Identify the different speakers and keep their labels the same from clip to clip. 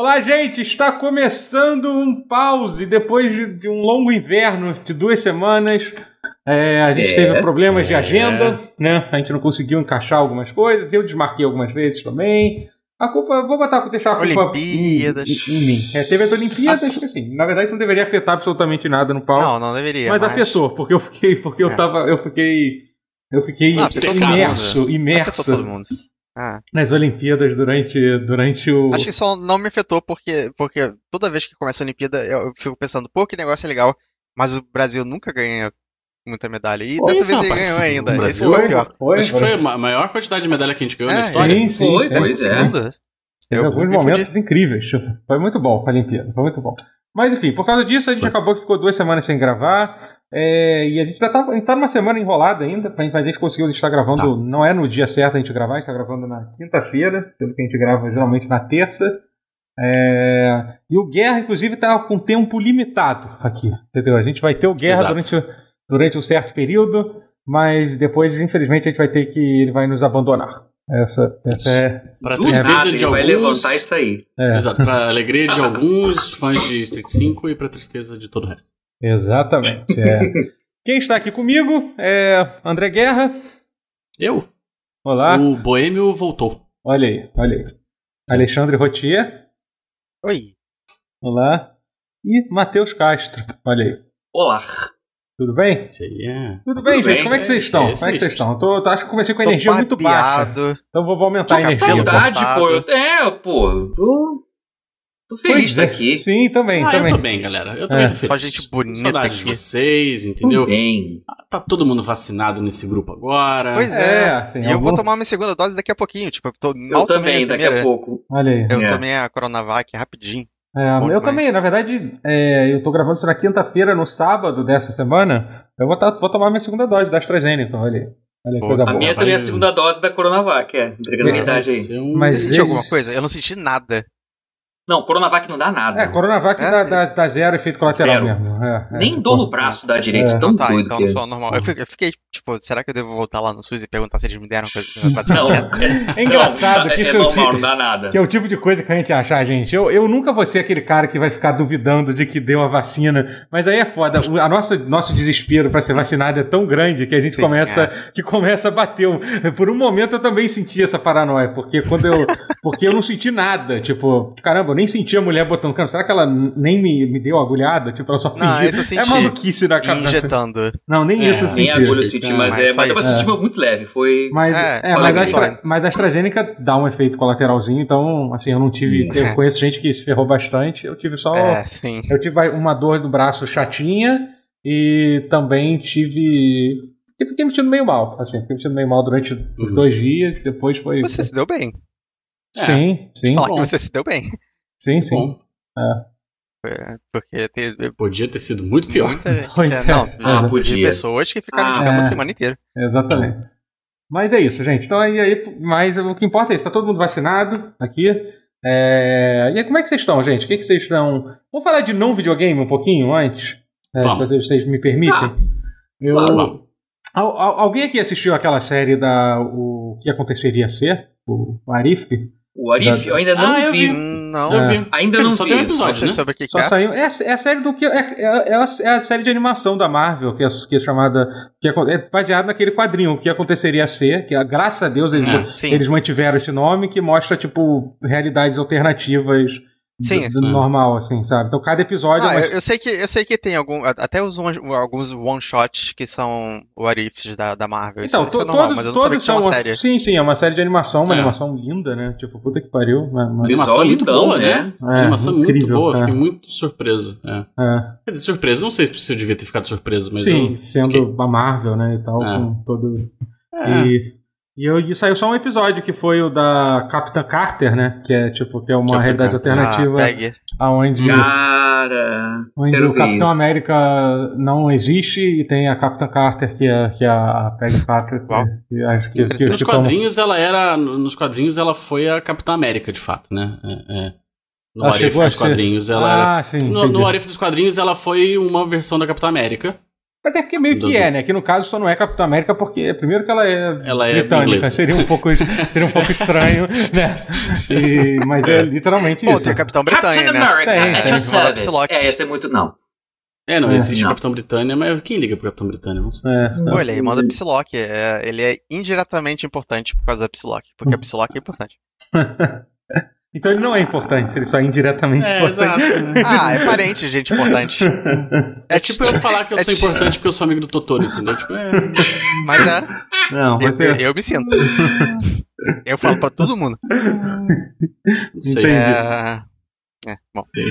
Speaker 1: Olá, gente! Está começando um pause depois de, de um longo inverno de duas semanas. É, a gente
Speaker 2: É,
Speaker 1: teve problemas de
Speaker 3: é.
Speaker 1: agenda, né? A gente não conseguiu encaixar algumas coisas. Eu desmarquei algumas vezes também. A culpa, vou botar, deixar a culpa
Speaker 4: Olimpíadas.
Speaker 1: em, em mim. É, teve as Olimpíadas, que assim, na verdade não deveria afetar absolutamente nada no pau.
Speaker 4: Não, não deveria.
Speaker 1: mas, afetou, porque eu fiquei, porque eu
Speaker 4: É.
Speaker 1: tava, eu fiquei, eu fiquei
Speaker 4: Não,
Speaker 1: imerso,
Speaker 4: Afetou
Speaker 1: imerso
Speaker 4: todo mundo. Ah,
Speaker 1: nas Olimpíadas durante, durante o.
Speaker 4: acho que só não me afetou porque, porque toda vez que começa a Olimpíada eu fico pensando, pô, que negócio é legal, mas o Brasil nunca ganha muita medalha. E
Speaker 3: Pô,
Speaker 4: dessa
Speaker 3: isso,
Speaker 4: vez ele
Speaker 3: rapaz,
Speaker 4: ganhou ainda. Esse foi o pior.
Speaker 1: foi,
Speaker 3: Acho que foi a maior quantidade de medalha que a gente ganhou na
Speaker 4: É,
Speaker 3: história.
Speaker 1: Sim, sim,
Speaker 2: Foi,
Speaker 1: sim.
Speaker 2: pois
Speaker 4: Décimo
Speaker 2: é.
Speaker 4: Eu
Speaker 1: alguns momentos incríveis. Foi muito bom a Olimpíada, foi muito bom. Mas enfim, por causa disso, a gente
Speaker 3: Foi.
Speaker 1: acabou que ficou duas semanas sem gravar. É, e a gente já tá, a gente tá numa semana enrolada ainda. A gente, a gente conseguiu estar gravando,
Speaker 3: Tá.
Speaker 1: não é no dia certo a gente gravar, a gente tá gravando na quinta-feira, sendo que a gente grava geralmente na terça. É, e o Guerra, inclusive, tá com tempo limitado aqui. Entendeu? A gente vai ter o Guerra
Speaker 3: Exato.
Speaker 1: durante, durante um certo período, mas depois, infelizmente, a gente vai ter que. Ele vai nos abandonar. Essa, essa é.
Speaker 3: Para
Speaker 2: Do
Speaker 3: tristeza de
Speaker 2: ele vai
Speaker 3: alguns.
Speaker 2: levantar e sair.
Speaker 1: é.
Speaker 3: Exato, pra alegria de alguns fãs de Street 5 e pra tristeza de todo o resto.
Speaker 1: Exatamente. é. Quem está aqui comigo é André Guerra.
Speaker 3: Eu?
Speaker 1: Olá.
Speaker 3: O Boêmio voltou.
Speaker 1: Olha aí, olha aí. Alexandre Rotier.
Speaker 4: Oi.
Speaker 1: Olá. E Matheus Castro. Olha aí.
Speaker 2: Olá.
Speaker 1: Tudo bem?
Speaker 3: Esse aí é.
Speaker 1: Tudo bem,
Speaker 2: Tudo
Speaker 1: gente?
Speaker 2: bem,
Speaker 1: Como é que vocês
Speaker 3: é,
Speaker 1: estão?
Speaker 3: esse-
Speaker 1: Como é que vocês estão? Eu tô, tô- acho que comecei com
Speaker 4: Tô
Speaker 1: energia muito baixa. Então vou vou aumentar a
Speaker 2: Tô
Speaker 1: energia.
Speaker 2: saudade, pô. É, pô. Tô, tô feliz
Speaker 1: Pois
Speaker 2: estar
Speaker 1: é.
Speaker 2: aqui.
Speaker 1: Sim, também,
Speaker 3: Ah,
Speaker 1: também.
Speaker 3: eu tô bem, galera. Eu também
Speaker 1: É.
Speaker 3: tô feliz.
Speaker 4: Só gente bonita
Speaker 3: Saudades
Speaker 4: aqui.
Speaker 3: de vocês, entendeu?
Speaker 2: Bem.
Speaker 3: Tá todo mundo vacinado nesse grupo agora.
Speaker 4: Pois
Speaker 1: É,
Speaker 4: é.
Speaker 1: assim,
Speaker 4: E eu vou tomar minha segunda dose daqui a pouquinho. Tipo, eu tô mal
Speaker 2: Eu também, daqui a pouco.
Speaker 1: Olha aí.
Speaker 4: Eu
Speaker 2: É.
Speaker 4: tomei a Coronavac rapidinho.
Speaker 1: É,
Speaker 4: Bom
Speaker 1: eu também, na verdade, é, eu tô gravando isso na quinta-feira, no sábado dessa semana. Eu vou, tá- vou tomar minha segunda dose da AstraZeneca, olha aí. Olha coisa
Speaker 2: A
Speaker 1: boa.
Speaker 2: minha também é a segunda dose da Coronavac, é. Entregando a idade aí.
Speaker 3: um-
Speaker 1: Mas
Speaker 4: Senti
Speaker 1: esse-
Speaker 4: alguma coisa? Eu não senti nada.
Speaker 2: Não, Coronavac não dá nada.
Speaker 1: É, Coronavac
Speaker 4: É,
Speaker 1: dá,
Speaker 4: tem-
Speaker 1: dá, dá zero efeito colateral
Speaker 2: Zero.
Speaker 1: mesmo. É, é.
Speaker 2: Nem dor no braço dá direito.
Speaker 1: É.
Speaker 2: Tão
Speaker 4: Não, tá,
Speaker 2: doido
Speaker 4: então
Speaker 2: que é.
Speaker 4: sou normal. Eu fiquei, eu fiquei, tipo, será que eu devo voltar lá no SUS e perguntar se eles me deram coisa vacina
Speaker 2: Não,
Speaker 4: certa?
Speaker 1: É engraçado
Speaker 2: não,
Speaker 1: que
Speaker 2: é,
Speaker 1: isso
Speaker 2: é
Speaker 1: é
Speaker 2: normal,
Speaker 1: tipo-
Speaker 2: não dá nada.
Speaker 1: Que é o tipo de coisa que a gente acha, gente. Eu, eu nunca vou ser aquele cara que vai ficar duvidando de que deu a vacina. Mas aí é foda. O a nossa, nosso desespero pra ser vacinado é tão grande que a gente
Speaker 4: Sim,
Speaker 1: começa, que começa a bater. Por um momento eu também senti essa paranoia. Porque quando eu. Porque eu não senti nada. Tipo, caramba, eu nem senti a mulher botando câmera. Será que ela nem me, me deu agulhada? Tipo, ela só fingiu.
Speaker 4: Não, isso eu
Speaker 1: é
Speaker 4: senti.
Speaker 1: maluquice da cabeça.
Speaker 4: Injetando.
Speaker 1: Não, nem
Speaker 3: É,
Speaker 1: isso eu senti.
Speaker 2: Nem agulha eu senti, mas,
Speaker 3: Mas
Speaker 2: é, mas eu
Speaker 4: isso.
Speaker 2: senti muito leve. Foi.
Speaker 1: Mas,
Speaker 4: É,
Speaker 1: é, mas, a Astra- mas a AstraZeneca dá um efeito colateralzinho, então, assim, eu não tive. Eu
Speaker 4: É.
Speaker 1: conheço gente que se ferrou bastante, eu tive só.
Speaker 4: É, sim.
Speaker 1: Eu tive uma dor do braço chatinha e também tive. Eu fiquei me sentindo meio mal, assim, fiquei me sentindo meio mal durante os
Speaker 3: Uhum.
Speaker 1: dois dias, depois foi.
Speaker 4: Você se deu bem.
Speaker 1: Sim, sim,
Speaker 4: Falar
Speaker 3: bom.
Speaker 4: que você se deu bem.
Speaker 1: sim, sim.
Speaker 3: Bom,
Speaker 4: É, Porque teve
Speaker 3: podia ter sido muito pior.
Speaker 4: muita.
Speaker 1: Pois
Speaker 4: é,
Speaker 1: é.
Speaker 4: Não,
Speaker 1: Ah,
Speaker 2: podia.
Speaker 4: pessoas que ficaram de
Speaker 2: Ah.
Speaker 4: cama
Speaker 1: É.
Speaker 4: a semana inteira.
Speaker 1: Exatamente. Mas é isso, gente. Então aí, aí mas o que importa é isso, tá todo mundo vacinado aqui. É, E aí, como é que vocês estão, gente? O que, que vocês estão. Vamos falar de não videogame um pouquinho antes? É, se vocês, vocês me permitem.
Speaker 2: Ah,
Speaker 1: Eu...
Speaker 3: claro.
Speaker 1: Al- al- alguém aqui assistiu aquela série da O que aconteceria ser? O Arif?
Speaker 2: O Arif, eu ainda não
Speaker 3: Ah, eu
Speaker 2: vi.
Speaker 3: vi.
Speaker 4: Hum, Não,
Speaker 3: Eu
Speaker 1: É.
Speaker 3: vi.
Speaker 2: Ainda não
Speaker 3: só
Speaker 2: vi.
Speaker 3: tem um episódio, né?
Speaker 4: sobre que,
Speaker 1: Só
Speaker 4: é.
Speaker 1: saiu. É, a- é a série do que. É, é, é a, é a série de animação da Marvel, que é, que é chamada. Que é, é baseado naquele quadrinho, o que aconteceria ser, que graças a Deus eles,
Speaker 3: É,
Speaker 4: sim.
Speaker 1: eles mantiveram esse nome, que mostra, tipo, realidades alternativas
Speaker 4: Sim,
Speaker 1: do, do normal, assim, sabe? Então cada episódio é
Speaker 4: Ah,
Speaker 1: uma-
Speaker 4: eu, eu sei que, eu sei que tem algum, até os one- alguns one-shots que são what ifs da, da Marvel.
Speaker 1: Então,
Speaker 4: isso, isso é normal,
Speaker 1: todos,
Speaker 4: mas eu não sabia
Speaker 1: todos são.
Speaker 4: uma série.
Speaker 1: Sim, sim, é uma série de animação, uma
Speaker 3: É.
Speaker 1: animação linda, né? Tipo, puta que pariu. Uma, uma-
Speaker 3: animação é muito
Speaker 2: lindão,
Speaker 3: boa,
Speaker 2: né?
Speaker 3: né?
Speaker 1: É,
Speaker 3: animação é muito
Speaker 1: incrível,
Speaker 3: boa,
Speaker 1: é.
Speaker 3: fiquei muito surpreso. É.
Speaker 1: é.
Speaker 3: Quer dizer, surpreso, não sei se eu devia ter ficado surpreso, mas
Speaker 1: sim,
Speaker 3: eu
Speaker 1: sendo
Speaker 3: fiquei-
Speaker 1: a Marvel, né? E tal,
Speaker 3: É.
Speaker 1: com todo.
Speaker 3: É.
Speaker 1: E, e, eu, e saiu só um episódio que foi o da Capitã Carter, né? Que é tipo, que é uma
Speaker 3: Capitã
Speaker 1: realidade
Speaker 3: Carter.
Speaker 1: alternativa
Speaker 4: Ah,
Speaker 1: aonde,
Speaker 2: Cara.
Speaker 1: onde o Capitão
Speaker 2: isso.
Speaker 1: América não existe e tem a Capitã Carter, que é, que é a Peggy Carter, que, que acho que, que, que,
Speaker 3: Nos
Speaker 1: que toma-
Speaker 3: quadrinhos ela era. Nos quadrinhos ela foi a Capitã América, de fato, né? É, é. No Arif dos
Speaker 1: ser-
Speaker 3: quadrinhos ela era.
Speaker 1: Ah, sim.
Speaker 3: No, no Arif dos quadrinhos ela foi uma versão da Capitã América.
Speaker 1: Mas é porque meio que é, né? Que no caso só não é Capitão América porque, primeiro que ela é
Speaker 3: Ela é
Speaker 1: britânica,
Speaker 3: inglesa.
Speaker 1: seria um pouco, seria um pouco estranho, né? E- mas é literalmente
Speaker 4: Pô,
Speaker 1: isso.
Speaker 4: tem o Capitão
Speaker 2: Captain
Speaker 4: Britânia, né?
Speaker 2: America,
Speaker 1: Tem,
Speaker 2: at
Speaker 1: tem.
Speaker 2: your service. É, esse é muito não.
Speaker 3: É, não,
Speaker 1: É.
Speaker 3: existe
Speaker 2: Não.
Speaker 3: Capitão Britânia, mas quem liga pro Capitão Britânia? Vamos ser sinceros.
Speaker 1: É.
Speaker 4: Pô, ele é irmão da Psylocke. É, ele é indiretamente importante por causa da Psylocke. Porque a Psylocke é importante.
Speaker 1: Então ele não é importante, ele só é indiretamente
Speaker 3: É,
Speaker 1: importante.
Speaker 3: exato. né?
Speaker 4: Ah, é parente de gente importante.
Speaker 3: É tipo eu falar que eu
Speaker 4: é
Speaker 3: sou
Speaker 4: tipo-
Speaker 3: importante porque eu sou amigo do Totoro, entendeu? Tipo, é.
Speaker 4: Mas é,
Speaker 1: Não,
Speaker 4: eu,
Speaker 1: você...
Speaker 4: eu, eu me sinto. Eu falo pra todo mundo.
Speaker 3: Não sei.
Speaker 1: Entendi.
Speaker 4: É, é, bom.
Speaker 3: sei.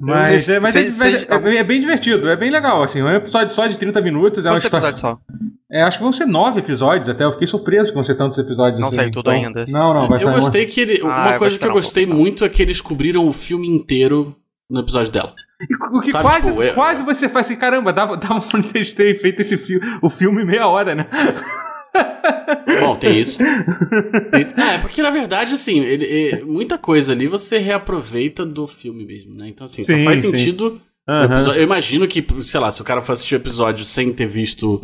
Speaker 1: Mas, é, mas é,
Speaker 4: vocês-
Speaker 1: é- é bem- é bem divertido, é bem legal, assim. É um episódio só de 30 minutos. É
Speaker 4: Quantos episódios são?
Speaker 1: É, acho que vão ser nove episódios até. Eu fiquei surpreso com ser tantos episódios
Speaker 4: Não
Speaker 1: assim.
Speaker 4: saiu tudo ainda.
Speaker 1: Não, não, vai
Speaker 3: eu
Speaker 1: sair uma-
Speaker 3: gostei que ele.
Speaker 4: Ah,
Speaker 3: uma
Speaker 4: vou
Speaker 3: coisa que eu
Speaker 4: um
Speaker 3: gostei
Speaker 4: então.
Speaker 3: muito é que eles cobriram o filme inteiro no episódio dela.
Speaker 1: O que
Speaker 3: Sabe,
Speaker 1: quase,
Speaker 3: tipo, eu-
Speaker 1: quase você faz assim, caramba, dava, dava pra vocês terem feito esse filme, o filme meia hora, né?
Speaker 3: Bom, tem isso. Tem isso. É, porque na verdade, assim, ele- é, muita coisa ali você reaproveita do filme mesmo, né? Então, assim,
Speaker 1: Sim,
Speaker 3: só faz
Speaker 1: sim.
Speaker 3: sentido. o episódio- Eu imagino que, sei lá, se o cara for assistir o episódio sem ter visto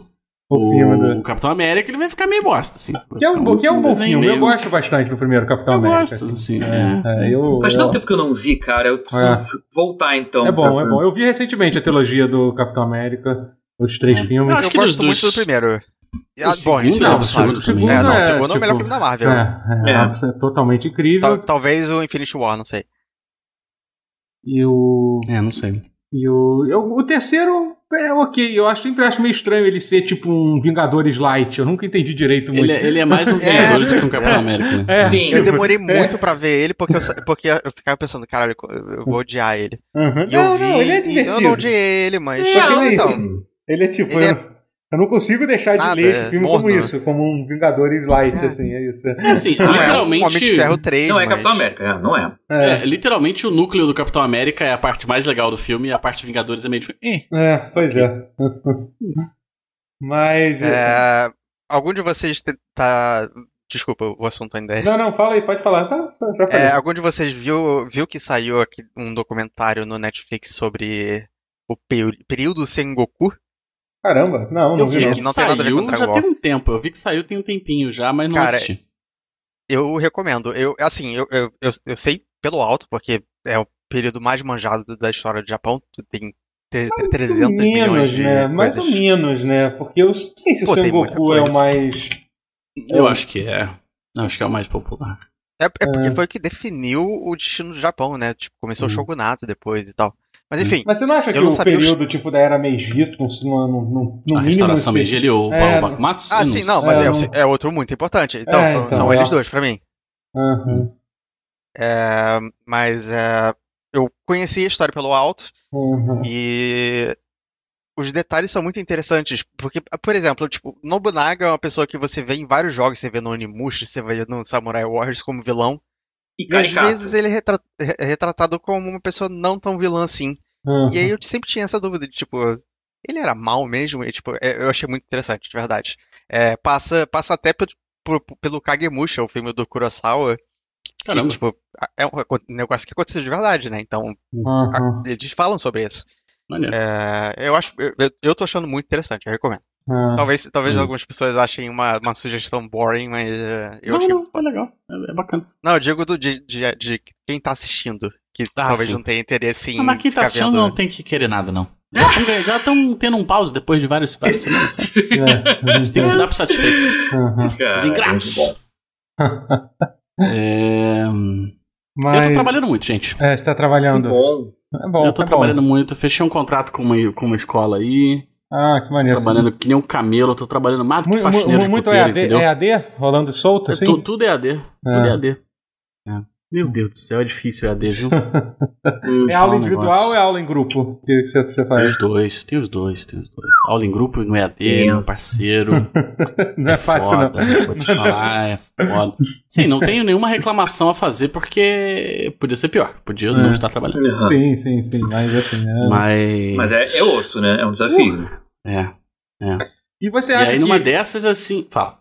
Speaker 1: O filme do.
Speaker 3: o Capitão América, ele vai ficar meio bosta, assim.
Speaker 1: Que é um, que é um bom
Speaker 3: desenho
Speaker 1: filme. Eu
Speaker 3: meio-
Speaker 1: gosto bastante do primeiro Capitão
Speaker 3: Eu
Speaker 1: América.
Speaker 3: gosto, assim. é.
Speaker 1: É, eu,
Speaker 2: Faz
Speaker 1: eu-
Speaker 2: tanto tempo que eu não vi, cara. Eu preciso
Speaker 1: É.
Speaker 2: voltar então.
Speaker 1: é bom,
Speaker 2: pra-
Speaker 1: é bom. Eu vi recentemente a trilogia do Capitão América, os três
Speaker 3: É.
Speaker 1: filmes.
Speaker 3: Eu acho
Speaker 4: Eu
Speaker 3: que
Speaker 4: gosto
Speaker 3: dos-
Speaker 4: muito do primeiro. Ah,
Speaker 3: segundo é
Speaker 4: não,
Speaker 3: o segundo também.
Speaker 4: É, não, o
Speaker 1: é,
Speaker 4: segundo é o
Speaker 1: tipo,
Speaker 4: melhor filme da Marvel.
Speaker 1: É, é,
Speaker 2: É.
Speaker 1: é totalmente incrível.
Speaker 4: Tal- talvez o Infinity War, não sei.
Speaker 1: E o.
Speaker 3: É, não sei.
Speaker 1: E o, eu- o terceiro é ok. Eu acho, sempre acho meio estranho ele ser tipo um Vingadores Light. Eu nunca entendi direito muito.
Speaker 3: Ele, é- ele é mais um
Speaker 4: É,
Speaker 3: Vingadores do que um Capitão
Speaker 4: é.
Speaker 3: América, né?
Speaker 1: É,
Speaker 2: Sim.
Speaker 4: Eu
Speaker 1: tipo,
Speaker 4: demorei
Speaker 1: é.
Speaker 4: muito pra ver ele porque eu, porque eu ficava pensando, caralho, eu vou odiar ele.
Speaker 1: Uhum.
Speaker 4: E eu
Speaker 1: Não,
Speaker 4: vi,
Speaker 1: não, ele é
Speaker 4: e
Speaker 1: divertido.
Speaker 4: eu não odiei ele, mas.
Speaker 2: Não,
Speaker 1: ele, é
Speaker 4: então,
Speaker 1: ele é tipo.
Speaker 4: Ele é-
Speaker 1: eu, não consigo deixar de
Speaker 4: Nada,
Speaker 1: ler esse filme
Speaker 4: é
Speaker 1: como
Speaker 4: morno.
Speaker 1: isso, como um Vingadores Light,
Speaker 4: É.
Speaker 1: assim, é isso.
Speaker 3: É assim,
Speaker 4: não é um
Speaker 3: literalmente.
Speaker 4: Homem de Ferro 3,
Speaker 2: Não é
Speaker 4: mas-
Speaker 2: Capitão América, é, não é.
Speaker 1: É,
Speaker 3: É, literalmente o núcleo do Capitão América é a parte mais legal do filme e a parte de Vingadores é meio tipo. Eh.
Speaker 1: é, pois é. Mas.
Speaker 4: É, algum de vocês tá. Desculpa, o assunto ainda é esse.
Speaker 1: Não, não, fala aí, pode falar. Tá, já já falei.
Speaker 4: É, algum de vocês viu, viu que saiu aqui um documentário no Netflix sobre o período Sengoku?
Speaker 1: Caramba, não, não
Speaker 3: Eu
Speaker 1: vi
Speaker 3: que
Speaker 4: Não tem nada a ver
Speaker 3: saiu
Speaker 4: com Dragon
Speaker 3: já
Speaker 4: Ball.
Speaker 3: tem um tempo. Eu vi que saiu tem um tempinho já, mas não
Speaker 4: Cara,
Speaker 3: assisti.
Speaker 4: Eu recomendo. Eu, assim, eu, eu, eu, eu sei pelo alto, porque é o período mais manjado da história do Japão. Tem te-
Speaker 1: Mais ou
Speaker 4: 300 milhões
Speaker 1: menos,
Speaker 4: de
Speaker 1: né? Mais
Speaker 4: coisas.
Speaker 1: ou menos, né? Porque eu não sei se o
Speaker 4: Pô, muita
Speaker 1: Sengoku é o mais.
Speaker 3: Eu acho que é. Eu acho que é o mais popular.
Speaker 4: É, é porque foi o que definiu o destino do Japão, né? Tipo, começou o
Speaker 1: Hum.
Speaker 4: Shogunato depois e tal. Mas enfim,
Speaker 1: Mas você não acha que
Speaker 4: não
Speaker 1: o
Speaker 4: os-
Speaker 1: período tipo da era Meiji, no, no, no, no
Speaker 3: a
Speaker 1: mínimo.
Speaker 3: restauração
Speaker 1: se-
Speaker 3: Meiji e o
Speaker 1: É,
Speaker 3: o Bakumatsu?
Speaker 4: Ah, sim, não, mas
Speaker 1: É,
Speaker 4: é, é outro muito importante. Então,
Speaker 1: É,
Speaker 4: são,
Speaker 1: então,
Speaker 4: são
Speaker 1: é.
Speaker 4: eles dois pra mim. É, mas é, eu conheci a história pelo alto
Speaker 1: aham.
Speaker 4: e os detalhes são muito interessantes. Porque, por exemplo, tipo, Nobunaga é uma pessoa que você vê em vários jogos, você vê no Onimusha, você vê no Samurai Warriors como vilão.
Speaker 2: E
Speaker 4: E às vezes ele é retra- é retratado como uma pessoa não tão vilã assim.
Speaker 1: aham.
Speaker 4: E aí eu sempre tinha essa dúvida de, tipo, ele era mal mesmo? E, tipo, é, eu achei muito interessante, de verdade. É, passa, passa até pe- por- pelo Kagemusha, o filme do Kurosawa, que,
Speaker 3: Caramba.
Speaker 4: tipo, é um negócio que aconteceu de verdade, né? Então,
Speaker 1: aham.
Speaker 4: a- eles falam sobre isso. É, eu acho, eu, eu- eu tô achando muito interessante, eu recomendo.
Speaker 1: Aham.
Speaker 4: Talvez, talvez
Speaker 3: Hum.
Speaker 4: algumas pessoas achem uma, uma sugestão boring, mas é, eu
Speaker 3: não,
Speaker 4: achei.
Speaker 3: não, é legal. É, é bacana.
Speaker 4: Não, eu digo do, de, de, de quem tá assistindo, que
Speaker 3: Ah,
Speaker 4: talvez
Speaker 3: sim.
Speaker 4: não tenha interesse em
Speaker 3: Ah, mas quem tá assistindo
Speaker 4: vendo.
Speaker 3: não tem que querer nada, não. Já estão tendo um pause depois de várias, várias semanas. Sabe?
Speaker 1: É,
Speaker 3: Vocês têm que se dar por satisfeitos.
Speaker 2: Cara,
Speaker 3: Esses
Speaker 2: é.
Speaker 3: É...
Speaker 1: Mas,
Speaker 3: Eu tô trabalhando muito, gente.
Speaker 1: É, você tá trabalhando.
Speaker 2: Bom.
Speaker 1: É bom,
Speaker 3: eu tô
Speaker 1: é
Speaker 3: trabalhando
Speaker 1: bom.
Speaker 3: muito. Fechei um contrato com uma, com uma escola aí.
Speaker 1: Ah, que maneiro.
Speaker 3: Trabalhando que nem um camelo. Tô trabalhando mais do que faxineiro
Speaker 1: mu-
Speaker 3: de
Speaker 1: muito
Speaker 3: puteiro,
Speaker 1: EAD,
Speaker 3: entendeu?
Speaker 1: EAD, rolando solto,
Speaker 3: É
Speaker 1: assim?
Speaker 3: tu- tudo EAD. Tudo
Speaker 1: É.
Speaker 3: EAD. É. Meu Deus do céu, é difícil EAD, viu?
Speaker 1: É aula
Speaker 3: um
Speaker 1: individual
Speaker 3: negócio.
Speaker 1: ou é aula em grupo? Que você, você
Speaker 3: Tem
Speaker 1: faz?
Speaker 3: os dois, tem os dois, tem os dois. Aula em grupo no EAD,
Speaker 2: Tenso.
Speaker 3: meu parceiro.
Speaker 1: Não é fácil,
Speaker 3: foda,
Speaker 1: não.
Speaker 3: Vou te falar, é foda. Sim, não tenho nenhuma reclamação a fazer porque podia ser pior. Podia
Speaker 1: É.
Speaker 3: não estar trabalhando.
Speaker 2: Aham.
Speaker 1: Sim, sim, sim. Mas assim. É...
Speaker 3: Mas.
Speaker 2: Mas é, é osso, né? É um desafio.
Speaker 3: É.
Speaker 1: E você
Speaker 3: E
Speaker 1: acha
Speaker 3: aí,
Speaker 1: que.
Speaker 3: numa dessas, assim. Fala.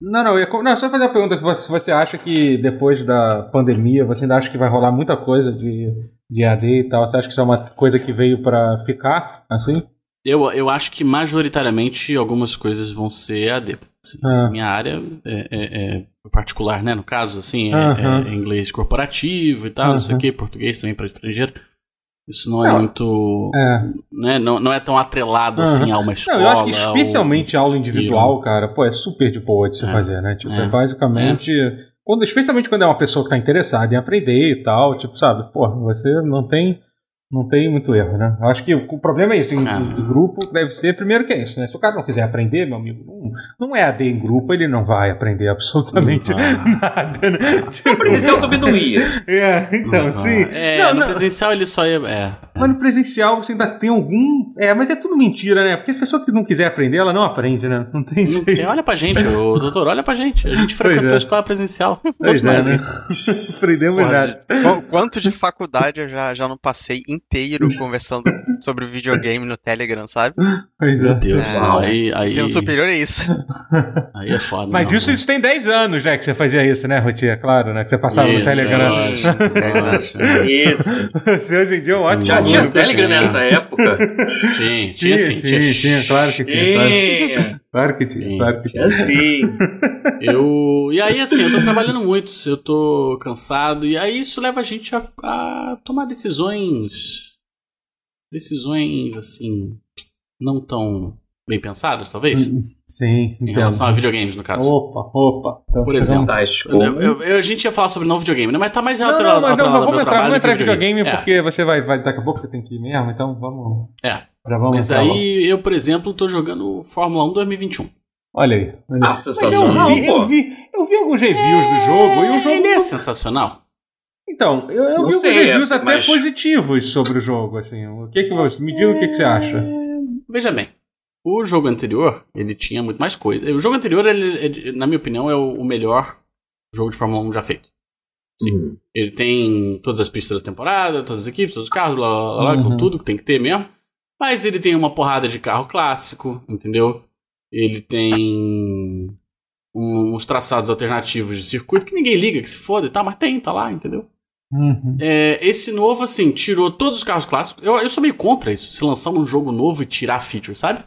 Speaker 1: Não, não, eu ia... não, só fazer a pergunta: você, você acha que depois da pandemia, você ainda acha que vai rolar muita coisa de, de AD e tal? Você acha que isso é uma coisa que veio pra ficar, assim?
Speaker 3: Eu, eu acho que majoritariamente algumas coisas vão ser AD. Assim,
Speaker 1: Ah.
Speaker 3: essa minha área é, é- é particular, né? No caso, assim, é,
Speaker 1: Aham.
Speaker 3: é inglês corporativo e tal, não sei o quê, português também para estrangeiro. Isso não é
Speaker 1: Não,
Speaker 3: muito.
Speaker 1: É.
Speaker 3: Né? Não, não é tão atrelado
Speaker 1: Aham.
Speaker 3: assim a uma escola.
Speaker 1: Não, eu acho que
Speaker 3: ou-
Speaker 1: especialmente aula individual, cara, pô, é super de boa de se
Speaker 3: É.
Speaker 1: fazer, né? Tipo, é,
Speaker 3: É.
Speaker 1: basicamente. Quando, especialmente quando é uma pessoa que tá interessada em aprender e tal, tipo, sabe, pô, você não tem. Não tem muito erro, né? Eu acho que o problema é isso, em,
Speaker 3: Ah.
Speaker 1: em grupo deve ser, primeiro que é isso, né? Se o cara não quiser aprender, meu amigo, não, não é AD em grupo, ele não vai aprender absolutamente
Speaker 3: vai.
Speaker 1: nada, né? Tipo,
Speaker 2: No presencial também não ia.
Speaker 1: é, então,
Speaker 3: Uhum.
Speaker 1: sim.
Speaker 3: É,
Speaker 1: Não,
Speaker 3: no
Speaker 1: não.
Speaker 3: presencial ele só ia. É,
Speaker 1: Mas no presencial você ainda tem algum. É, mas é tudo mentira, né? Porque as pessoas que não quiser aprender, ela não aprende, né? Não tem
Speaker 3: Não
Speaker 1: jeito.
Speaker 3: olha pra gente, ô, doutor, olha pra gente. A gente frequentou
Speaker 1: é.
Speaker 3: a escola presencial.
Speaker 1: Pois
Speaker 3: Todos
Speaker 1: é,
Speaker 3: nós,
Speaker 1: né?
Speaker 3: né?
Speaker 1: Aprendemos nada.
Speaker 4: Quanto de faculdade eu já, já não passei inteiro conversando sobre videogame no Telegram, sabe?
Speaker 1: Pois
Speaker 3: Meu
Speaker 1: é.
Speaker 3: Deus,
Speaker 4: É,
Speaker 3: não, aí, aí,
Speaker 4: Ensino superior é isso.
Speaker 3: aí é foda.
Speaker 1: Mas
Speaker 3: não,
Speaker 1: isso,
Speaker 3: não.
Speaker 1: isso tem 10 anos já que você fazia isso, né, Rotia? Claro, né? Que você passava no
Speaker 3: Isso,
Speaker 1: Telegram.
Speaker 3: lógico, lógico.
Speaker 2: Isso.
Speaker 1: Você hoje em dia é um ótimo.
Speaker 2: Já tinha
Speaker 3: não,
Speaker 2: Telegram nessa época?
Speaker 3: Tinha, tinha sim.
Speaker 1: tinha, tinha, claro que tinha. Claro,
Speaker 2: Tinha.
Speaker 1: Claro que tinha,
Speaker 3: Sim.
Speaker 1: claro que tinha.
Speaker 2: Tinha sim.
Speaker 3: Eu. E aí, assim, eu tô trabalhando muito, eu tô cansado, e aí isso leva a gente a, a tomar decisões. Decisões, assim. Não tão bem pensadas, talvez.
Speaker 1: Sim,
Speaker 3: Em
Speaker 1: entendo.
Speaker 3: relação a videogames, no caso.
Speaker 1: Opa, opa. Então,
Speaker 3: Por exemplo.
Speaker 2: Tais
Speaker 3: Eu-
Speaker 2: como-
Speaker 3: eu- eu- a gente ia falar sobre novo videogame, né? Mas tá mais
Speaker 1: Não,
Speaker 3: atrelado-
Speaker 1: não, mas não, mas
Speaker 3: ao
Speaker 1: vamos entrar, vamos entrar em
Speaker 3: que
Speaker 1: videogame,
Speaker 3: É.
Speaker 1: porque você vai, vai. Daqui a pouco você tem que ir mesmo, então vamos.
Speaker 3: É.
Speaker 1: Já vamos
Speaker 3: Mas
Speaker 1: entrar logo.
Speaker 3: aí eu, por exemplo, tô jogando Fórmula 1 2021.
Speaker 1: Olha aí. Olha aí.
Speaker 2: Ah,
Speaker 1: Mas eu
Speaker 2: sensacional,
Speaker 1: vi, eu vi, eu vi alguns reviews do jogo e o jogo.
Speaker 3: Ele é sensacional.
Speaker 1: Então, eu, eu
Speaker 2: Não
Speaker 1: vi alguns reviews
Speaker 2: é,
Speaker 1: até
Speaker 2: mas-
Speaker 1: positivos sobre o jogo, assim. O que que você me diga o que, que você acha?
Speaker 3: Veja bem, o jogo anterior, ele tinha muito mais coisa. O jogo anterior, ele, ele, na minha opinião, é o, o melhor jogo de Fórmula 1 já feito.
Speaker 2: Uhum.
Speaker 3: Ele tem todas as pistas da temporada, todas as equipes, todos os carros, lá, lá, lá, lá,
Speaker 1: Uhum.
Speaker 3: com tudo que tem que ter mesmo. Mas ele tem uma porrada de carro clássico, entendeu? Ele tem uns traçados alternativos de circuito que ninguém liga, que se foda e tal, mas tem, tá lá, entendeu?
Speaker 1: Uhum.
Speaker 3: É, esse novo, assim, tirou todos os carros clássicos. Eu, eu sou meio contra isso, se lançar um jogo novo e tirar features, sabe?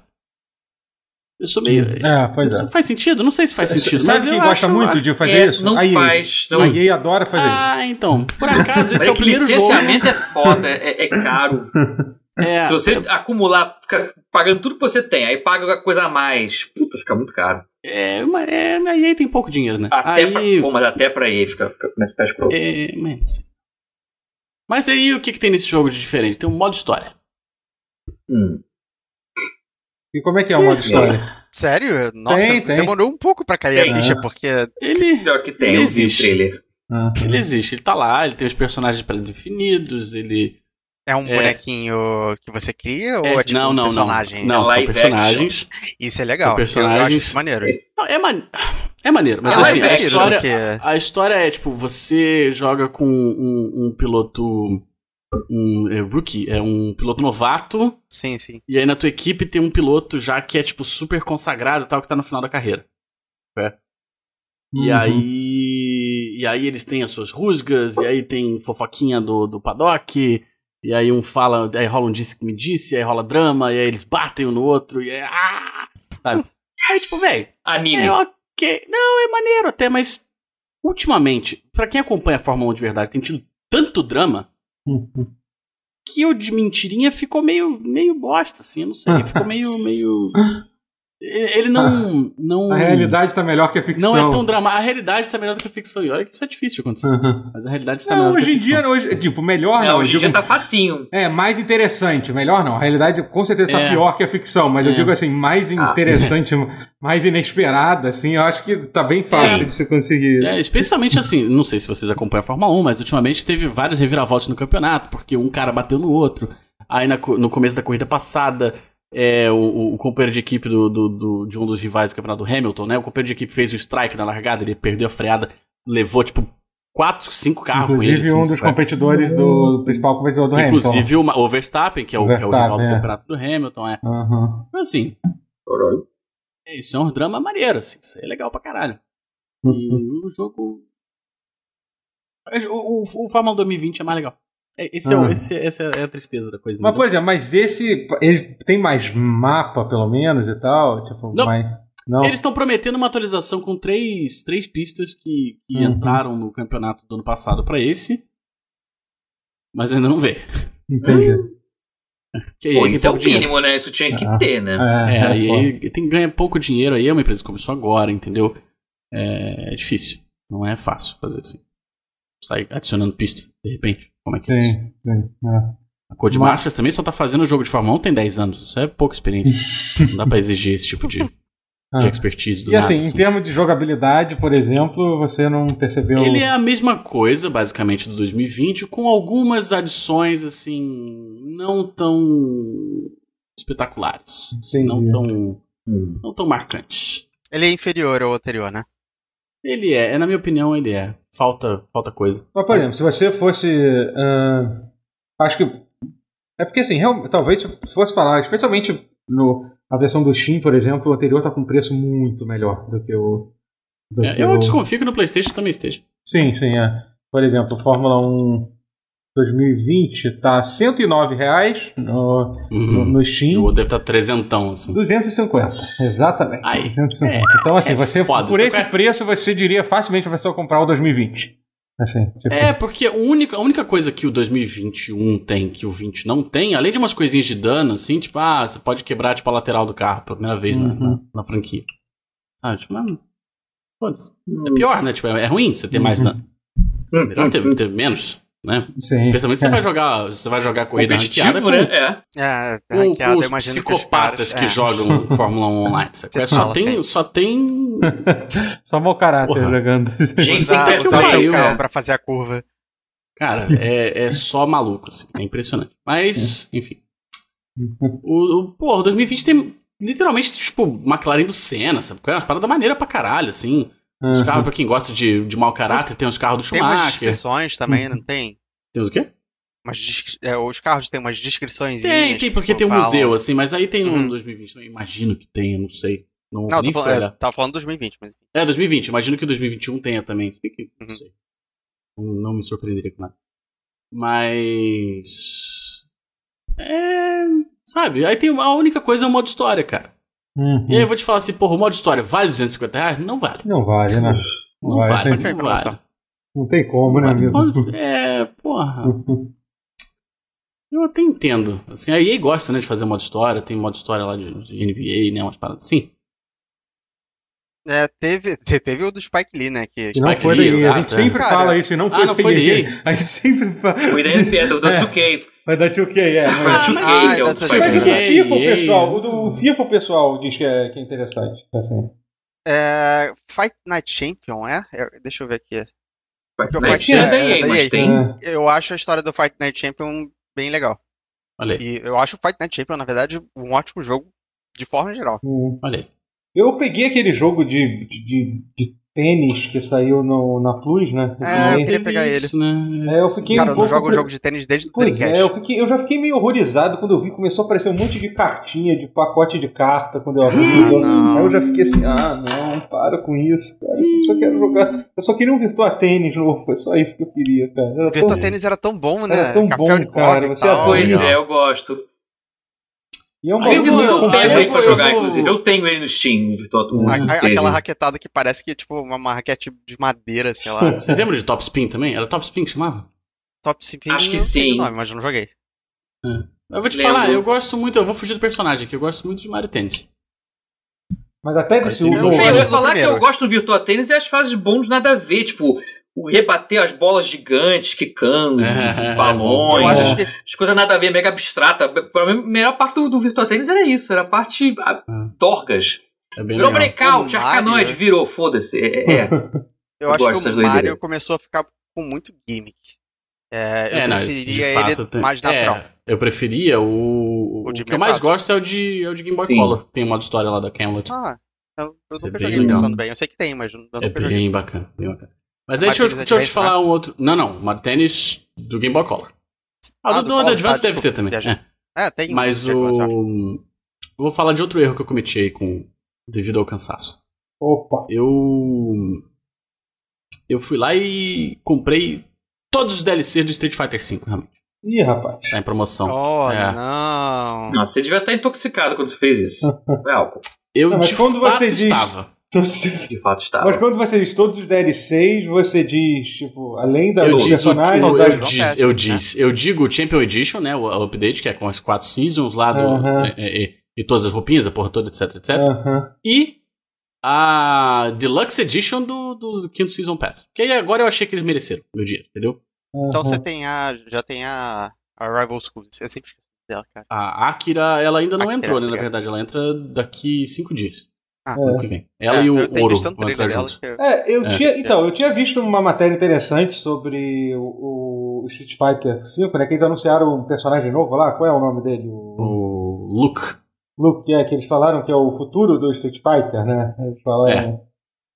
Speaker 3: Eu sou meio.
Speaker 1: É, pois
Speaker 3: Isso
Speaker 1: é.
Speaker 3: faz sentido? Não sei se faz sentido.
Speaker 1: Sabe
Speaker 3: mas
Speaker 1: quem
Speaker 3: eu
Speaker 1: gosta
Speaker 3: acho-
Speaker 1: muito de fazer
Speaker 2: É,
Speaker 1: isso?
Speaker 2: Não
Speaker 1: a EA.
Speaker 2: faz. Não.
Speaker 1: A EA adora fazer isso.
Speaker 3: Ah, então. Por acaso, esse é
Speaker 2: é
Speaker 3: o primeiro jogo.
Speaker 2: licenciamento é foda, é, é caro.
Speaker 3: É,
Speaker 2: Se você acumular, fica pagando tudo que você tem, aí paga a coisa a mais. Puta, fica muito caro.
Speaker 3: é, mas é, na EA tem pouco dinheiro, né?
Speaker 2: Até
Speaker 3: aí.
Speaker 2: pra, pô, mas até pra aí fica, fica a ficar escroto.
Speaker 3: É, mas não sei. Mas aí o que, que tem nesse jogo de diferente? Tem um modo história.
Speaker 2: Hum.
Speaker 1: E como é que é o modo história?
Speaker 4: Sério? Nossa,
Speaker 1: Tem, tem.
Speaker 4: demorou um pouco pra cair
Speaker 2: Tem.
Speaker 4: a ficha, porque
Speaker 3: Ele.
Speaker 2: Pior que tem,
Speaker 3: Ele existe.
Speaker 2: trailer.
Speaker 1: Ah,
Speaker 3: Ele existe, ele tá lá, ele tem os personagens pré-definidos, ele.
Speaker 4: é um
Speaker 3: É.
Speaker 4: bonequinho que você cria ou
Speaker 3: É,
Speaker 4: é tipo
Speaker 3: não,
Speaker 4: um
Speaker 3: não, não.
Speaker 4: personagem?
Speaker 3: Não, são
Speaker 2: Live
Speaker 3: personagens.
Speaker 4: Isso é legal.
Speaker 3: São personagens-
Speaker 4: Eu acho isso maneiro.
Speaker 3: Não, é, man... é maneiro, mas
Speaker 2: Ah,
Speaker 3: assim,
Speaker 2: é
Speaker 3: a história,
Speaker 4: porque-
Speaker 3: a história é tipo, você joga com um, um piloto. Um é, rookie, é um piloto novato,
Speaker 4: Sim, sim.
Speaker 3: e aí na tua equipe tem um piloto já que é tipo super consagrado e tal, que tá no final da carreira. E
Speaker 1: Uhum.
Speaker 3: aí. E aí eles têm as suas rusgas, e aí tem fofoquinha do, do paddock, e aí um fala, aí rola um disse que me disse, aí rola drama, e aí eles batem um no outro, e aí. Ah! Sabe? Aí, tipo, velho.
Speaker 2: Anime.
Speaker 3: É ok. Não, é maneiro até, mas. Ultimamente, pra quem acompanha a Fórmula 1 de verdade, tem tido tanto drama
Speaker 1: Uhum.
Speaker 3: que o de mentirinha ficou meio, meio bosta, assim, eu não sei. Ficou meio. meio... Ele não. não
Speaker 1: A realidade tá melhor que a ficção.
Speaker 3: não é tão dramático. A realidade está melhor do que a ficção. E olha que isso é difícil de acontecer.
Speaker 1: Uhum.
Speaker 3: Mas a realidade está
Speaker 1: Não,
Speaker 3: melhor que
Speaker 1: hoje
Speaker 3: a
Speaker 1: em dia, hoje, tipo, melhor
Speaker 2: É,
Speaker 1: não. eu
Speaker 2: hoje em dia
Speaker 1: digo-
Speaker 2: tá facinho.
Speaker 1: É, mais interessante. Melhor não. A realidade com certeza tá
Speaker 3: É.
Speaker 1: pior que a ficção, mas eu
Speaker 3: É.
Speaker 1: digo assim, mais
Speaker 2: Ah.
Speaker 1: interessante, mais inesperada, assim, eu acho que tá bem fácil
Speaker 3: Sim.
Speaker 1: de você conseguir.
Speaker 3: É, especialmente assim, não sei se vocês acompanham a Fórmula 1, mas ultimamente teve várias reviravoltas no campeonato, porque um cara bateu no outro. Aí na no começo da corrida passada, é, o, o companheiro de equipe do, do- do- de um dos rivais do campeonato, do Hamilton, né? O companheiro de equipe fez o strike na largada, ele perdeu a freada, levou tipo quatro, cinco carros com
Speaker 1: Inclusive,
Speaker 3: ele. assim,
Speaker 1: um dos
Speaker 3: sabe?
Speaker 1: competidores do, do principal competidor do Hamilton.
Speaker 3: Inclusive o, Verstappen, que é o, que é o rival
Speaker 1: Verstappen,
Speaker 3: do
Speaker 1: é.
Speaker 3: campeonato do Hamilton, é. Mas assim,
Speaker 2: Caralho.
Speaker 3: isso é um drama maneiro, assim, isso é legal pra caralho.
Speaker 1: Uhum.
Speaker 3: E o jogo. O, o, o Fórmula 2020 é mais legal. É, Esse é, o-
Speaker 1: Ah.
Speaker 3: esse- essa é a tristeza da coisa.
Speaker 1: Mas,
Speaker 3: né?
Speaker 1: por exemplo, mas esse. Ele tem mais mapa, pelo menos, e tal? Tipo,
Speaker 3: Não.
Speaker 1: mais. Não.
Speaker 3: Eles estão prometendo uma atualização com três, três pistas que, que
Speaker 1: Uhum.
Speaker 3: entraram no campeonato do ano passado pra esse. Mas ainda não vê.
Speaker 1: Entendi.
Speaker 3: Que aí
Speaker 2: Pô, isso é o
Speaker 3: pouco dinheiro.
Speaker 2: mínimo, né? Isso tinha que
Speaker 1: Ah.
Speaker 2: ter, né?
Speaker 1: É,
Speaker 3: É,
Speaker 1: é,
Speaker 3: aí tem, ganha pouco dinheiro aí, é uma empresa que começou agora, entendeu? É, é difícil. Não é fácil fazer assim. Sai adicionando pista, de repente. Como é que é isso?
Speaker 1: Sim, sim. é.
Speaker 3: A Codemasters também só tá fazendo jogo de Fórmula 1 tem 10 anos. Isso é pouca experiência. não dá pra exigir esse tipo de, de
Speaker 1: Ah.
Speaker 3: expertise do
Speaker 1: E
Speaker 3: nada,
Speaker 1: assim, em
Speaker 3: assim.
Speaker 1: termos de jogabilidade, por exemplo, você não percebeu.
Speaker 3: Ele é a mesma coisa, basicamente, do 2020, com algumas adições, assim, não tão espetaculares. assim, não
Speaker 1: Entendi.
Speaker 3: tão,
Speaker 2: Hum.
Speaker 3: não tão marcantes.
Speaker 4: Ele é inferior ao anterior, né?
Speaker 3: Ele é, é, na minha opinião, ele é. Falta, falta coisa.
Speaker 1: Mas, por exemplo, se você fosse. ah, acho que. É porque, assim, real- talvez se fosse falar, especialmente no, a versão do Steam, por exemplo, o anterior tá com um preço muito melhor do que o. do
Speaker 3: É,
Speaker 1: que
Speaker 3: eu
Speaker 1: o-
Speaker 3: desconfio que no PlayStation também esteja.
Speaker 1: Sim, sim, é. Por exemplo, Fórmula 1 2020 tá 109 reais no, no,
Speaker 3: Uhum.
Speaker 1: no Steam.
Speaker 3: Eu deve estar trezentão, assim.
Speaker 1: 250, exatamente.
Speaker 3: Ai,
Speaker 1: 250. então, assim,
Speaker 3: é
Speaker 1: você,
Speaker 3: foda,
Speaker 1: por
Speaker 3: você
Speaker 1: esse
Speaker 3: vai-
Speaker 1: preço, você diria facilmente a pessoa comprar o 2020. Assim, tipo,
Speaker 3: É, porque a única, a única coisa que o 2021 tem, que o 20 não tem, além de umas coisinhas de dano, assim, tipo, ah, você pode quebrar, tipo, a lateral do carro pela primeira vez na,
Speaker 1: Uhum.
Speaker 3: na, na franquia. Sabe, tipo, mas... Foda-se. É pior, né? Tipo, é, é ruim você ter mais
Speaker 1: Uhum.
Speaker 3: dano. Melhor ter, ter menos, né?
Speaker 1: sim.
Speaker 3: Especialmente se
Speaker 1: É.
Speaker 3: você vai jogar, você vai jogar corrida ranqueada
Speaker 2: Competitivo,
Speaker 3: com,
Speaker 2: né? É.
Speaker 4: É,
Speaker 3: com,
Speaker 4: ranqueada,
Speaker 3: com
Speaker 4: eu
Speaker 3: os psicopatas que,
Speaker 4: os caras- é.
Speaker 3: jogam Fórmula 1 online. sabe?
Speaker 4: Você
Speaker 3: Só tem,
Speaker 4: assim.
Speaker 3: só tem
Speaker 1: Só mau caráter
Speaker 3: Porra.
Speaker 1: jogando.
Speaker 2: Gente,
Speaker 4: Usar, usar seu carro
Speaker 2: né?
Speaker 4: pra fazer a curva.
Speaker 3: Cara, é, é só maluco, assim. É impressionante. Mas, enfim. O, o, o 2020 tem literalmente, tipo, McLaren do Senna, sabe? É umas paradas maneiras pra caralho, assim. Os
Speaker 1: Uhum.
Speaker 3: carros, pra quem gosta de, de mau caráter, tem os carros do
Speaker 4: Tem umas
Speaker 3: Schumacher.
Speaker 4: descrições também, não tem?
Speaker 3: Tem os o quê?
Speaker 4: Umas é, os carros têm umas descrições.
Speaker 3: Tem, tem, porque tem um museu, assim, mas aí tem no
Speaker 4: Uhum.
Speaker 3: 2020. Eu imagino que tenha, não sei. Não,
Speaker 4: Não, tô falando, é, tava falando 2020, mas.
Speaker 3: É, 2020. Imagino que o 2021 tenha também. Que não
Speaker 4: Uhum.
Speaker 3: sei. Não, não me surpreenderia com nada. Mas. É. Sabe? Aí tem uma- a única coisa é o modo história, cara.
Speaker 1: Uhum.
Speaker 3: E aí eu vou te falar assim, porra, o modo história vale 250 reais? Não vale.
Speaker 1: Não vale, né?
Speaker 3: Não
Speaker 1: Vai,
Speaker 3: vale.
Speaker 1: tem-
Speaker 4: a
Speaker 3: Não vale.
Speaker 1: Não tem como, né, amigo?
Speaker 3: Pode- É, porra. Eu até entendo. Assim, a EA gosta, né, de fazer modo história. Tem modo história lá de, de NBA, né? Umas paradas assim.
Speaker 4: É, teve, te- teve o do Spike Lee, né? Que
Speaker 1: não
Speaker 3: Spike
Speaker 1: foi
Speaker 3: Lee,
Speaker 1: daí. A gente
Speaker 3: é.
Speaker 1: sempre
Speaker 4: Cara,
Speaker 1: fala isso e não
Speaker 3: ah,
Speaker 1: foi
Speaker 3: não
Speaker 1: da
Speaker 3: foi
Speaker 1: EA.
Speaker 3: daí.
Speaker 1: A gente sempre fala.
Speaker 2: Foi da NBA, do, do
Speaker 1: É.
Speaker 2: 2K.
Speaker 1: Vai dar 2K, é. Mas,
Speaker 2: do 2K,
Speaker 4: Ah,
Speaker 2: que é o
Speaker 4: da
Speaker 2: do
Speaker 4: 2K.
Speaker 2: Spike
Speaker 1: mas o do FIFA, o pessoal, o do FIFA, o pessoal diz que é, que é interessante. Assim.
Speaker 4: É, Fight Night Champion, é? É, Deixa eu ver aqui. Porque Fight é-
Speaker 2: da
Speaker 4: é
Speaker 2: EA,
Speaker 4: da
Speaker 2: mas
Speaker 4: EA.
Speaker 2: tem.
Speaker 1: É.
Speaker 4: Eu acho a história do Fight Night Champion bem legal.
Speaker 3: Olha aí,
Speaker 4: E eu acho o Fight Night Champion, na verdade, um ótimo jogo de forma geral.
Speaker 1: Hum.
Speaker 3: olha aí.
Speaker 1: Eu peguei aquele jogo de, de, de, de tênis que saiu no, na Plus, né?
Speaker 4: É, eu queria pegar ele.
Speaker 3: Né?
Speaker 1: É, eu fiquei
Speaker 4: Cara,
Speaker 1: um
Speaker 4: eu não
Speaker 1: pouco
Speaker 4: jogo jogo de tênis desde o
Speaker 1: Pois
Speaker 4: Dreamcast.
Speaker 1: é, eu, fiquei, eu já fiquei meio horrorizado quando eu vi começou a aparecer um monte de cartinha, de pacote de carta quando eu abri.
Speaker 4: Ah.
Speaker 1: Aí eu já fiquei assim, ah, não, para com isso, cara. Eu só quero jogar. Eu só queria um Virtua Tênis novo, foi só isso que eu queria, cara. Era
Speaker 4: Virtua
Speaker 1: tão-
Speaker 4: Tênis era tão bom, né?
Speaker 1: Era tão
Speaker 4: Café
Speaker 1: bom, cara,
Speaker 4: e
Speaker 1: você
Speaker 4: tal.
Speaker 2: Pois é, eu gosto.
Speaker 1: E é um bagulho
Speaker 3: vou- vou-
Speaker 2: pra
Speaker 3: eu
Speaker 2: jogar,
Speaker 3: vou-
Speaker 2: inclusive. Eu tenho ele no Steam, Virtual Tour.
Speaker 4: Aquela raquetada que parece que é tipo uma, uma raquete de madeira, sei lá.
Speaker 3: Vocês lembram de Top Spin também? Era Top Spin que chamava?
Speaker 4: Top Spin,
Speaker 2: Acho que sim.
Speaker 4: o nome, mas eu não joguei.
Speaker 3: Eu vou te
Speaker 2: Lembro.
Speaker 3: falar, eu gosto muito, eu vou fugir do personagem aqui, eu gosto muito de Mario Tennis.
Speaker 1: Mas até
Speaker 3: Eu
Speaker 1: uso.
Speaker 4: Eu
Speaker 2: Sim, eu ia
Speaker 4: do
Speaker 2: falar que eu gosto do Virtua Tennis e as fases bons nada a ver, tipo, o rebater as bolas gigantes, quicando,
Speaker 3: É,
Speaker 2: balões,
Speaker 4: que
Speaker 2: as coisas nada a ver, mega abstrata. Pra mim, a melhor parte do, do Virtua Tennis era isso, era a parte ah, dorgas.
Speaker 3: É bem
Speaker 2: Virou
Speaker 3: legal.
Speaker 2: breakout, arcanoide, virou, foda-se. É, é.
Speaker 4: Eu,
Speaker 2: Eu
Speaker 4: acho que o Mario
Speaker 2: doideiras.
Speaker 4: começou a ficar com muito gimmick. É, eu
Speaker 3: É, não,
Speaker 4: preferiria
Speaker 3: fato,
Speaker 4: ele
Speaker 3: tem-
Speaker 4: mais natural.
Speaker 3: É, eu preferia o.
Speaker 4: O
Speaker 3: O, que eu mais
Speaker 4: 64.
Speaker 3: gosto é o de, é o de Game Boy
Speaker 2: Sim.
Speaker 3: Color. Tem um modo história lá da Camelot.
Speaker 4: Ah, eu, eu
Speaker 3: é
Speaker 4: nunca
Speaker 3: bem
Speaker 4: joguei pensando bem. Eu sei que tem, mas eu nunca
Speaker 3: é bem bacana, bem bacana. Mas aí deixa eu, deixa eu te falar um outro. Não, não, Mario Tênis do Game Boy Color. Ah,
Speaker 4: Ah,
Speaker 3: do,
Speaker 4: do
Speaker 3: do? Advance
Speaker 4: Ah,
Speaker 3: deve
Speaker 4: desculpa,
Speaker 3: ter também. é.
Speaker 4: É, tem.
Speaker 3: Mas
Speaker 4: acho.
Speaker 3: o. Eu vou falar de outro erro que eu cometi aí com. devido ao cansaço.
Speaker 1: Opa.
Speaker 3: Eu. Eu fui lá e comprei todos os DLCs do Street Fighter V, realmente.
Speaker 1: Ih, rapaz.
Speaker 3: Tá em promoção.
Speaker 4: Oh,
Speaker 3: É.
Speaker 4: não.
Speaker 2: Nossa, você devia estar intoxicado quando você fez isso. Foi álcool.
Speaker 3: Eu
Speaker 1: Não, mas
Speaker 3: de
Speaker 1: quando
Speaker 3: fato
Speaker 1: você diz-
Speaker 3: estava.
Speaker 2: De fato estava.
Speaker 1: Mas quando você diz todos os DLCs, você diz, tipo, além da,
Speaker 3: Eu
Speaker 1: dos
Speaker 3: o- eu, eu
Speaker 4: né?
Speaker 3: disse, eu digo o Champion Edition, né? O, o update, que é com as quatro seasons lá do.
Speaker 1: Aham.
Speaker 3: é, é, é, e todas as roupinhas, a porra toda, etc, etc.
Speaker 1: Aham.
Speaker 3: E a Deluxe Edition do, do quinto Season Pass. Que aí agora eu achei que eles mereceram meu dinheiro, entendeu?
Speaker 4: Então
Speaker 1: aham.
Speaker 4: você tem a. Já tem a. A Rival Schools. Eu sempre esqueço dela, cara.
Speaker 3: A Akira, ela ainda não
Speaker 4: Akira,
Speaker 3: entrou, né? Na
Speaker 4: obrigado.
Speaker 3: verdade, ela entra daqui cinco dias.
Speaker 4: Ah,
Speaker 3: vem. Ela
Speaker 4: É,
Speaker 3: e o Ouro vão entrar juntos.
Speaker 4: que eu-
Speaker 1: É, eu
Speaker 3: É.
Speaker 1: tinha. Então, eu tinha visto uma matéria interessante sobre o, o Street Fighter V, né? Que eles anunciaram um personagem novo lá. Qual é o nome dele? O
Speaker 3: O Luke.
Speaker 1: Luke, que é que eles falaram que é o futuro do Street Fighter, né? Eles falaram.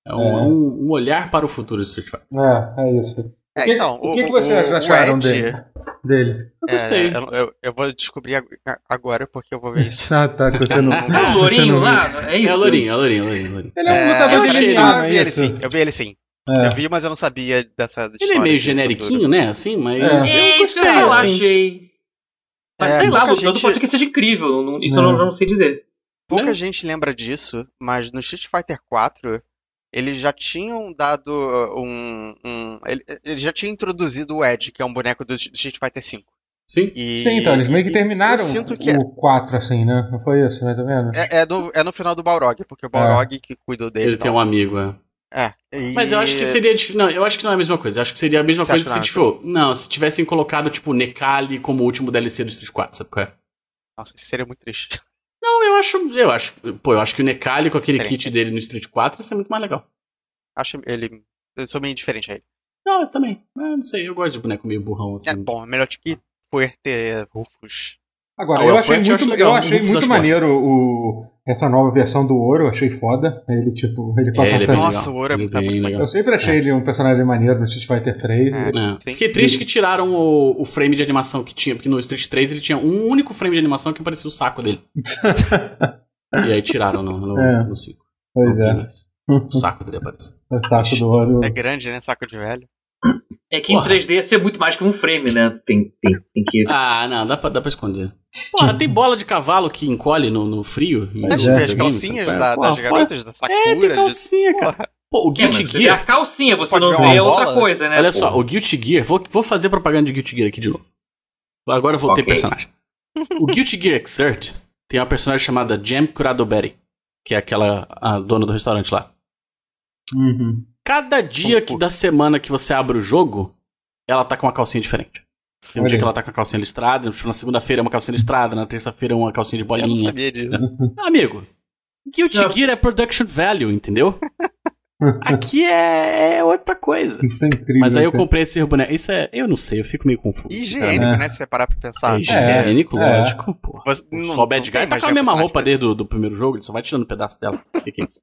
Speaker 3: É um,
Speaker 1: É.
Speaker 3: é um- um olhar para o futuro do Street Fighter.
Speaker 1: É, é, isso.
Speaker 4: É,
Speaker 1: o que,
Speaker 4: então,
Speaker 1: o que,
Speaker 4: o-
Speaker 1: que vocês
Speaker 4: o- o
Speaker 1: acharam
Speaker 4: Edge-
Speaker 1: dele? dele?
Speaker 3: Eu gostei.
Speaker 4: É, eu, eu- eu vou descobrir ag- agora porque eu vou ver isso.
Speaker 1: Ah, tá, que você não.
Speaker 2: É o Lourinho lá, é isso?
Speaker 3: É Lourinho, é a Lourinho, é a Lourinho, é Lourinho.
Speaker 1: Ele é um
Speaker 4: É,
Speaker 1: lutador
Speaker 3: eu
Speaker 1: de
Speaker 4: Ah,
Speaker 1: não
Speaker 4: eu vi ele
Speaker 1: isso?
Speaker 4: sim, eu vi ele sim.
Speaker 1: É.
Speaker 4: Eu vi, mas eu não sabia dessa
Speaker 3: Ele é meio generiquinho, né? Assim, mas.
Speaker 1: É.
Speaker 3: eu
Speaker 2: É isso que eu
Speaker 3: gostei,
Speaker 2: falar,
Speaker 3: assim.
Speaker 2: achei. Mas
Speaker 4: É,
Speaker 2: sei lá, lutando
Speaker 4: gente-
Speaker 2: pode ser que seja incrível. não- Isso
Speaker 1: É.
Speaker 2: eu não, não sei dizer.
Speaker 4: Pouca
Speaker 3: Né?
Speaker 4: gente lembra disso, mas no Street Fighter 4 eles já tinham dado um. um ele, ele já tinha introduzido o Edge, que é um boneco do Street Fighter 5.
Speaker 3: Sim.
Speaker 4: E,
Speaker 1: Sim, então, eles meio que terminaram
Speaker 4: que é,
Speaker 1: o 4, assim, né? Não foi isso, mais ou menos?
Speaker 4: é, é no, é no final do Balrog, porque o Balrog que cuidou dele.
Speaker 3: Ele tem um amigo, é.
Speaker 4: É. e-
Speaker 3: Mas eu acho que seria. Não, eu acho que não é a mesma coisa. Eu acho que seria a mesma
Speaker 4: Você
Speaker 3: coisa se
Speaker 4: é
Speaker 3: tipo. Não, se tivessem colocado, tipo, Nekali como o último DLC do Street 4, sabe qual é?
Speaker 4: Nossa, isso seria muito triste.
Speaker 3: Não, eu acho. Eu acho. Pô, eu acho que o Nekali com aquele
Speaker 4: Diferente.
Speaker 3: kit dele no Street 4 ia ser muito mais legal.
Speaker 4: Acho ele. Eu sou meio indiferente a ele.
Speaker 3: Não, eu também. Mas não sei, eu gosto de boneco meio burrão assim.
Speaker 4: É bom, é melhor que Fuerte Rufus.
Speaker 1: Agora,
Speaker 3: Ah,
Speaker 1: eu achei
Speaker 3: eu
Speaker 1: muito,
Speaker 3: acho legal,
Speaker 1: eu achei muito
Speaker 3: acho
Speaker 1: maneiro o, essa nova versão do Ouro, eu achei foda. Ele, tipo, ele com a
Speaker 3: É, ele é.
Speaker 4: Nossa,
Speaker 3: legal.
Speaker 4: o Ouro é muito- tá muito
Speaker 3: legal.
Speaker 1: Eu sempre achei ele um personagem maneiro no Street Fighter 3.
Speaker 4: É.
Speaker 3: É. Fiquei triste que tiraram o, o frame de animação que tinha, porque no Street 3 ele tinha um único frame de animação que parecia o saco dele. e aí tiraram no, no,
Speaker 1: É.
Speaker 3: no 5.
Speaker 1: Pois é.
Speaker 3: O saco dele aparece.
Speaker 1: o saco do Ouro.
Speaker 4: É grande, né? Saco de velho.
Speaker 2: É que em
Speaker 3: Porra.
Speaker 2: 3D ia ser muito mais que um frame, né? Tem, tem, tem que.
Speaker 3: Ah, não, dá pra, dá pra esconder. Porra, tem bola de cavalo que encolhe no, no frio.
Speaker 1: Mas
Speaker 4: Deixa
Speaker 1: é,
Speaker 4: eu ver as calcinhas da-
Speaker 3: Porra,
Speaker 4: das garotas, da Sakura.
Speaker 3: É, tem
Speaker 4: de-
Speaker 3: calcinha, cara.
Speaker 4: Porra.
Speaker 3: Pô, o
Speaker 2: É,
Speaker 3: Guilty
Speaker 2: você vê a
Speaker 3: Gear.
Speaker 2: calcinha, você
Speaker 4: Pode
Speaker 2: não vê outra
Speaker 4: bola?
Speaker 2: coisa, né?
Speaker 3: Olha
Speaker 2: pô?
Speaker 3: só, o Guilty Gear. Vou, vou fazer propaganda de Guilty Gear aqui de novo. Agora eu voltei
Speaker 2: Ok.
Speaker 3: pro personagem. O Guilty Gear Xrd tem uma personagem chamada Jam Kuradoberi, que é aquela a dona do restaurante lá.
Speaker 1: Uhum.
Speaker 3: Cada dia que da semana que você abre o jogo, ela tá com uma calcinha diferente. Tem um dia que ela tá com a calcinha listrada, tipo, na segunda-feira é uma calcinha listrada, na terça-feira é uma calcinha de
Speaker 4: Eu não
Speaker 3: bolinha.
Speaker 4: sabia disso.
Speaker 3: Amigo, Guilty
Speaker 2: Não.
Speaker 3: Gear é production value, entendeu? Aqui é, é outra coisa.
Speaker 1: Isso é incrível.
Speaker 3: Mas aí eu
Speaker 1: cara.
Speaker 3: comprei esse boneco. Isso é. Eu não sei, eu fico meio confuso.
Speaker 4: Higiênico,
Speaker 1: É.
Speaker 4: né? Se você parar pra pensar.
Speaker 3: É higiênico,
Speaker 1: É,
Speaker 3: lógico, pô.
Speaker 4: Você não-
Speaker 3: Só o Bad Guy tá com a mesma roupa dele do, do primeiro jogo, ele só vai tirando um pedaço dela. O que, que é isso?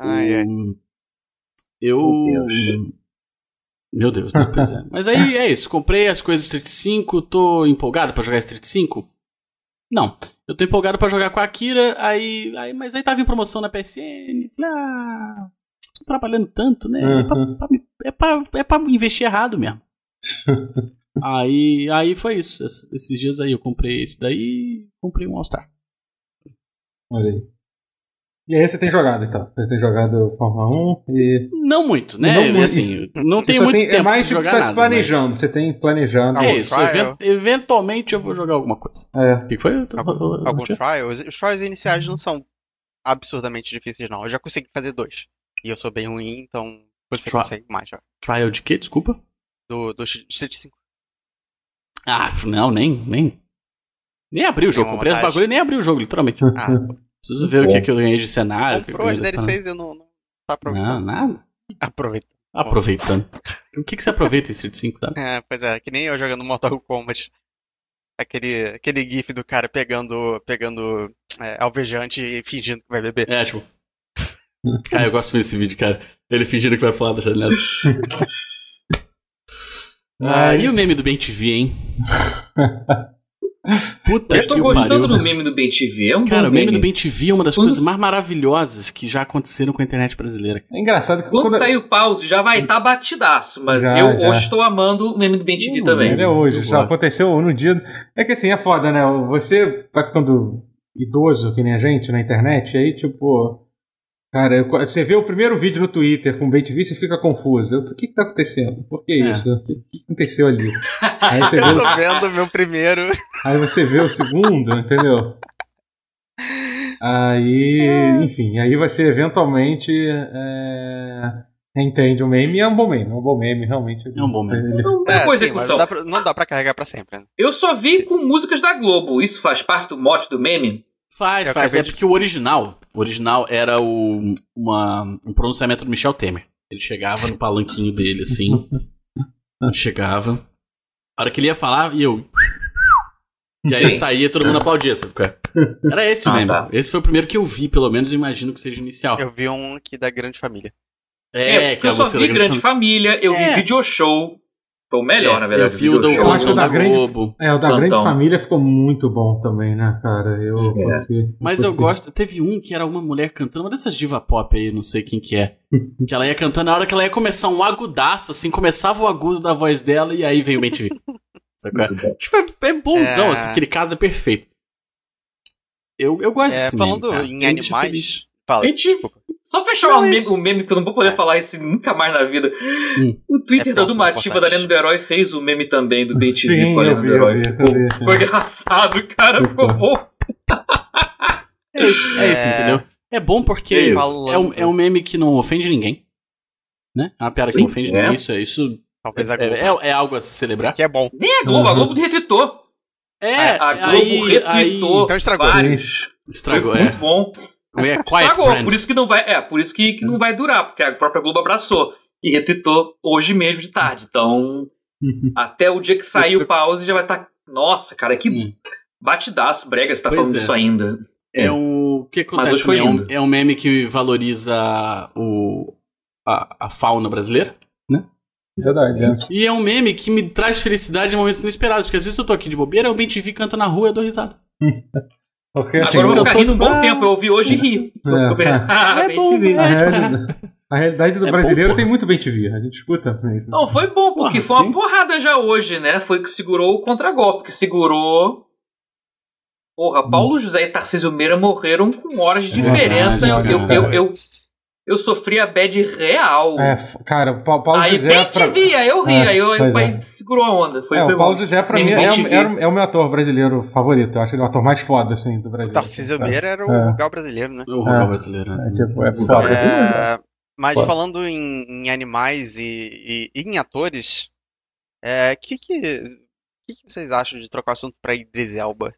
Speaker 4: Ai, ai.
Speaker 3: Hum, Eu.
Speaker 2: Meu Deus.
Speaker 3: Meu Deus, né? Pois é. Mas aí é isso. Comprei as coisas Street 5, tô empolgado pra jogar Street 5? Não. Eu tô empolgado pra jogar com a Akira, aí, aí, mas aí tava em promoção na PSN. Falei, ah, tô trabalhando tanto, né? É, pra,
Speaker 1: Uhum.
Speaker 3: pra é, pra, é pra investir errado mesmo. aí, aí foi isso. Es- Esses dias aí eu comprei isso daí comprei um All-Star.
Speaker 1: Olha aí. E aí você tem jogado, então. Você tem jogado Fórmula 1 e.
Speaker 3: Não muito, né?
Speaker 1: Não muito.
Speaker 3: Assim, não
Speaker 1: Você
Speaker 3: tem muito
Speaker 1: tem-
Speaker 3: tempo
Speaker 1: é mais
Speaker 3: de
Speaker 1: tipo você tá planejando. Você tem planejando.
Speaker 3: mas- É isso,
Speaker 4: trial?
Speaker 3: even- eventualmente eu vou jogar alguma coisa.
Speaker 1: É.
Speaker 3: O que foi?
Speaker 4: Algum- Alguns trials. Os trials iniciais não são absurdamente difíceis, não. Eu já consegui fazer dois. E eu sou bem ruim, então você
Speaker 3: Tri-
Speaker 4: consegue mais já.
Speaker 3: Trial de quê? Desculpa.
Speaker 4: Do, do Street 5.
Speaker 3: Ah, não, nem, nem. Nem abri o jogo. Comprei
Speaker 4: vontade.
Speaker 3: bagulho e nem abri o jogo, literalmente.
Speaker 4: Ah,
Speaker 3: Preciso ver o que, que eu ganhei de cenário.
Speaker 4: comprou as DLCs e eu não, não tá
Speaker 3: Não,
Speaker 4: aproveitando.
Speaker 3: nada.
Speaker 4: Aproveita.
Speaker 3: Aproveitando. o que, que você aproveita em Street 5, tá?
Speaker 4: É, pois é, que nem eu jogando Mortal Kombat. Aquele, aquele gif do cara pegando, pegando é, alvejante e fingindo que vai beber.
Speaker 3: É, tipo. Cara, eu gosto muito desse vídeo, cara. Ele fingindo que vai falar da janela. Ah, e o meme do Ben TV, hein? Puta
Speaker 2: Eu tô gostando
Speaker 3: pariu.
Speaker 2: do meme do Ben TV. É um
Speaker 3: Cara, o meme do Ben TV é uma das
Speaker 2: Quando
Speaker 3: coisas mais maravilhosas que já aconteceram com a internet brasileira.
Speaker 1: É engraçado que
Speaker 2: Quando
Speaker 1: quando-
Speaker 2: sair o pause, já vai estar batidaço. Mas
Speaker 1: Já,
Speaker 2: eu
Speaker 1: já.
Speaker 2: hoje estou amando o meme do Ben TV
Speaker 3: Hum,
Speaker 2: também.
Speaker 1: Ele é hoje,
Speaker 3: Eu
Speaker 1: já
Speaker 3: gosto.
Speaker 1: aconteceu no dia. É que assim, é foda, né? Você vai ficando idoso, que nem a gente, na internet, aí, tipo. Cara, eu- você vê o primeiro vídeo no Twitter com o BTV, você fica confuso. Eu, O que que tá acontecendo? Por que
Speaker 3: É.
Speaker 1: isso? O que que aconteceu ali? Aí você, vê
Speaker 4: Eu
Speaker 1: o,
Speaker 4: tô vendo o meu primeiro.
Speaker 1: aí você vê o segundo, entendeu? Aí, enfim, aí você eventualmente é, entende o meme é um bom meme. É um bom meme, realmente.
Speaker 3: É um bom meme.
Speaker 2: Uma
Speaker 4: É,
Speaker 2: boa
Speaker 4: sim, não dá, pra, não dá pra carregar pra sempre. Né?
Speaker 2: Eu só vi
Speaker 4: Sim.
Speaker 2: com músicas da Globo. Isso faz parte do mote do meme?
Speaker 3: Faz,
Speaker 4: Eu
Speaker 3: faz. É
Speaker 4: de-
Speaker 3: porque o original, o original era o, uma, um pronunciamento do Michel Temer. Ele chegava no palanquinho dele, assim. ele chegava. A hora que ele ia falar, e eu. E aí ele saía todo mundo aplaudia, sabe? é? Era esse o
Speaker 2: Ah, tá.
Speaker 3: Esse foi o primeiro que eu vi, pelo menos, eu imagino que seja o inicial.
Speaker 4: Eu vi um aqui da Grande Família.
Speaker 3: É,
Speaker 2: porque eu só vi Grande Família, eu
Speaker 3: É.
Speaker 2: vi Video Show. Foi o melhor, na verdade.
Speaker 3: Eu vi o do,
Speaker 1: Eu acho que
Speaker 3: o
Speaker 1: da Grande-
Speaker 3: Globo.
Speaker 1: É, o da
Speaker 2: Plantão.
Speaker 1: Grande Família ficou muito bom também, né, cara? Eu
Speaker 2: É.
Speaker 1: curti-
Speaker 3: Mas eu gosto. Teve um que era uma mulher cantando, uma dessas diva pop aí, não sei quem que é. que ela ia cantando, na hora que ela ia começar um agudaço, assim, começava o agudo da voz dela e aí veio o é?
Speaker 2: Bom.
Speaker 3: Tipo, é, é bonzão,
Speaker 4: É.
Speaker 3: assim, aquele caso é perfeito. Eu, eu gosto
Speaker 4: É,
Speaker 3: desse
Speaker 4: falando
Speaker 3: meme,
Speaker 4: em animais.
Speaker 3: feliz.
Speaker 4: Fala,
Speaker 2: Gente,
Speaker 4: desculpa.
Speaker 2: Só fechar
Speaker 3: Não,
Speaker 2: o, meme, o meme que eu não vou poder falar isso nunca mais na vida.
Speaker 3: Hum.
Speaker 2: O Twitter
Speaker 4: É
Speaker 2: da Dumativa da
Speaker 4: importante.
Speaker 2: Lenda do Herói fez o meme também do BTV
Speaker 1: Sim,
Speaker 2: com a
Speaker 1: vi,
Speaker 2: do Herói.
Speaker 1: vi,
Speaker 2: Ficou,
Speaker 1: eu vi.
Speaker 2: ficou engraçado, cara. Ficou
Speaker 1: Ficou.
Speaker 2: bom.
Speaker 3: É isso, é isso,
Speaker 4: É.
Speaker 3: entendeu? É bom porque é um, é um meme que não ofende ninguém. Né? É uma piada que não ofende
Speaker 2: é.
Speaker 3: ninguém. Isso, é- isso
Speaker 4: Talvez a
Speaker 3: é,
Speaker 4: Globo.
Speaker 3: é- é algo a se celebrar.
Speaker 4: Que é bom.
Speaker 2: Nem a Globo, a
Speaker 1: Uhum.
Speaker 2: Globo retweetou.
Speaker 3: É,
Speaker 2: A Globo
Speaker 3: aí,
Speaker 2: retweetou
Speaker 4: Então estragou.
Speaker 2: vários.
Speaker 3: Estragou,
Speaker 2: Foi
Speaker 3: é.
Speaker 2: muito bom.
Speaker 3: É Brand.
Speaker 2: por isso que não vai, é, por isso que, que não vai durar, porque a própria Globo abraçou e retweetou hoje mesmo de tarde. Então, até o dia que sair o pause já vai estar. Nossa, cara, que
Speaker 3: Hum.
Speaker 2: batidaço, brega, você tá
Speaker 3: Pois
Speaker 2: falando
Speaker 3: é.
Speaker 2: disso ainda.
Speaker 3: É um. O que acontece?
Speaker 2: foi
Speaker 3: né? É, um, é um meme que valoriza o, a, a fauna brasileira.
Speaker 1: Verdade, é.
Speaker 3: E é um meme que me traz felicidade em momentos inesperados. Porque às vezes eu tô aqui de bobeira, o Ben TV canta na rua e eu dou risada.
Speaker 1: Porque assim,
Speaker 2: Agora eu vou
Speaker 3: eu
Speaker 2: ficar
Speaker 3: tô-
Speaker 2: rindo um bom tempo, eu ouvi hoje e ri.
Speaker 1: É,
Speaker 2: Ah,
Speaker 3: é
Speaker 2: bem
Speaker 3: bom, é.
Speaker 1: a, realidade, a realidade do
Speaker 3: É
Speaker 1: brasileiro
Speaker 3: bom,
Speaker 1: tem muito bem TV, a gente escuta mesmo.
Speaker 2: Não, foi bom, porque
Speaker 3: Porra,
Speaker 2: foi uma
Speaker 3: sim.
Speaker 2: porrada já hoje, né? Foi que segurou o contragolpe, que segurou. Porra, Paulo José e Tarcísio Meira morreram com horas de
Speaker 1: É
Speaker 2: diferença.
Speaker 3: verdade,
Speaker 2: eu, eu, eu, eu, eu sofri a bad real.
Speaker 1: É, cara, o Pa- Paulo
Speaker 2: aí
Speaker 1: José.
Speaker 2: bem
Speaker 1: pra-
Speaker 2: TV, aí eu ri,
Speaker 1: É,
Speaker 2: aí eu,
Speaker 1: pois
Speaker 2: aí
Speaker 1: é.
Speaker 2: segurou a onda. Foi,
Speaker 1: é,
Speaker 2: foi
Speaker 1: o Paulo
Speaker 2: bom.
Speaker 1: José, pra mim, é, o- é o- é o meu ator brasileiro favorito. Eu acho ele o ator mais foda, assim, do Brasil.
Speaker 4: O Tarcísio
Speaker 1: É.
Speaker 4: Meira era o
Speaker 1: É.
Speaker 4: Brasileiro, né?
Speaker 3: O
Speaker 1: É.
Speaker 3: brasileiro. né?
Speaker 1: É, tipo, é foda.
Speaker 4: É, mas
Speaker 1: Pô.
Speaker 4: falando em, em animais e, e- e em atores, é, que, que, que que vocês acham de trocar o assunto pra Idris Elba?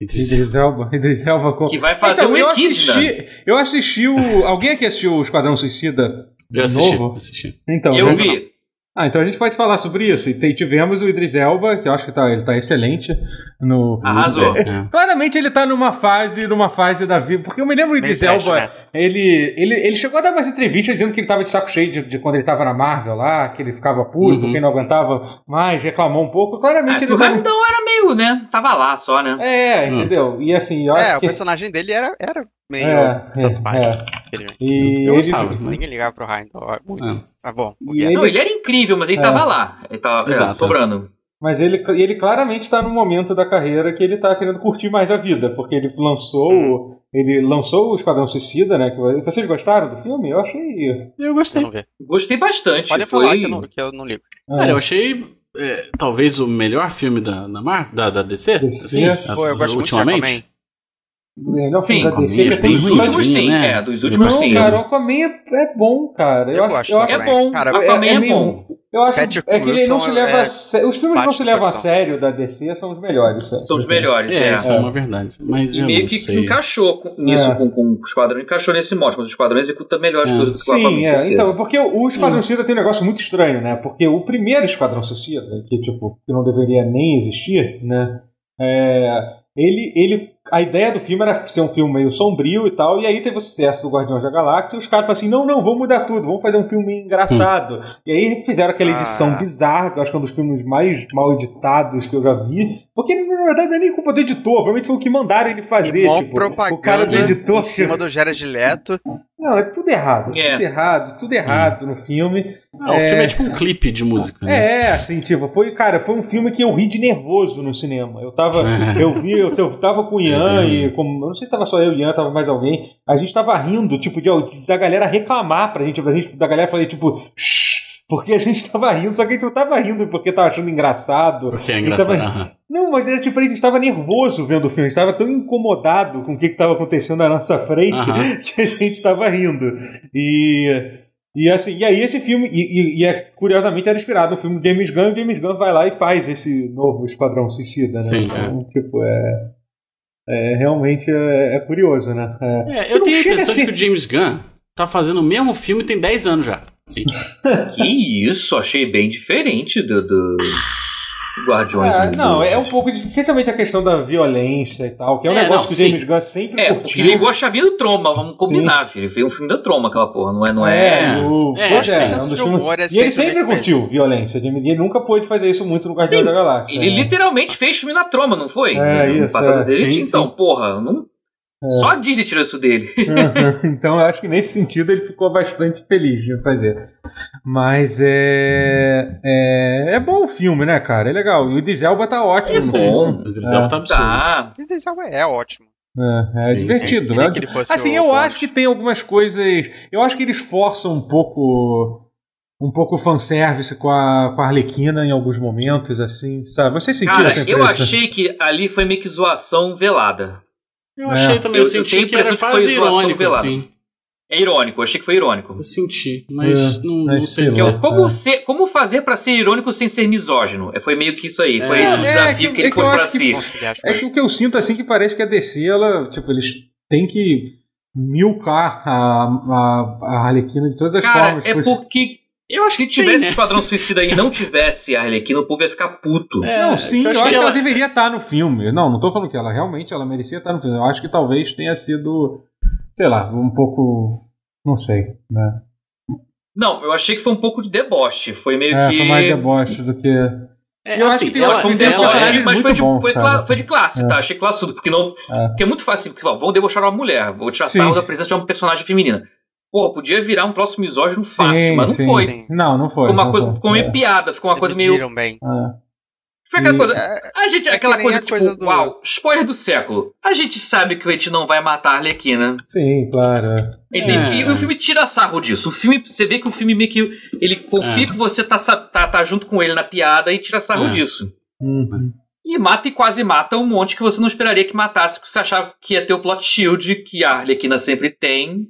Speaker 1: Idris Elba. Idris Elba com...
Speaker 2: Que vai fazer
Speaker 1: Então,
Speaker 2: um
Speaker 1: eu
Speaker 2: Equidna.
Speaker 1: assisti, eu assisti o... Alguém aqui assistiu o Esquadrão Suicida de
Speaker 3: Eu assisti,
Speaker 1: novo?
Speaker 3: assisti.
Speaker 1: Então,
Speaker 2: Eu vi.
Speaker 1: Ah, então a gente pode falar sobre isso. E tem- tivemos o Idris Elba, que eu acho que tá, ele tá excelente no...
Speaker 2: Arrasou.
Speaker 3: É.
Speaker 1: Claramente ele tá numa fase, numa fase da vida. Porque eu me lembro o
Speaker 4: Meio
Speaker 1: Idris Elba,
Speaker 4: né?
Speaker 1: ele, ele, ele chegou a dar umas entrevistas dizendo que ele tava de saco cheio de, de quando ele tava na Marvel lá, que ele ficava puto,
Speaker 3: Uhum.
Speaker 1: quem não aguentava mais, reclamou um pouco.
Speaker 2: Ah,
Speaker 1: Claramente ele
Speaker 2: o
Speaker 1: tá.
Speaker 2: Rapidão era meio, né? Tava lá só, né?
Speaker 1: É, entendeu? E assim, eu
Speaker 4: É, o
Speaker 1: que.
Speaker 4: personagem dele era, era meio
Speaker 1: É,
Speaker 4: tanto faz.
Speaker 1: é, é.
Speaker 4: infelizmente.
Speaker 1: E
Speaker 3: Eu
Speaker 1: ele-
Speaker 3: mas-
Speaker 4: Ninguém ligava pro Ryan, então, muito.
Speaker 3: É.
Speaker 4: Ah, bom.
Speaker 1: E ele-
Speaker 2: Não, ele era incrível, mas ele
Speaker 1: É.
Speaker 2: tava lá. Ele tava é,
Speaker 3: Exato.
Speaker 2: sobrando.
Speaker 1: Mas ele, ele claramente tá num momento da carreira que ele tá querendo curtir mais a vida, porque ele lançou. o- Ele lançou o Esquadrão Suicida, né? que- Vocês gostaram do filme? Eu achei.
Speaker 3: Eu gostei.
Speaker 2: Gostei bastante.
Speaker 4: Pode
Speaker 2: foi...
Speaker 4: falar que eu, não, que eu não ligo.
Speaker 3: Cara, eu achei é, talvez o melhor filme da, da, Mar da, da DC.
Speaker 1: DC?
Speaker 3: assim,
Speaker 4: Pô, eu gosto muito de
Speaker 3: ultimamente.
Speaker 4: Aquaman.
Speaker 1: Melhor
Speaker 2: Sim,
Speaker 1: filme da DC que
Speaker 3: é
Speaker 2: Dos últimos sim,
Speaker 3: né?
Speaker 2: é, dos últimos
Speaker 1: Não,
Speaker 2: sim.
Speaker 1: cara, o Aquaman é, é bom, cara. Eu,
Speaker 4: Eu
Speaker 1: acho,
Speaker 4: gosto
Speaker 1: eu
Speaker 4: do
Speaker 1: acho,
Speaker 2: É bom,
Speaker 4: Cara,
Speaker 2: Aquaman é,
Speaker 1: meio-
Speaker 2: bom.
Speaker 1: Eu acho
Speaker 4: Patrick
Speaker 1: é que ele não se leva
Speaker 4: é
Speaker 1: a Os filmes que não se levam a sério da DC são os melhores.
Speaker 2: São os melhores,
Speaker 3: É,
Speaker 2: é.
Speaker 3: isso é uma verdade. Mas
Speaker 2: E
Speaker 3: eu
Speaker 2: meio
Speaker 3: não
Speaker 2: que
Speaker 3: sei.
Speaker 2: encaixou com, nisso
Speaker 1: É.
Speaker 2: com, com o Esquadrão, encaixou nesse mote, mas o Esquadrão executa melhor as
Speaker 3: É.
Speaker 2: coisas que o Aquaman,
Speaker 1: Sim, é. Então, porque o o Esquadrão Suicida tem um negócio muito estranho, né? Porque o primeiro Esquadrão Suicida, que tipo, que não deveria nem existir, né? É, ele, ele a ideia do filme era ser um filme meio sombrio e tal, e aí teve o sucesso do Guardiões da Galáxia, e os caras falaram assim, não, não, vamos mudar tudo, vamos fazer um filme engraçado. E aí fizeram aquela edição
Speaker 4: Ah.
Speaker 1: bizarra, que eu acho que é um dos filmes mais mal editados que eu já vi, porque na verdade não é nem culpa do editor, provavelmente foi o que mandaram ele fazer,
Speaker 4: e
Speaker 1: tipo,
Speaker 4: propaganda
Speaker 1: o cara do editor...
Speaker 4: em cima do Jared Leto.
Speaker 1: Não, é tudo errado,
Speaker 2: É.
Speaker 1: tudo errado, tudo errado no filme.
Speaker 3: Ah, o
Speaker 1: É.
Speaker 3: filme é tipo um clipe de música. né?
Speaker 1: É, assim, tipo, foi, cara, foi um filme que eu ri de nervoso no cinema. Eu tava, eu vi, eu, eu tava com o Ian e com, eu não sei se tava só eu e Ian, tava mais alguém. A gente tava rindo, tipo, de, da galera reclamar pra gente, a gente da galera falei, tipo, porque a gente tava rindo, só que a gente não tava rindo porque tava achando engraçado.
Speaker 3: Porque é engraçado.
Speaker 1: tava-. Não, mas era tipo, a gente tava nervoso vendo o filme, a gente tava tão incomodado com o que que tava acontecendo na nossa frente
Speaker 3: Aham.
Speaker 1: que a gente tava rindo. E, e assim, e aí esse filme, e, e- e é, curiosamente era inspirado no filme do James Gunn, e o James Gunn vai lá e faz esse novo Esquadrão Suicida, né?
Speaker 3: Sim,
Speaker 1: então, tipo, é, é realmente é, é curioso, né? É.
Speaker 3: É, eu tenho a impressão de
Speaker 1: ser-
Speaker 3: que o James Gunn tá fazendo o mesmo filme tem 10 anos já. Sim.
Speaker 2: Que isso, achei bem diferente do, do Guardiões.
Speaker 1: Ah, não, é um pouco, especialmente a questão da violência e tal, que é um
Speaker 3: É,
Speaker 1: negócio
Speaker 3: não,
Speaker 1: que o. James Gunn sempre
Speaker 2: É,
Speaker 1: curtiu.
Speaker 2: ligou a chavinha do Troma, vamos combinar, filho. Fez um filme da Troma, aquela porra, não é? Não é...
Speaker 1: É, o,
Speaker 3: É,
Speaker 1: pois é, é um dos filmes-
Speaker 4: é
Speaker 1: E ele
Speaker 4: sempre
Speaker 1: curtiu violência. Jamie Gunn nunca pôde fazer isso muito no Guardião
Speaker 2: Sim,
Speaker 1: da Galáxia.
Speaker 2: Ele
Speaker 1: né?
Speaker 2: literalmente fez filme na Troma, não foi?
Speaker 1: É,
Speaker 2: No
Speaker 1: isso, é.
Speaker 2: dele.
Speaker 3: Sim,
Speaker 2: então,
Speaker 3: sim.
Speaker 2: porra, não... só a Disney tirou isso dele.
Speaker 1: então eu acho que nesse sentido ele ficou bastante feliz de fazer. Mas é. É, é bom o filme, né, cara? É legal. E o Idris Elba tá ótimo.
Speaker 2: É bom.
Speaker 3: O Idris Elba tá absurdo.
Speaker 2: Tá.
Speaker 4: O Idris Elba é ótimo.
Speaker 1: É, é
Speaker 3: Sim,
Speaker 1: divertido.
Speaker 4: Queria
Speaker 1: né? Assim, eu
Speaker 4: Bond.
Speaker 1: acho que tem algumas coisas. Eu acho que eles forçam um pouco. Um pouco o fanservice com a, com a Arlequina em alguns momentos, assim, sabe? Vocês sentiram
Speaker 2: Cara,
Speaker 1: essa
Speaker 2: eu
Speaker 1: impressão?
Speaker 2: achei que ali foi meio que zoação velada.
Speaker 3: Eu achei
Speaker 1: É.
Speaker 3: também,
Speaker 2: Eu-
Speaker 3: eu,
Speaker 2: eu
Speaker 3: senti que era
Speaker 2: que
Speaker 3: quase
Speaker 2: zoação
Speaker 3: irônico, assim.
Speaker 2: É irônico, eu achei que foi irônico.
Speaker 3: Eu senti, mas
Speaker 1: É,
Speaker 3: não, não
Speaker 1: mas
Speaker 3: sei
Speaker 1: sei lá.
Speaker 3: dizer.
Speaker 2: Como,
Speaker 1: É.
Speaker 2: ser, como fazer pra ser irônico sem ser misógino? É, Foi meio que isso aí. Foi
Speaker 3: É.
Speaker 2: esse o
Speaker 1: É,
Speaker 2: desafio
Speaker 1: que-
Speaker 2: que, ele
Speaker 1: é que eu
Speaker 2: pôs pra
Speaker 1: que-
Speaker 2: si.
Speaker 1: É que o que eu sinto assim que parece que a DC, ela, tipo, eles têm que milcar a, a, a Arlequina de todas as
Speaker 2: Cara,
Speaker 1: formas.
Speaker 2: é
Speaker 1: possíveis.
Speaker 2: porque
Speaker 3: Eu acho
Speaker 2: se
Speaker 3: que tem,
Speaker 2: tivesse
Speaker 3: né?
Speaker 2: Esquadrão Suicida e não tivesse a Arlequina, o povo ia ficar puto.
Speaker 3: É,
Speaker 1: Não, sim,
Speaker 3: que
Speaker 1: eu acho, que
Speaker 3: ela-
Speaker 1: ela... deveria estar no filme. Não, não tô falando que ela realmente ela merecia estar no filme. Eu acho que talvez tenha sido, sei lá, um pouco. Não sei, né?
Speaker 2: Não, eu achei que foi um pouco de deboche. Foi meio
Speaker 1: É,
Speaker 2: que.
Speaker 1: foi mais deboche do que.
Speaker 3: É,
Speaker 1: Eu acho
Speaker 3: assim,
Speaker 1: que tem-
Speaker 3: ela,
Speaker 2: Foi um
Speaker 1: tem
Speaker 2: deboche,
Speaker 3: é-
Speaker 2: mas foi de,
Speaker 1: muito bom,
Speaker 2: foi, cla- foi de classe,
Speaker 1: É.
Speaker 2: tá? Achei classudo, porque não.
Speaker 1: É.
Speaker 2: Porque é muito fácil. Você fala, vamos debochar uma mulher, vou tirar sarro da presença de uma personagem feminina. Pô, podia virar um troço misógino fácil,
Speaker 1: Sim,
Speaker 2: mas não
Speaker 1: sim.
Speaker 2: foi.
Speaker 4: Sim.
Speaker 1: Não, não foi.
Speaker 2: Ficou uma coisa,
Speaker 1: foi.
Speaker 2: ficou meio
Speaker 1: É,
Speaker 2: piada, ficou uma coisa meio.
Speaker 4: Bem.
Speaker 1: é.
Speaker 2: Foi aquela
Speaker 1: E-
Speaker 2: coisa.
Speaker 4: É,
Speaker 2: A gente,
Speaker 4: é que
Speaker 2: aquela coisa,
Speaker 4: a
Speaker 2: tipo,
Speaker 4: coisa do-
Speaker 2: uau, spoiler do século. A gente sabe que a gente não vai matar a Arlequina.
Speaker 1: Sim, claro. é.
Speaker 3: É.
Speaker 2: E o filme tira sarro disso. O filme, você vê que o filme meio que. Ele confia
Speaker 3: É.
Speaker 2: que você tá, tá, tá junto com ele na piada e tira sarro
Speaker 3: É.
Speaker 2: disso.
Speaker 1: Uhum.
Speaker 2: E mata e quase mata um monte que você não esperaria que matasse, porque você achava que ia ter o plot shield que a Arlequina sempre tem.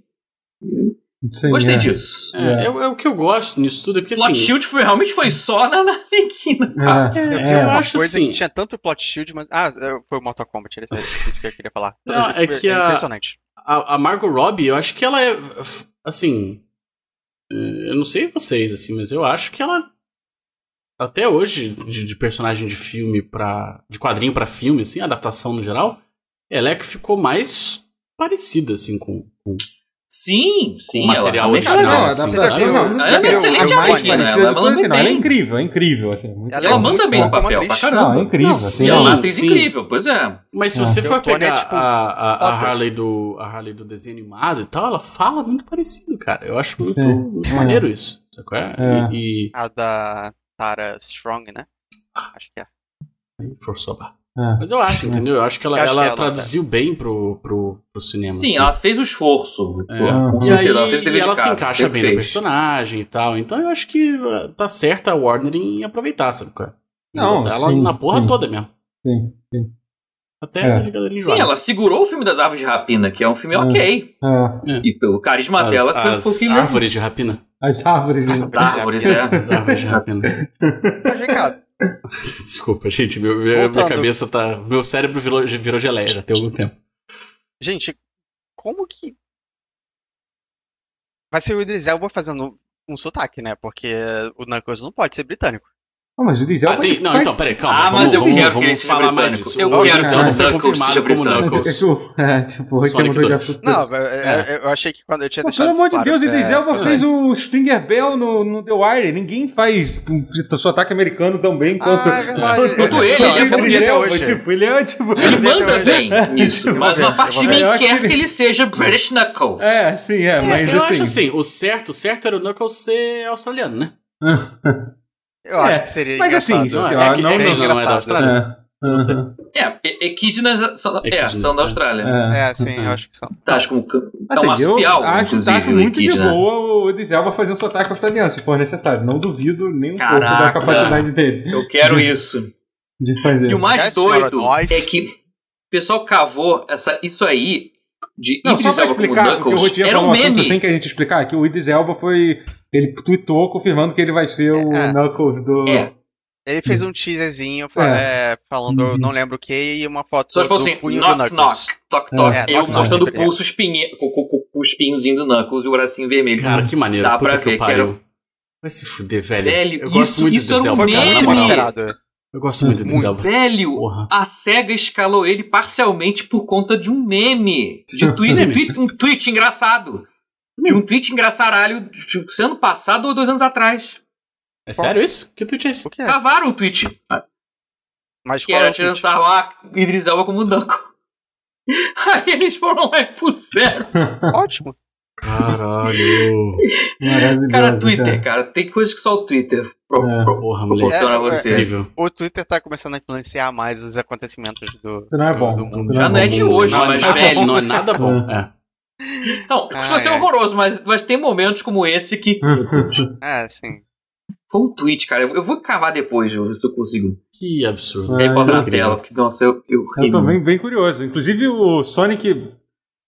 Speaker 1: Sim,
Speaker 2: Gostei
Speaker 1: é.
Speaker 2: disso.
Speaker 3: É, é, o- é o que eu gosto nisso tudo, é porque
Speaker 2: plot
Speaker 3: assim.
Speaker 2: shield foi, realmente foi só na, na Arlequina.
Speaker 1: É,
Speaker 4: Eu
Speaker 1: é.
Speaker 3: eu acho
Speaker 4: coisa
Speaker 3: assim-
Speaker 4: que tinha tanto plot shield, mas. Ah, é, foi o Mortal Kombat, era isso que eu queria falar.
Speaker 3: Não, é que a-
Speaker 4: impressionante.
Speaker 3: A, a Margot Robbie, eu acho que ela é. Assim. Eu não sei vocês, assim, mas eu acho que ela. Até hoje, de, de personagem de filme pra. de quadrinho pra filme, assim, adaptação no geral, ela é que ficou mais parecida, assim, com. com-
Speaker 2: Sim, sim.
Speaker 3: Material
Speaker 2: ela,
Speaker 3: original,
Speaker 1: Ela
Speaker 2: ela, é excelente
Speaker 1: eu- eu-
Speaker 2: ela manda
Speaker 1: não, ela é
Speaker 2: bem.
Speaker 1: incrível, é incrível. Assim, muito
Speaker 4: Ela é
Speaker 2: ela manda
Speaker 4: muito
Speaker 2: bem no papel pra caramba.
Speaker 1: Não, é incrível.
Speaker 3: Não,
Speaker 1: assim,
Speaker 3: sim,
Speaker 2: Ela é uma atriz
Speaker 3: sim.
Speaker 2: incrível, pois é.
Speaker 3: Mas se
Speaker 1: Ah.
Speaker 3: você
Speaker 4: E
Speaker 3: for
Speaker 4: é,
Speaker 3: pegar
Speaker 4: tipo,
Speaker 3: a, a, a. Harley do, a Harley do desenho animado e tal, ela fala muito parecido, cara. Eu acho muito, muito
Speaker 1: É.
Speaker 3: maneiro isso. Sabe qual é?
Speaker 1: É.
Speaker 3: E,
Speaker 4: A da Tara Strong, né? Acho que é.
Speaker 3: e forçou a barra.
Speaker 1: É.
Speaker 3: Mas eu acho,
Speaker 1: É.
Speaker 3: entendeu? Eu acho que ela,
Speaker 4: acho
Speaker 3: ela
Speaker 4: que ela-
Speaker 3: traduziu bem pro, pro, pro cinema.
Speaker 2: Sim,
Speaker 3: assim.
Speaker 2: ela fez o esforço.
Speaker 3: É. E aí
Speaker 2: ela fez o dever
Speaker 3: e ela
Speaker 2: de
Speaker 3: se encaixa bem no personagem e tal. Então eu acho que uh, tá certa a Warner em aproveitar, sabe? qual é?
Speaker 1: Não,
Speaker 3: ela
Speaker 1: sim,
Speaker 3: na porra
Speaker 1: sim.
Speaker 3: toda mesmo.
Speaker 1: Sim, sim.
Speaker 3: Até
Speaker 1: É.
Speaker 2: Sim, ela segurou o filme das Aves de Rapina, que é um filme
Speaker 1: É.
Speaker 2: ok.
Speaker 1: É.
Speaker 2: E pelo carisma
Speaker 3: As,
Speaker 2: dela, foi-
Speaker 3: as
Speaker 2: foi o filme.
Speaker 3: árvores de rapina.
Speaker 1: As árvores. né?
Speaker 2: As árvores, é.
Speaker 3: As árvores de rapina.
Speaker 4: Mas
Speaker 3: Desculpa, gente. Meu, minha, cabeça tá. Meu cérebro virou, virou geleia já tem algum tempo.
Speaker 4: gente, como que. Vai ser o Idris Elba fazendo um sotaque, né? Porque o Knuckles não pode ser britânico.
Speaker 1: Ah, mas o Diesel
Speaker 3: Ah, tem, não,
Speaker 1: faz-
Speaker 3: então, peraí, calma.
Speaker 2: Ah,
Speaker 3: vamos,
Speaker 2: mas eu
Speaker 3: vamos,
Speaker 2: quero que ele seja
Speaker 3: falar mais disso.
Speaker 2: Eu
Speaker 3: o
Speaker 4: quero
Speaker 3: Diesel
Speaker 1: que o
Speaker 3: foi
Speaker 2: Knuckles
Speaker 3: confirmado
Speaker 2: seja
Speaker 3: como.
Speaker 1: É
Speaker 3: Knuckles.
Speaker 1: é, tipo, o Rick
Speaker 3: Sonic
Speaker 1: mandou já
Speaker 3: 2.
Speaker 1: pro-
Speaker 4: Não, eu, eu- eu achei que quando eu tinha
Speaker 1: Pô,
Speaker 4: deixado
Speaker 1: pelo amor de
Speaker 4: isso
Speaker 1: Deus, o
Speaker 4: é, é,
Speaker 1: fez o Stinger Bell no, no The Wire. Ninguém faz o sotaque americano tão bem quanto.
Speaker 4: Ah, é verdade.
Speaker 2: Tudo
Speaker 4: É,
Speaker 2: ele, ele é
Speaker 4: eu
Speaker 2: bom.
Speaker 1: Tipo, ele é tipo.
Speaker 2: Ele
Speaker 4: Eu
Speaker 2: manda bem
Speaker 4: Eu vou
Speaker 2: mas uma
Speaker 4: eu
Speaker 2: parte de mim
Speaker 1: Eu
Speaker 2: quer
Speaker 1: que
Speaker 2: ele seja British Knuckles.
Speaker 1: É, sim, é,
Speaker 3: É,
Speaker 1: mas
Speaker 3: eu
Speaker 1: assim.
Speaker 3: acho assim, o certo, o certo era o Knuckles ser australiano, né?
Speaker 4: Eu acho
Speaker 1: É,
Speaker 4: que seria
Speaker 1: mas assim,
Speaker 3: Não, é, que-
Speaker 1: não,
Speaker 3: é,
Speaker 1: não,
Speaker 3: que não é da
Speaker 4: engraçado.
Speaker 3: Austrália?
Speaker 1: É.
Speaker 3: Não sei.
Speaker 1: Uhum.
Speaker 2: É, Equidnas são, é,
Speaker 3: Equidnas,
Speaker 2: são da
Speaker 3: é.
Speaker 2: Austrália.
Speaker 1: É.
Speaker 4: É, sim, eu acho que são.
Speaker 2: Tá, acho que um, é
Speaker 1: Assim,
Speaker 2: um
Speaker 1: eu
Speaker 2: marsupial,
Speaker 1: acho,
Speaker 2: inclusive,
Speaker 1: acho
Speaker 2: o
Speaker 1: muito de boa o Idris Elba fazer um sotaque australiano, se for necessário. Não duvido nem um pouco da capacidade dele
Speaker 2: Eu quero isso.
Speaker 1: de fazer.
Speaker 2: E o mais doido é que o pessoal cavou essa, isso aí de
Speaker 1: Não, só
Speaker 2: Idris Elba como
Speaker 1: explicar, porque o
Speaker 2: Knuckles. Era
Speaker 1: falou
Speaker 2: um
Speaker 1: assunto
Speaker 2: meme.
Speaker 1: sem que a gente explicar, que o Idris Elba foi... Ele tweetou confirmando que ele vai ser o
Speaker 4: É.
Speaker 1: Knuckles do...
Speaker 2: É.
Speaker 4: Ele fez um teaserzinho
Speaker 1: É.
Speaker 4: é, falando,
Speaker 1: Uhum.
Speaker 4: não lembro o que, e uma foto
Speaker 2: Só se
Speaker 4: do
Speaker 2: fosse assim,
Speaker 4: punho
Speaker 2: knock,
Speaker 4: do
Speaker 2: knock,
Speaker 4: Knuckles.
Speaker 2: toc, toc,
Speaker 4: É,
Speaker 2: eu
Speaker 4: knock,
Speaker 2: mostrando o
Speaker 4: knock, é.
Speaker 2: pulso espinhe, com, com- com- com os espinhozinhos do Knuckles e o bracinho vermelho.
Speaker 3: Cara, que maneiro.
Speaker 2: Dá
Speaker 3: Puta
Speaker 2: pra
Speaker 3: que
Speaker 2: ver
Speaker 3: eu
Speaker 2: que
Speaker 3: pariu.
Speaker 2: era-
Speaker 3: Vai se fuder, velho.
Speaker 2: Velho,
Speaker 3: eu gosto
Speaker 2: isso-
Speaker 3: muito
Speaker 2: isso
Speaker 3: do
Speaker 2: era um
Speaker 3: Zelda.
Speaker 2: Meme.
Speaker 3: Eu gosto muito do
Speaker 4: Muito.
Speaker 3: Zelda.
Speaker 2: Velho,
Speaker 3: Porra.
Speaker 2: a SEGA escalou ele parcialmente por conta de um meme. De tweet- um tweet engraçado. De um tweet engraçaralho de ano passado ou dois anos atrás.
Speaker 3: É sério isso? Que tweet é esse?
Speaker 4: O que é?
Speaker 2: Cavaram o tweet.
Speaker 4: Mas
Speaker 2: Que
Speaker 4: qual é
Speaker 2: era
Speaker 4: o tweet?
Speaker 2: lançar lá Idris Elba como Duncan. Aí eles foram lá e puseram.
Speaker 4: Ótimo.
Speaker 3: Caralho.
Speaker 1: Maravilhoso,
Speaker 2: Cara, Twitter, cara. Tem coisas que só o Twitter pro-
Speaker 1: É.
Speaker 2: pro-
Speaker 3: Porra, moleque.
Speaker 4: É.
Speaker 3: Incrível.
Speaker 4: O Twitter tá começando a influenciar mais os acontecimentos do,
Speaker 1: Isso não é
Speaker 4: do-
Speaker 1: bom.
Speaker 4: do
Speaker 1: Isso
Speaker 4: mundo.
Speaker 2: Já não é de hoje,
Speaker 3: não,
Speaker 2: mas
Speaker 3: não,
Speaker 2: velho.
Speaker 3: Não é nada bom. É.
Speaker 2: Não, costuma
Speaker 4: Ai,
Speaker 2: ser
Speaker 4: ai.
Speaker 2: horroroso, mas, mas tem momentos como esse que.
Speaker 4: É, sim.
Speaker 2: Foi um tweet, cara. Eu eu vou cavar depois, se eu consigo.
Speaker 3: Que absurdo.
Speaker 1: Ah,
Speaker 2: aí bota na
Speaker 3: incrível.
Speaker 2: tela, porque, nossa, eu, eu ri
Speaker 1: Eu tô
Speaker 2: muito.
Speaker 1: bem, bem curioso. Inclusive, o Sonic.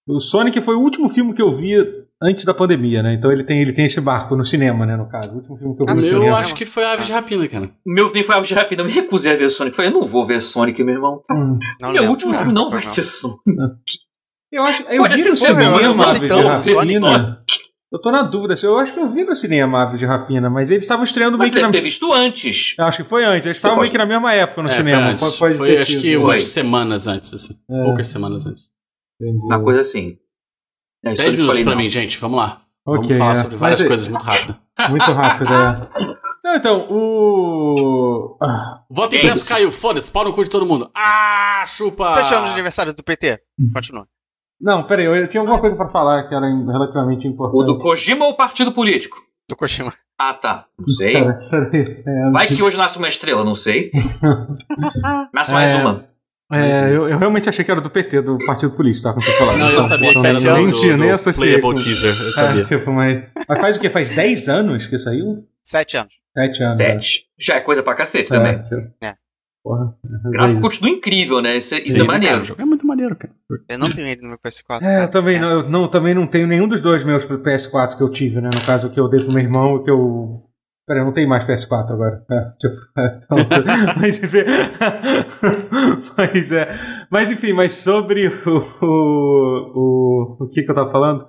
Speaker 1: O Sonic foi o último filme que eu vi antes da pandemia, né? Então ele tem, ele tem esse barco no cinema, né? No caso. O último filme que eu vi
Speaker 4: Ah,
Speaker 1: no
Speaker 3: Eu
Speaker 1: cinema.
Speaker 3: acho que foi a Ave de Rapina, cara.
Speaker 2: O meu nem foi Aves de Rapina, eu me recusei a ver Sonic. Eu falei, eu não vou ver Sonic, meu irmão.
Speaker 1: Hum.
Speaker 4: Não
Speaker 2: meu
Speaker 4: lembro.
Speaker 2: último filme não vai
Speaker 4: Não.
Speaker 2: ser Sonic.
Speaker 1: Eu acho. Eu
Speaker 2: Pode
Speaker 1: vi no
Speaker 2: ser,
Speaker 1: cinema
Speaker 4: gostei
Speaker 1: de Rapina. Eu tô na dúvida. Eu acho que eu vi no cinema Ave de Rapina, mas eles estavam estreando
Speaker 2: Mas
Speaker 1: meio que
Speaker 2: deve
Speaker 1: na.
Speaker 2: ter visto antes.
Speaker 1: Eu Acho que foi antes. Eles estavam
Speaker 2: pode-
Speaker 1: meio que na mesma época no
Speaker 3: É,
Speaker 1: cinema.
Speaker 3: Foi, Foi
Speaker 1: ter
Speaker 3: acho
Speaker 1: sido.
Speaker 3: que
Speaker 2: Foi.
Speaker 3: umas semanas antes, assim.
Speaker 1: É.
Speaker 3: Poucas semanas antes.
Speaker 1: Entendi.
Speaker 2: Uma coisa assim. É,
Speaker 3: 10
Speaker 2: Sonic,
Speaker 3: minutos
Speaker 2: falei,
Speaker 3: pra
Speaker 2: não.
Speaker 3: mim, gente. Vamos lá.
Speaker 1: Ok,
Speaker 3: Vamos falar
Speaker 1: é.
Speaker 3: sobre várias
Speaker 1: Mas,
Speaker 3: coisas muito rápido.
Speaker 1: Muito rápido, é. Não, então, o. Ah,
Speaker 3: Voto impresso caiu. Foda-se. Pau no cu de todo mundo. Ah, chupa!
Speaker 4: Sete anos de aniversário do PT. Continua.
Speaker 1: Não, peraí, eu, eu tinha alguma coisa pra falar que era relativamente importante.
Speaker 2: O do Kojima ou o partido político?
Speaker 4: Do Kojima.
Speaker 2: Ah, tá. Não sei.
Speaker 1: Peraí. É,
Speaker 2: Vai que hoje nasce uma estrela, não sei. Nasce mais
Speaker 1: É.
Speaker 2: uma.
Speaker 1: é, eu, eu realmente achei que era do PT, do partido político, tá? Quando você falava.
Speaker 3: Não, eu
Speaker 1: Então,
Speaker 3: sabia que era do,
Speaker 1: nem,
Speaker 3: do,
Speaker 1: nem
Speaker 3: do
Speaker 1: associei.
Speaker 3: Playable
Speaker 1: com-
Speaker 3: Teaser. Eu
Speaker 1: É,
Speaker 3: sabia.
Speaker 1: tipo, mas, mas faz o quê? Faz 10 anos que saiu?
Speaker 4: Sete anos.
Speaker 1: 7 anos. né?
Speaker 2: Sete. Já é coisa pra cacete
Speaker 1: É,
Speaker 2: também.
Speaker 1: tipo,
Speaker 4: É.
Speaker 1: Porra.
Speaker 2: O gráfico continua incrível, né? Isso, é- isso
Speaker 3: Sim,
Speaker 2: é
Speaker 3: cara,
Speaker 2: maneiro.
Speaker 3: o jogo é muito maneiro, cara.
Speaker 4: Eu não tenho ele no meu PS4.
Speaker 1: É, eu
Speaker 4: cara.
Speaker 1: também, não, eu não, também não tenho nenhum dos dois meus pro PS4 que eu tive, né? No caso, que eu dei pro meu irmão, que eu. Peraí, eu não tenho mais PS4 agora. É, tipo, é, então, mas, enfim, mas, é, mas enfim, mas sobre o, o, o, o que, que eu tava falando?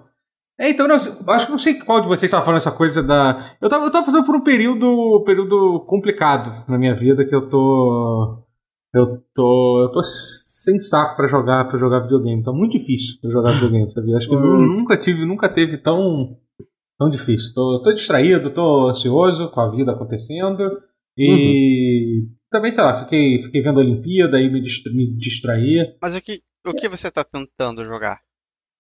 Speaker 1: É, então, não, acho que não sei qual de vocês estava falando essa coisa da. Eu tava, eu tava passando por um período, período complicado na minha vida que eu tô. Eu tô. Eu tô sem saco pra jogar, pra jogar videogame. Tá muito difícil pra jogar videogame, sabia? Acho que eu nunca tive, nunca teve tão, tão difícil. Tô, tô distraído, tô ansioso com a vida acontecendo. E também, sei lá, fiquei, fiquei vendo a Olimpíada e me, distra, me distraí.
Speaker 4: Mas o que, o que você tá tentando jogar?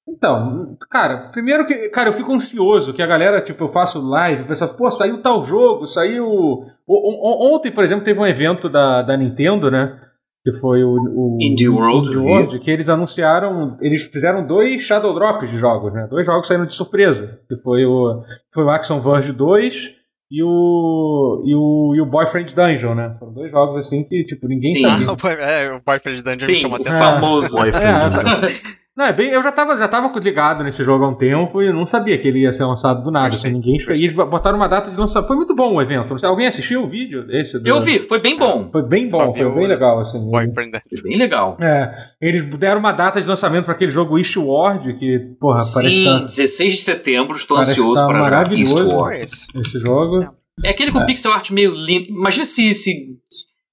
Speaker 1: Então, cara, primeiro que, cara, eu fico ansioso que a galera, tipo, eu faço live, o pessoal, pô, saiu tal jogo, saiu. o- o- Ontem, por exemplo, teve um evento da, da Nintendo, né? Que foi o. o
Speaker 2: Indie World,
Speaker 1: Indie. World, que eles anunciaram. Eles fizeram dois Shadow Drops de jogos, né? Dois jogos saíram de surpresa. Que foi o. Foi o Action Verge 2 e o. E o, e o Boyfriend Dungeon, né? Foram dois jogos assim que, tipo, ninguém
Speaker 2: Sim.
Speaker 1: sabia.
Speaker 4: Ah, o, é, o Boyfriend Dungeon me
Speaker 2: Sim,
Speaker 4: chamou a
Speaker 2: o
Speaker 4: atenção.
Speaker 2: famoso.
Speaker 3: Boyfriend
Speaker 1: É,
Speaker 3: Dungeon.
Speaker 1: Não, é bem, eu já tava, já tava ligado nesse jogo há um tempo e não sabia que ele ia ser lançado do nada. Assim, ninguém E eles botaram uma data de lançamento. Foi muito bom o evento. Alguém assistiu o vídeo desse? do-
Speaker 2: Eu vi, foi bem bom.
Speaker 1: Foi bem bom, foi
Speaker 4: o-
Speaker 1: bem legal. Assim.
Speaker 4: Boyfriend.
Speaker 2: Foi bem legal.
Speaker 1: É, eles deram uma data de lançamento para aquele jogo Eastward, que, porra, parece
Speaker 2: Sim,
Speaker 1: tá,
Speaker 2: 16 de setembro, estou
Speaker 1: Parece
Speaker 2: ansioso
Speaker 1: tá
Speaker 2: para jogar
Speaker 1: maravilhoso.
Speaker 2: Eastward.
Speaker 4: Esse.
Speaker 1: jogo.
Speaker 2: É aquele com pixel art meio lindo. Imagina se, se,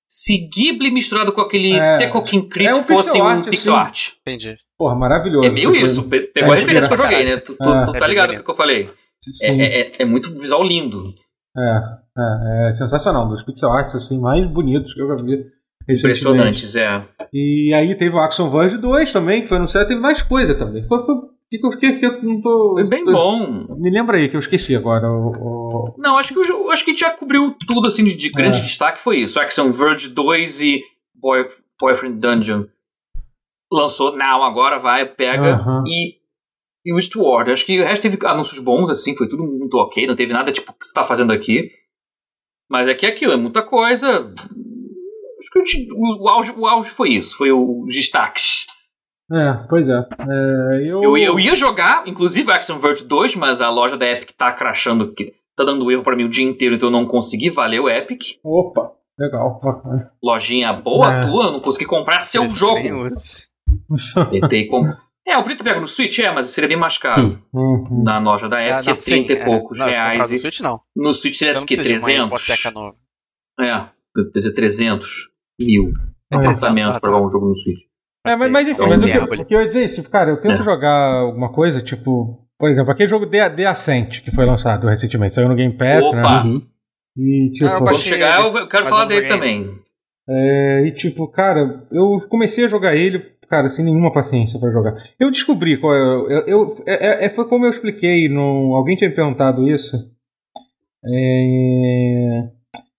Speaker 2: se Ghibli misturado com aquele
Speaker 1: É.
Speaker 2: Tekokin Crit
Speaker 1: É um
Speaker 2: fosse
Speaker 1: pixel
Speaker 2: um
Speaker 1: art,
Speaker 2: pegou
Speaker 1: assim.
Speaker 2: art.
Speaker 4: Entendi.
Speaker 1: Porra, maravilhoso.
Speaker 2: É meio isso. pe- Pegou a
Speaker 1: É,
Speaker 2: referência que eu joguei, né? Tu, tu-
Speaker 1: pra
Speaker 2: tu tá
Speaker 4: É
Speaker 2: ligado com o que eu falei? É, é, é- é muito visual lindo.
Speaker 1: É, é, é sensacional. Dos pixel arts assim, mais bonitos que eu já vi.
Speaker 2: Impressionantes, é.
Speaker 1: E aí teve o Action Verge 2 também, que foi anunciado, teve mais coisa também. Foi, foi, que, que, eu- que, que eu não tô.
Speaker 2: Foi bem
Speaker 1: tô-
Speaker 2: bom.
Speaker 1: Me lembra aí que eu esqueci agora. O, o-
Speaker 2: Não, acho que, jo- acho que a gente já cobriu tudo assim de, de grande
Speaker 1: É.
Speaker 2: destaque foi isso. Action Verge 2 e Boy, Boyfriend Dungeon. Lançou, não, agora vai, pega.
Speaker 1: Aham.
Speaker 2: E, e o Eastward. Acho que o resto teve anúncios bons, assim, foi tudo muito ok. Não teve nada tipo o que você tá fazendo aqui. Mas aqui é aquilo, é muita coisa. Acho que o, o, o auge, o auge foi isso, foi o- os destaques.
Speaker 1: É, pois é. É, eu,
Speaker 2: Eu, eu ia jogar, inclusive, Action Verge 2, mas a loja da Epic tá crashando, que tá dando erro pra mim o dia inteiro, então eu não consegui valer o Epic.
Speaker 1: Opa, legal, bacana.
Speaker 2: Lojinha boa
Speaker 1: É.
Speaker 2: tua, eu não consegui comprar seu
Speaker 4: que
Speaker 2: jogo. Tentei com... É, o Brito pega no Switch, é, mas seria bem mais caro.
Speaker 1: Uhum.
Speaker 2: Na loja da
Speaker 4: Ah,
Speaker 2: Epic é 30 e
Speaker 4: é.
Speaker 2: poucos
Speaker 4: Não, comprar
Speaker 2: reais.
Speaker 4: no
Speaker 2: e
Speaker 4: Switch não.
Speaker 2: no Switch seria
Speaker 4: não uma
Speaker 2: 300?
Speaker 4: hipoteca nova.
Speaker 2: É, deve ser 300 mil.
Speaker 4: É
Speaker 1: É.
Speaker 4: 300,
Speaker 2: Orçamento
Speaker 4: tá,
Speaker 2: pra jogar um jogo no Switch.
Speaker 1: É, mas, mas enfim,
Speaker 2: Então,
Speaker 1: mas o que, o que eu ia dizer é isso, tipo, cara, eu tento
Speaker 2: É.
Speaker 1: jogar alguma coisa, tipo, por exemplo, aquele jogo The, The Ascent, que foi lançado recentemente, saiu no Game Pass,
Speaker 2: Opa!
Speaker 1: né?
Speaker 3: Uhum.
Speaker 1: E tipo,
Speaker 4: Ah,
Speaker 2: Quando chegar, eu quero falar
Speaker 4: não
Speaker 2: dele também.
Speaker 1: é, e tipo, cara, eu comecei a jogar ele, cara, sem nenhuma paciência pra jogar. Eu descobri qual é, eu, eu- é, é- foi como eu expliquei, no, alguém tinha me perguntado isso. É,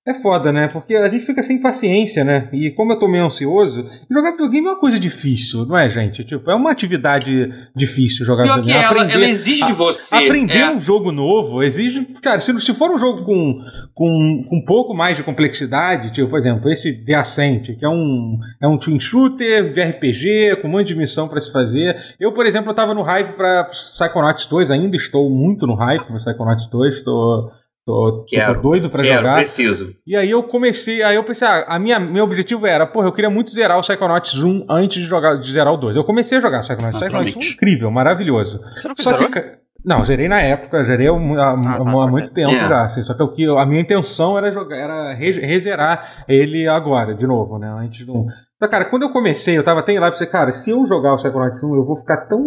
Speaker 1: é foda, né? Porque a gente fica sem paciência, né? E como eu tô meio ansioso, jogar videogame é uma coisa difícil, não é, gente? Tipo, é uma atividade difícil jogar
Speaker 2: Pior que
Speaker 1: videogame.
Speaker 2: ela,
Speaker 1: Aprender-
Speaker 2: ela exige de você.
Speaker 1: Aprender
Speaker 2: é.
Speaker 1: um jogo novo exige. Cara, se, se for um jogo com, com, com um pouco mais de complexidade, tipo, por exemplo, esse The Ascent, que é um, é um twin shooter, RPG, com um monte de missão pra se fazer. Eu, por exemplo, eu tava no hype pra Psychonauts 2, ainda estou muito no hype pra Psychonauts 2, tô, tô,
Speaker 2: Quero,
Speaker 1: tô doido pra
Speaker 2: Quero,
Speaker 1: jogar.
Speaker 2: preciso.
Speaker 1: E aí eu comecei, aí eu pensei, ah, a minha, meu objetivo era, porra, eu queria muito zerar o Psychonauts 1 antes de jogar de zerar o 2. Eu comecei a jogar Psychonauts. Psychonauts 1 é incrível, maravilhoso.
Speaker 4: Você não
Speaker 1: Só que, não, zerei na época, zerei há, há,
Speaker 4: tá, ok.
Speaker 1: muito tempo
Speaker 2: É.
Speaker 1: já. Assim, só que o que eu- a minha intenção era jogar, era re- rezerar ele agora, de novo, né? Antes do. Então, cara, quando eu comecei, eu tava até em live e pensei, cara, se eu jogar o Psychonauts 1, eu vou ficar tão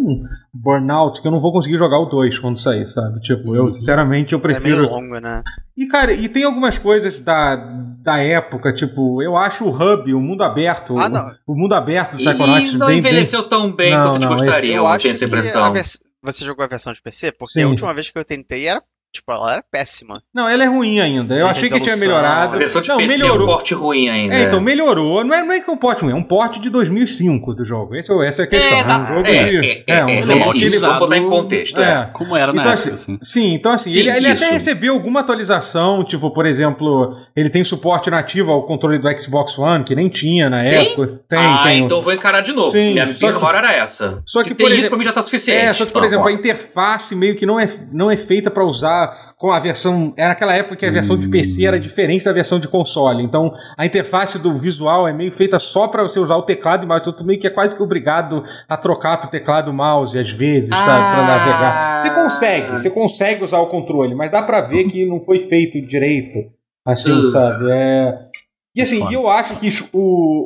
Speaker 1: burnout que eu não vou conseguir jogar o 2 quando sair, sabe? Tipo, eu,
Speaker 3: Uhum.
Speaker 1: sinceramente, eu
Speaker 4: É meio
Speaker 1: prefiro.
Speaker 4: longo, né?
Speaker 1: E, cara, e tem algumas coisas da, da época, tipo, eu acho o hub, o mundo aberto,
Speaker 4: Ah,
Speaker 1: o-
Speaker 4: não.
Speaker 1: o, mundo aberto do Psychonauts
Speaker 2: não
Speaker 1: bem, bem.
Speaker 2: envelheceu tão bem
Speaker 1: Não,
Speaker 2: quanto eu
Speaker 1: não,
Speaker 2: gostaria, eu,
Speaker 4: Eu acho
Speaker 2: tenho essa
Speaker 4: que
Speaker 2: impressão.
Speaker 4: a vers- você jogou a versão de PC? Porque
Speaker 1: Sim.
Speaker 4: a última vez que eu tentei era, tipo, ela era péssima.
Speaker 1: Não, ela é ruim ainda. Eu
Speaker 4: De
Speaker 1: achei que tinha
Speaker 4: resolução,
Speaker 1: melhorado.
Speaker 2: A versão de
Speaker 1: não,
Speaker 2: PC é um
Speaker 1: melhorou.
Speaker 2: porte ruim ainda.
Speaker 1: É, então melhorou. Não é, não é que é um porte ruim, é um porte de 2005 do jogo. Esse, é- essa é a questão.
Speaker 2: É,
Speaker 1: É,
Speaker 2: tá.
Speaker 1: um jogo
Speaker 2: É,
Speaker 1: de.
Speaker 2: é, é,
Speaker 1: um
Speaker 2: é,
Speaker 1: jogo
Speaker 3: é.
Speaker 2: Vamos botar em contexto, é.
Speaker 1: É.
Speaker 3: Como era na
Speaker 1: Então,
Speaker 3: época,
Speaker 1: assim,
Speaker 3: assim.
Speaker 1: Sim, então assim,
Speaker 2: Sim,
Speaker 1: ele, ele até
Speaker 2: isso.
Speaker 1: recebeu alguma atualização, tipo, por exemplo, ele tem suporte nativo ao controle do Xbox One, que nem tinha na
Speaker 2: Tem?
Speaker 1: época. Tem,
Speaker 2: ah,
Speaker 1: tem.
Speaker 2: então vou encarar de novo.
Speaker 1: Sim,
Speaker 2: Minha
Speaker 1: só
Speaker 2: minha
Speaker 1: que-
Speaker 2: hora era essa.
Speaker 1: só
Speaker 2: Se
Speaker 1: que,
Speaker 2: tem
Speaker 1: por
Speaker 2: isso,
Speaker 1: exemplo-
Speaker 2: pra mim já tá suficiente.
Speaker 1: É, só que, por
Speaker 2: Então,
Speaker 1: exemplo, a interface meio que não é, não é feita pra usar com a versão. Era naquela época que a versão de PC era diferente da versão de console. Então, a interface do visual é meio feita só pra você usar o teclado e mouse. Então, tu meio que é quase que obrigado a trocar pro teclado e mouse, às vezes, sabe? Pra
Speaker 2: Ah.
Speaker 1: navegar. Você consegue, você consegue usar o controle, mas dá pra ver que não foi feito direito. Assim, sabe? É. E assim, eu acho que o,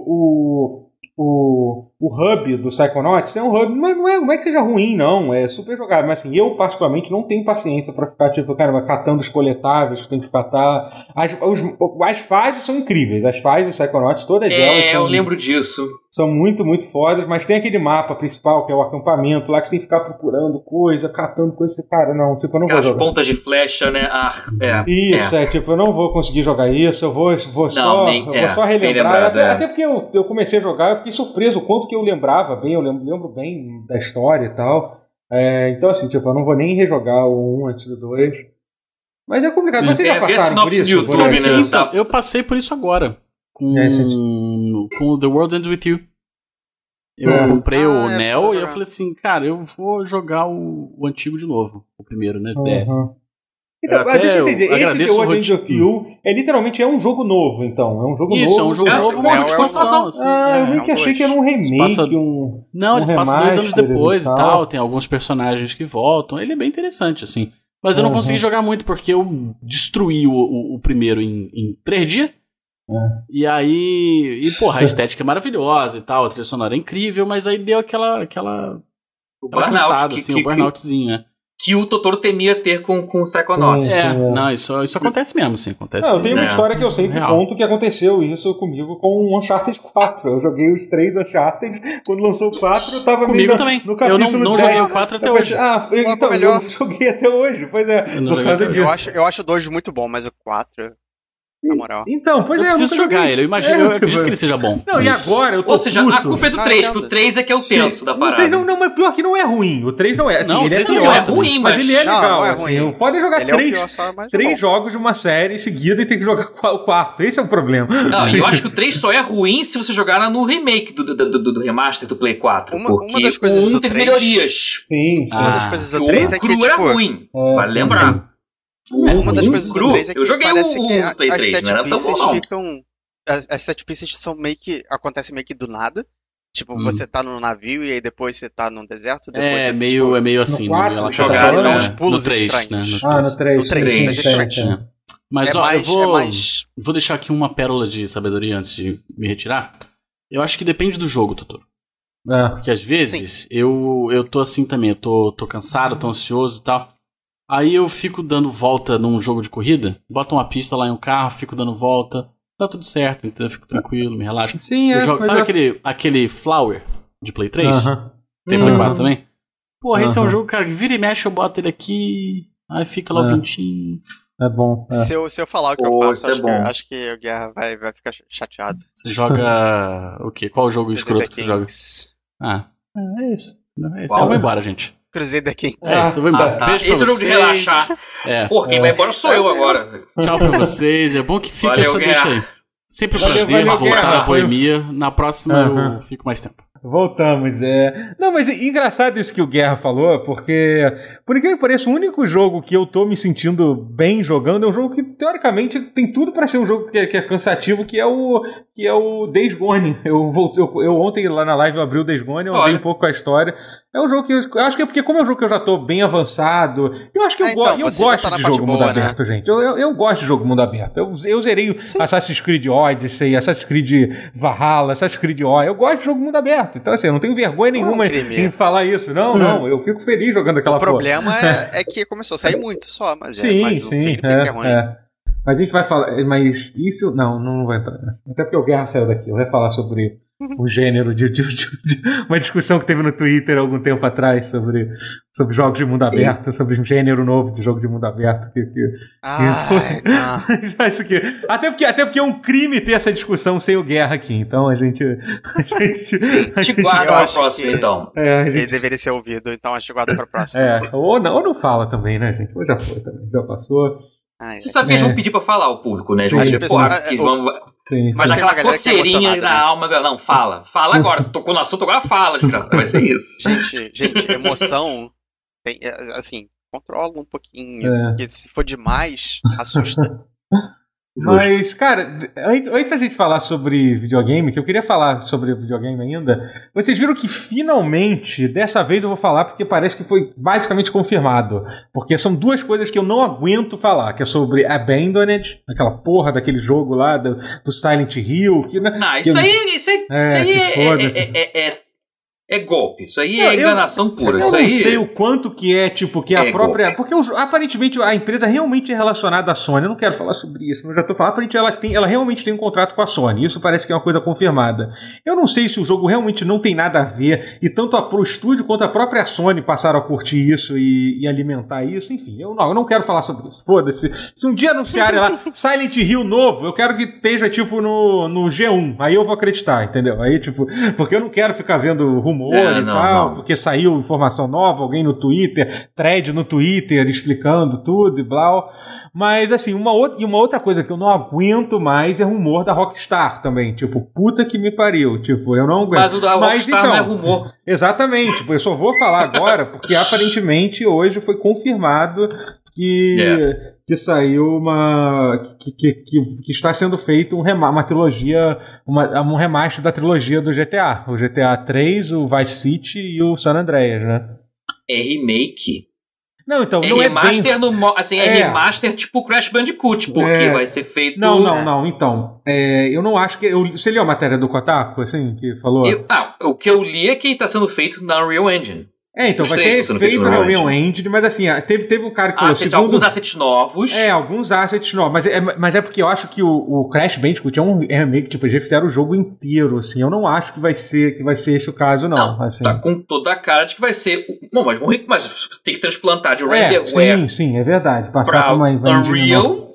Speaker 1: o, o, o hub do Psychonauts é um hub, não é, não, é, não é que seja ruim, não, é super jogável, mas assim, eu particularmente não tenho paciência pra ficar, tipo, caramba, catando os coletáveis que tem que catar. As, os, as fases são incríveis, as fases do Psychonauts, todas elas
Speaker 2: É, eu lembro disso.
Speaker 1: são muito, muito fodas, mas tem aquele mapa principal, que é o acampamento, lá que você tem que ficar procurando coisa, catando coisa, cara, não, tipo, eu não
Speaker 2: Aquelas
Speaker 1: vou jogar.
Speaker 2: pontas de flecha, né? Ah, é.
Speaker 1: Isso,
Speaker 2: é.
Speaker 1: é. tipo, eu não vou conseguir jogar isso, eu vou, vou só,
Speaker 2: nem-
Speaker 1: eu
Speaker 2: é,
Speaker 1: vou só
Speaker 2: bem
Speaker 1: relembrar.
Speaker 2: lembrado,
Speaker 1: até,
Speaker 2: é.
Speaker 1: até porque eu, eu comecei a jogar, eu fiquei surpreso o quanto que eu lembrava bem, eu lembro, lembro bem da história e tal. É, então, assim, tipo, eu não vou nem rejogar o 1 antes do 2. Mas é complicado.
Speaker 3: Sim.
Speaker 1: Vocês já
Speaker 2: É,
Speaker 1: passaram por isso?
Speaker 2: YouTube,
Speaker 1: Por
Speaker 2: né?
Speaker 3: Então,
Speaker 2: Tá.
Speaker 3: eu passei por isso agora. Com,
Speaker 1: É,
Speaker 3: com The World Ends With You. Eu
Speaker 1: É.
Speaker 3: comprei
Speaker 4: Ah,
Speaker 3: o
Speaker 4: é,
Speaker 3: Neo
Speaker 4: você
Speaker 3: e eu falei assim, cara, eu vou jogar o, o antigo de novo. O primeiro, né?
Speaker 1: Uhum.
Speaker 3: DS.
Speaker 1: Então,
Speaker 3: Até
Speaker 1: deixa eu
Speaker 3: eu
Speaker 1: entender. Esse The
Speaker 3: agradeço
Speaker 1: World
Speaker 3: o
Speaker 1: Ends of You é literalmente é um jogo novo, então. É um jogo
Speaker 3: Isso,
Speaker 1: novo.
Speaker 3: é um jogo
Speaker 2: É,
Speaker 3: novo,
Speaker 2: é,
Speaker 3: uma
Speaker 4: é, é,
Speaker 3: expansão, assim.
Speaker 1: Ah, eu
Speaker 3: é.
Speaker 1: meio que
Speaker 4: é um
Speaker 1: achei que era um remake,
Speaker 3: Passa-
Speaker 1: um.
Speaker 3: Não,
Speaker 1: um
Speaker 3: eles passam dois anos depois
Speaker 1: e
Speaker 3: e
Speaker 1: tal.
Speaker 3: tal. Tem alguns personagens que voltam. Ele é bem interessante, assim. Mas eu não
Speaker 1: Uhum.
Speaker 3: consegui jogar muito porque eu destruí o, o, o primeiro em, em três dias.
Speaker 1: É.
Speaker 3: E aí. E, porra, a estética é maravilhosa e tal, a trilha sonora é incrível, mas aí deu aquela. aquela,
Speaker 2: O burnout,
Speaker 3: cansada,
Speaker 2: que,
Speaker 3: assim,
Speaker 2: que,
Speaker 3: o burnoutzinho, né?
Speaker 2: Que o Totoro temia ter com, com o Psychonauts.
Speaker 1: Sim.
Speaker 3: É, não, isso, isso acontece mesmo, sim, acontece.
Speaker 1: Não, tem uma
Speaker 2: É.
Speaker 1: história que eu sempre
Speaker 3: Real.
Speaker 1: conto que aconteceu isso comigo com o Uncharted 4. Eu joguei os três Uncharted, quando lançou o 4 eu tava
Speaker 3: Comigo também.
Speaker 1: no
Speaker 3: Eu
Speaker 1: capítulo
Speaker 3: não, não
Speaker 1: 10.
Speaker 3: joguei o 4 até
Speaker 1: Eu
Speaker 3: hoje.
Speaker 1: pensei, Ah, então,
Speaker 4: melhor.
Speaker 1: eu não joguei até hoje, pois é.
Speaker 3: Eu não
Speaker 1: por causa.
Speaker 4: Eu acho, eu acho o 2 muito bom, mas o 4, na moral.
Speaker 1: Então, pois
Speaker 3: eu
Speaker 1: é.
Speaker 3: preciso
Speaker 1: nunca
Speaker 3: jogar
Speaker 1: joguei.
Speaker 3: ele, eu imagino,
Speaker 1: É,
Speaker 3: eu
Speaker 1: tipo,
Speaker 3: acredito que ele seja bom.
Speaker 1: Não, e
Speaker 3: mas-
Speaker 1: agora eu tô
Speaker 2: Ou seja,
Speaker 1: puto.
Speaker 2: a culpa é do
Speaker 4: Não,
Speaker 2: 3,
Speaker 4: entendo.
Speaker 2: que o 3 é que é o
Speaker 1: Sim,
Speaker 2: tenso da
Speaker 1: o
Speaker 2: parada.
Speaker 1: três não, não, mas pior que não é ruim. O 3 não é.
Speaker 3: Não,
Speaker 1: ele
Speaker 3: o
Speaker 1: é
Speaker 3: não
Speaker 2: é ruim,
Speaker 1: mas
Speaker 2: mas-
Speaker 1: ele é
Speaker 4: Não,
Speaker 1: legal.
Speaker 4: não é
Speaker 1: assim,
Speaker 4: ruim.
Speaker 1: o foda é jogar
Speaker 4: Ele é o
Speaker 1: três,
Speaker 4: pior, só mais
Speaker 1: três
Speaker 4: bom.
Speaker 1: jogos de uma série seguida e ter que jogar o quarto. Esse é o problema.
Speaker 2: Não, e eu acho que o 3 só é ruim se você jogar no remake do, do, do, do remaster do Play 4.
Speaker 4: Uma-
Speaker 2: porque
Speaker 4: uma das coisas
Speaker 2: o 1
Speaker 4: do
Speaker 2: teve
Speaker 4: 3
Speaker 2: melhorias.
Speaker 1: Sim, sim.
Speaker 4: Uma das
Speaker 3: Ah.
Speaker 4: coisas do
Speaker 2: o
Speaker 4: 3
Speaker 2: 1
Speaker 4: é que,
Speaker 2: cru era
Speaker 4: tipo,
Speaker 2: ruim.
Speaker 1: É,
Speaker 2: vale lembrar.
Speaker 1: É,
Speaker 4: Uma das
Speaker 2: um
Speaker 4: coisas do
Speaker 2: cru,
Speaker 4: 3 é que
Speaker 2: eu joguei
Speaker 4: parece
Speaker 2: o,
Speaker 4: que
Speaker 2: o
Speaker 4: a-
Speaker 2: Play
Speaker 4: as
Speaker 2: 3,
Speaker 4: set
Speaker 2: não era tão
Speaker 4: pieces
Speaker 2: bom
Speaker 4: ficam. As, as set pieces são meio que. acontecem meio que do nada. Tipo,
Speaker 3: Hum.
Speaker 4: você tá no navio e aí depois você tá no deserto. Depois
Speaker 3: É
Speaker 4: você,
Speaker 3: meio,
Speaker 4: tipo,
Speaker 3: é meio assim,
Speaker 1: no
Speaker 3: né?
Speaker 1: quatro,
Speaker 3: Meio
Speaker 1: no
Speaker 2: jogar, ele dá
Speaker 3: né?
Speaker 2: uns
Speaker 4: pulos
Speaker 3: no 3,
Speaker 4: estranhos.
Speaker 3: né? No
Speaker 1: Ah,
Speaker 3: três.
Speaker 1: no 3.
Speaker 4: No três,
Speaker 1: sim,
Speaker 4: mas
Speaker 1: sim,
Speaker 4: é diferente.
Speaker 1: sim.
Speaker 3: É. Mas
Speaker 4: é,
Speaker 3: ó,
Speaker 4: mais,
Speaker 3: eu vou,
Speaker 4: é mais.
Speaker 3: vou deixar aqui uma pérola de sabedoria antes de me retirar. Eu acho que depende do jogo, Totoro.
Speaker 1: É.
Speaker 3: Porque às vezes eu, eu tô assim também, eu tô, tô cansado, tô ansioso e tal. Aí eu fico dando volta num jogo de corrida, boto uma pista lá em um carro, fico dando volta, tá tudo certo, então eu fico tranquilo, me relaxo.
Speaker 1: Sim, é.
Speaker 3: Eu jogo-
Speaker 1: pois
Speaker 3: sabe
Speaker 1: é.
Speaker 3: aquele, aquele Flower de Play 3?
Speaker 1: Aham.
Speaker 3: Tem Play
Speaker 1: Uhum.
Speaker 3: 4 também? Porra, esse é um jogo, cara, que vira e mexe, eu boto ele aqui, aí fica lá o
Speaker 1: É.
Speaker 3: ventinho.
Speaker 1: É bom. é.
Speaker 4: Se eu, se eu falar o que
Speaker 2: Pô,
Speaker 4: eu
Speaker 2: isso
Speaker 4: faço,
Speaker 2: é
Speaker 4: acho, que,
Speaker 2: bom.
Speaker 4: acho que o Guerra vai, vai ficar chateado.
Speaker 3: Você joga. o quê? Qual o jogo escroto que você joga? Ah, é esse. É esse.
Speaker 2: Qual?
Speaker 3: Eu vou embora, gente.
Speaker 4: Crusader Kings.
Speaker 3: É isso, eu vou embora.
Speaker 2: Ah, tá.
Speaker 3: Beijo
Speaker 2: Esse
Speaker 3: pra
Speaker 2: é o jogo de
Speaker 3: vocês.
Speaker 2: relaxar.
Speaker 3: É.
Speaker 2: Pô, quem
Speaker 1: É.
Speaker 2: vai embora sou eu agora.
Speaker 3: Tchau pra vocês. É bom que fica
Speaker 2: Valeu,
Speaker 3: essa deixa
Speaker 2: Guerra.
Speaker 3: aí. Sempre um prazer
Speaker 1: valeu,
Speaker 3: voltar
Speaker 1: Guerra.
Speaker 3: na boemia. Na próxima
Speaker 1: Aham.
Speaker 3: eu fico mais tempo.
Speaker 1: Voltamos, é. Não, mas é engraçado isso que o Guerra falou, porque, por incrível que pareça, o único jogo que eu tô me sentindo bem jogando é um jogo que, teoricamente, tem tudo pra ser um jogo que é, que é cansativo, que é o que é o Days Gone. Eu, voltei, eu, eu ontem lá na live eu abri o Days Gone, eu andei um pouco com a história. É um jogo que eu, eu acho que é porque, como é um jogo que eu já tô bem avançado, eu acho que eu,
Speaker 4: Ah,
Speaker 1: go-
Speaker 4: então,
Speaker 1: eu gosto
Speaker 4: tá
Speaker 1: de jogo
Speaker 4: boa,
Speaker 1: mundo
Speaker 4: né?
Speaker 1: aberto, gente. Eu, eu, eu gosto de jogo mundo aberto. Eu, eu zerei o Assassin's Creed Odyssey, Assassin's Creed Valhalla, Assassin's Creed O. Eu gosto de jogo mundo aberto. Então, assim, eu não tenho vergonha
Speaker 4: é um
Speaker 1: nenhuma
Speaker 4: crime.
Speaker 1: em falar isso. Não, não. Eu fico feliz jogando aquela
Speaker 4: O
Speaker 1: porra.
Speaker 4: problema é, é que começou a sair muito só, mas, é,
Speaker 1: Sim,
Speaker 4: mas não
Speaker 1: sim.
Speaker 4: significa que é
Speaker 1: É,
Speaker 4: ruim.
Speaker 1: é. Mas a gente vai falar. Mas isso. Não, não vai entrar nessa. Até porque o Guerra saiu daqui. Eu vai falar sobre o gênero de, de- de- de- Uma discussão que teve no Twitter algum tempo atrás sobre, sobre jogos de mundo aberto, sobre um gênero novo de jogo de mundo aberto. Que, que,
Speaker 4: Ai, não.
Speaker 1: Isso aqui. Até, porque, até porque é um crime ter essa discussão sem o Guerra aqui. Então a gente. A gente, a
Speaker 2: Te
Speaker 1: gente-
Speaker 2: guarda
Speaker 4: eu
Speaker 2: pra
Speaker 4: acho
Speaker 2: próxima,
Speaker 4: que-
Speaker 2: então.
Speaker 1: é, a
Speaker 4: Ele
Speaker 1: gente
Speaker 4: deveria ser ouvido, então acho que guarda pra próxima.
Speaker 1: é, ou não, ou não fala também, né, gente? Ou já foi também, já passou.
Speaker 2: Você sabe que eles
Speaker 1: É.
Speaker 2: vão pedir pra falar o público, né?
Speaker 1: Sim,
Speaker 4: É,
Speaker 2: eles
Speaker 4: o-
Speaker 2: vão-
Speaker 1: Sim,
Speaker 2: Mas aquela
Speaker 4: que é
Speaker 2: coceirinha na
Speaker 4: né?
Speaker 2: alma, não, fala. Fala agora. Tocou no assunto, agora fala. cara. Vai ser isso.
Speaker 4: Gente, gente, emoção tem, é, assim, controla um pouquinho,
Speaker 1: É.
Speaker 4: porque se for demais, assusta.
Speaker 1: Mas, cara, antes, da gente falar sobre videogame, que eu queria falar sobre videogame ainda, vocês viram que finalmente, dessa vez eu vou falar porque parece que foi basicamente confirmado. Porque são duas coisas que eu não aguento falar, que é sobre Abandoned, aquela porra daquele jogo lá do, do Silent Hill, que... né,
Speaker 2: Não,
Speaker 1: que
Speaker 2: isso
Speaker 1: eu-
Speaker 2: aí, isso aí,
Speaker 1: É,
Speaker 2: isso aí é,
Speaker 1: foda-se.
Speaker 2: é, é, é- é golpe. Isso aí
Speaker 1: Não,
Speaker 2: é
Speaker 1: eu-
Speaker 2: enganação pura.
Speaker 1: Eu
Speaker 2: Isso
Speaker 1: não
Speaker 2: aí.
Speaker 1: sei o quanto que é, tipo, que a
Speaker 2: É
Speaker 1: própria. Porque os- aparentemente a empresa realmente é relacionada à Sony. Eu não quero falar sobre isso, mas eu já tô falando. Aparentemente ela, tem, ela realmente tem um contrato com a Sony. Isso parece que é uma coisa confirmada. Eu não sei se o jogo realmente não tem nada a ver. E tanto a, pro estúdio quanto a própria Sony passaram a curtir isso e, e alimentar isso. Enfim, eu não, eu não quero falar sobre isso. Foda-se. Se um dia anunciarem lá Silent Hill novo, eu quero que esteja, tipo, no, no G1. Aí eu vou acreditar, entendeu? Aí, tipo, porque eu não quero ficar vendo rumor
Speaker 2: É,
Speaker 1: e
Speaker 2: não,
Speaker 1: tal
Speaker 2: não.
Speaker 1: porque saiu informação nova, alguém no Twitter, thread no Twitter explicando tudo e blá. Mas assim, uma outra, e uma outra coisa que eu não aguento mais é rumor da Rockstar também. Tipo, puta que me pariu. Tipo, eu não aguento.
Speaker 2: Mas o da
Speaker 1: Mas,
Speaker 2: Rockstar não é
Speaker 1: então,
Speaker 2: rumor.
Speaker 1: Exatamente, tipo, eu só vou falar agora porque aparentemente hoje foi confirmado que,
Speaker 2: É.
Speaker 1: que saiu uma. Que, que, que, que está sendo feito um rema, uma trilogia, uma, um remaster da trilogia do GTA. O GTA 3, o Vice City e o San Andreas, né?
Speaker 2: É remake.
Speaker 1: Não, então,
Speaker 2: É
Speaker 1: não é
Speaker 2: remaster
Speaker 1: bem...
Speaker 2: no assim, é,
Speaker 1: É.
Speaker 2: remaster tipo Crash Bandicoot, porque
Speaker 1: É.
Speaker 2: vai ser feito.
Speaker 1: Não, não,
Speaker 4: É.
Speaker 1: não, então. é, eu não acho que. Eu, você leu a matéria do Kotaku, assim, que falou?
Speaker 2: Eu- ah, o que eu li é que tá sendo feito na Unreal Engine.
Speaker 1: É, então,
Speaker 2: Os
Speaker 1: vai ser feito no Unreal Engine, mas assim, ah, teve, teve um cara que falou.
Speaker 2: Asset,
Speaker 1: segundo,
Speaker 2: Alguns assets novos.
Speaker 1: É, alguns assets novos. Mas é, mas é porque eu acho que o, o Crash Bandicoot é um remake, tipo, eles fizeram o jogo inteiro, assim. Eu não acho que vai ser, que vai ser esse o caso, não.
Speaker 2: Não,
Speaker 1: assim.
Speaker 2: Tá com toda a cara de que vai ser. Bom, mas, mas tem que transplantar de
Speaker 1: É,
Speaker 2: renderware
Speaker 1: sim, sim, é verdade. Passar
Speaker 2: pra
Speaker 1: uma.
Speaker 2: Unreal.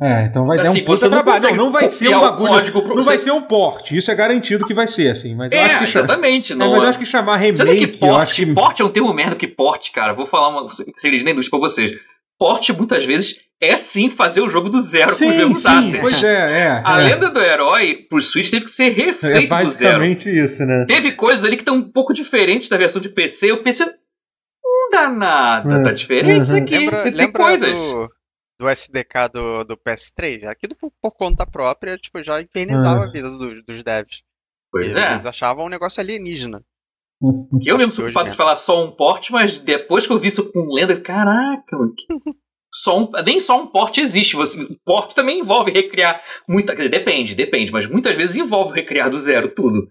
Speaker 1: É, então vai dar
Speaker 2: Assim,
Speaker 1: um puta
Speaker 2: você não
Speaker 1: trabalho. Não, não vai ser um bagulho.
Speaker 2: código pra
Speaker 1: Não
Speaker 2: você-
Speaker 1: vai ser um porte. Isso é garantido que vai ser, assim. Mas eu
Speaker 2: É,
Speaker 1: acho que.
Speaker 2: exatamente.
Speaker 1: É,
Speaker 2: Não,
Speaker 1: mas eu acho que chamar
Speaker 2: Sendo que
Speaker 1: remake, eu acho
Speaker 2: porte,
Speaker 1: que.
Speaker 2: porte é um termo merda, porque porte, cara, vou falar uma segredo nem luz pra vocês. Porte, muitas vezes, é sim fazer o jogo do zero com os
Speaker 1: Sim,
Speaker 2: mesmos
Speaker 1: sim, pois é, é.
Speaker 2: A
Speaker 1: é.
Speaker 2: lenda do herói pro Switch teve que ser
Speaker 1: É
Speaker 2: refeito do zero.
Speaker 1: basicamente isso, né?
Speaker 2: Teve coisas ali que estão um pouco diferentes da versão de PC. Eu pensei, não dá nada,
Speaker 1: É,
Speaker 2: tá diferente isso
Speaker 1: uhum.
Speaker 2: aqui.
Speaker 4: Lembra,
Speaker 2: tem, tem
Speaker 4: lembra
Speaker 2: coisas.
Speaker 4: do, do SDK do, do PS3? Aquilo por, por conta própria, tipo, já infernizava
Speaker 1: Ah.
Speaker 4: a vida do- dos devs.
Speaker 2: Pois
Speaker 4: eles,
Speaker 2: é.
Speaker 4: eles achavam um negócio alienígena.
Speaker 2: Que eu mesmo
Speaker 4: Acho
Speaker 2: sou culpado de
Speaker 4: mesmo.
Speaker 2: falar só um porte, mas depois que eu vi isso com lenda, caraca, mano. que- Só um, nem só um porte existe. Você, o porte também envolve recriar muita. Depende, depende, mas muitas vezes envolve recriar do zero tudo.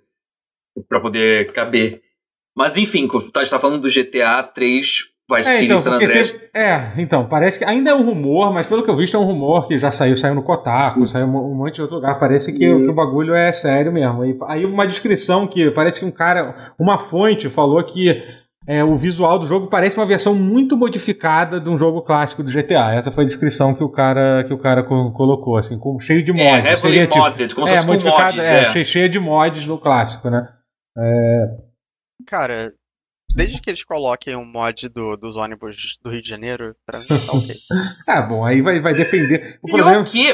Speaker 2: Pra poder caber. Mas enfim, a gente tá falando do GTA 3 Vice
Speaker 1: É, então,
Speaker 2: San Andreas.
Speaker 1: teve- é, então, parece que ainda é um rumor, mas pelo que eu vi, é um rumor que já saiu, saiu no Kotaku, saiu um um monte de outro lugar. Parece que, o- que o bagulho é sério mesmo. Aí, aí uma descrição que parece que um cara, uma fonte falou que é, o visual do jogo parece uma versão muito modificada de um jogo clássico do GTA. Essa foi a descrição que o cara, que o cara co- colocou, assim, com, cheio de mods.
Speaker 2: É,
Speaker 1: Seria, tipo,
Speaker 2: modded, como se
Speaker 1: é,
Speaker 2: fosse com
Speaker 1: modificado,
Speaker 2: mods.
Speaker 1: é,
Speaker 2: É,
Speaker 1: cheio- cheio de mods no clássico, né?
Speaker 4: Cara, desde que eles coloquem um mod do, dos ônibus do Rio de Janeiro, pra mim tá ok.
Speaker 1: Ah, bom, aí vai, vai depender. O
Speaker 2: Pior
Speaker 1: problema
Speaker 2: que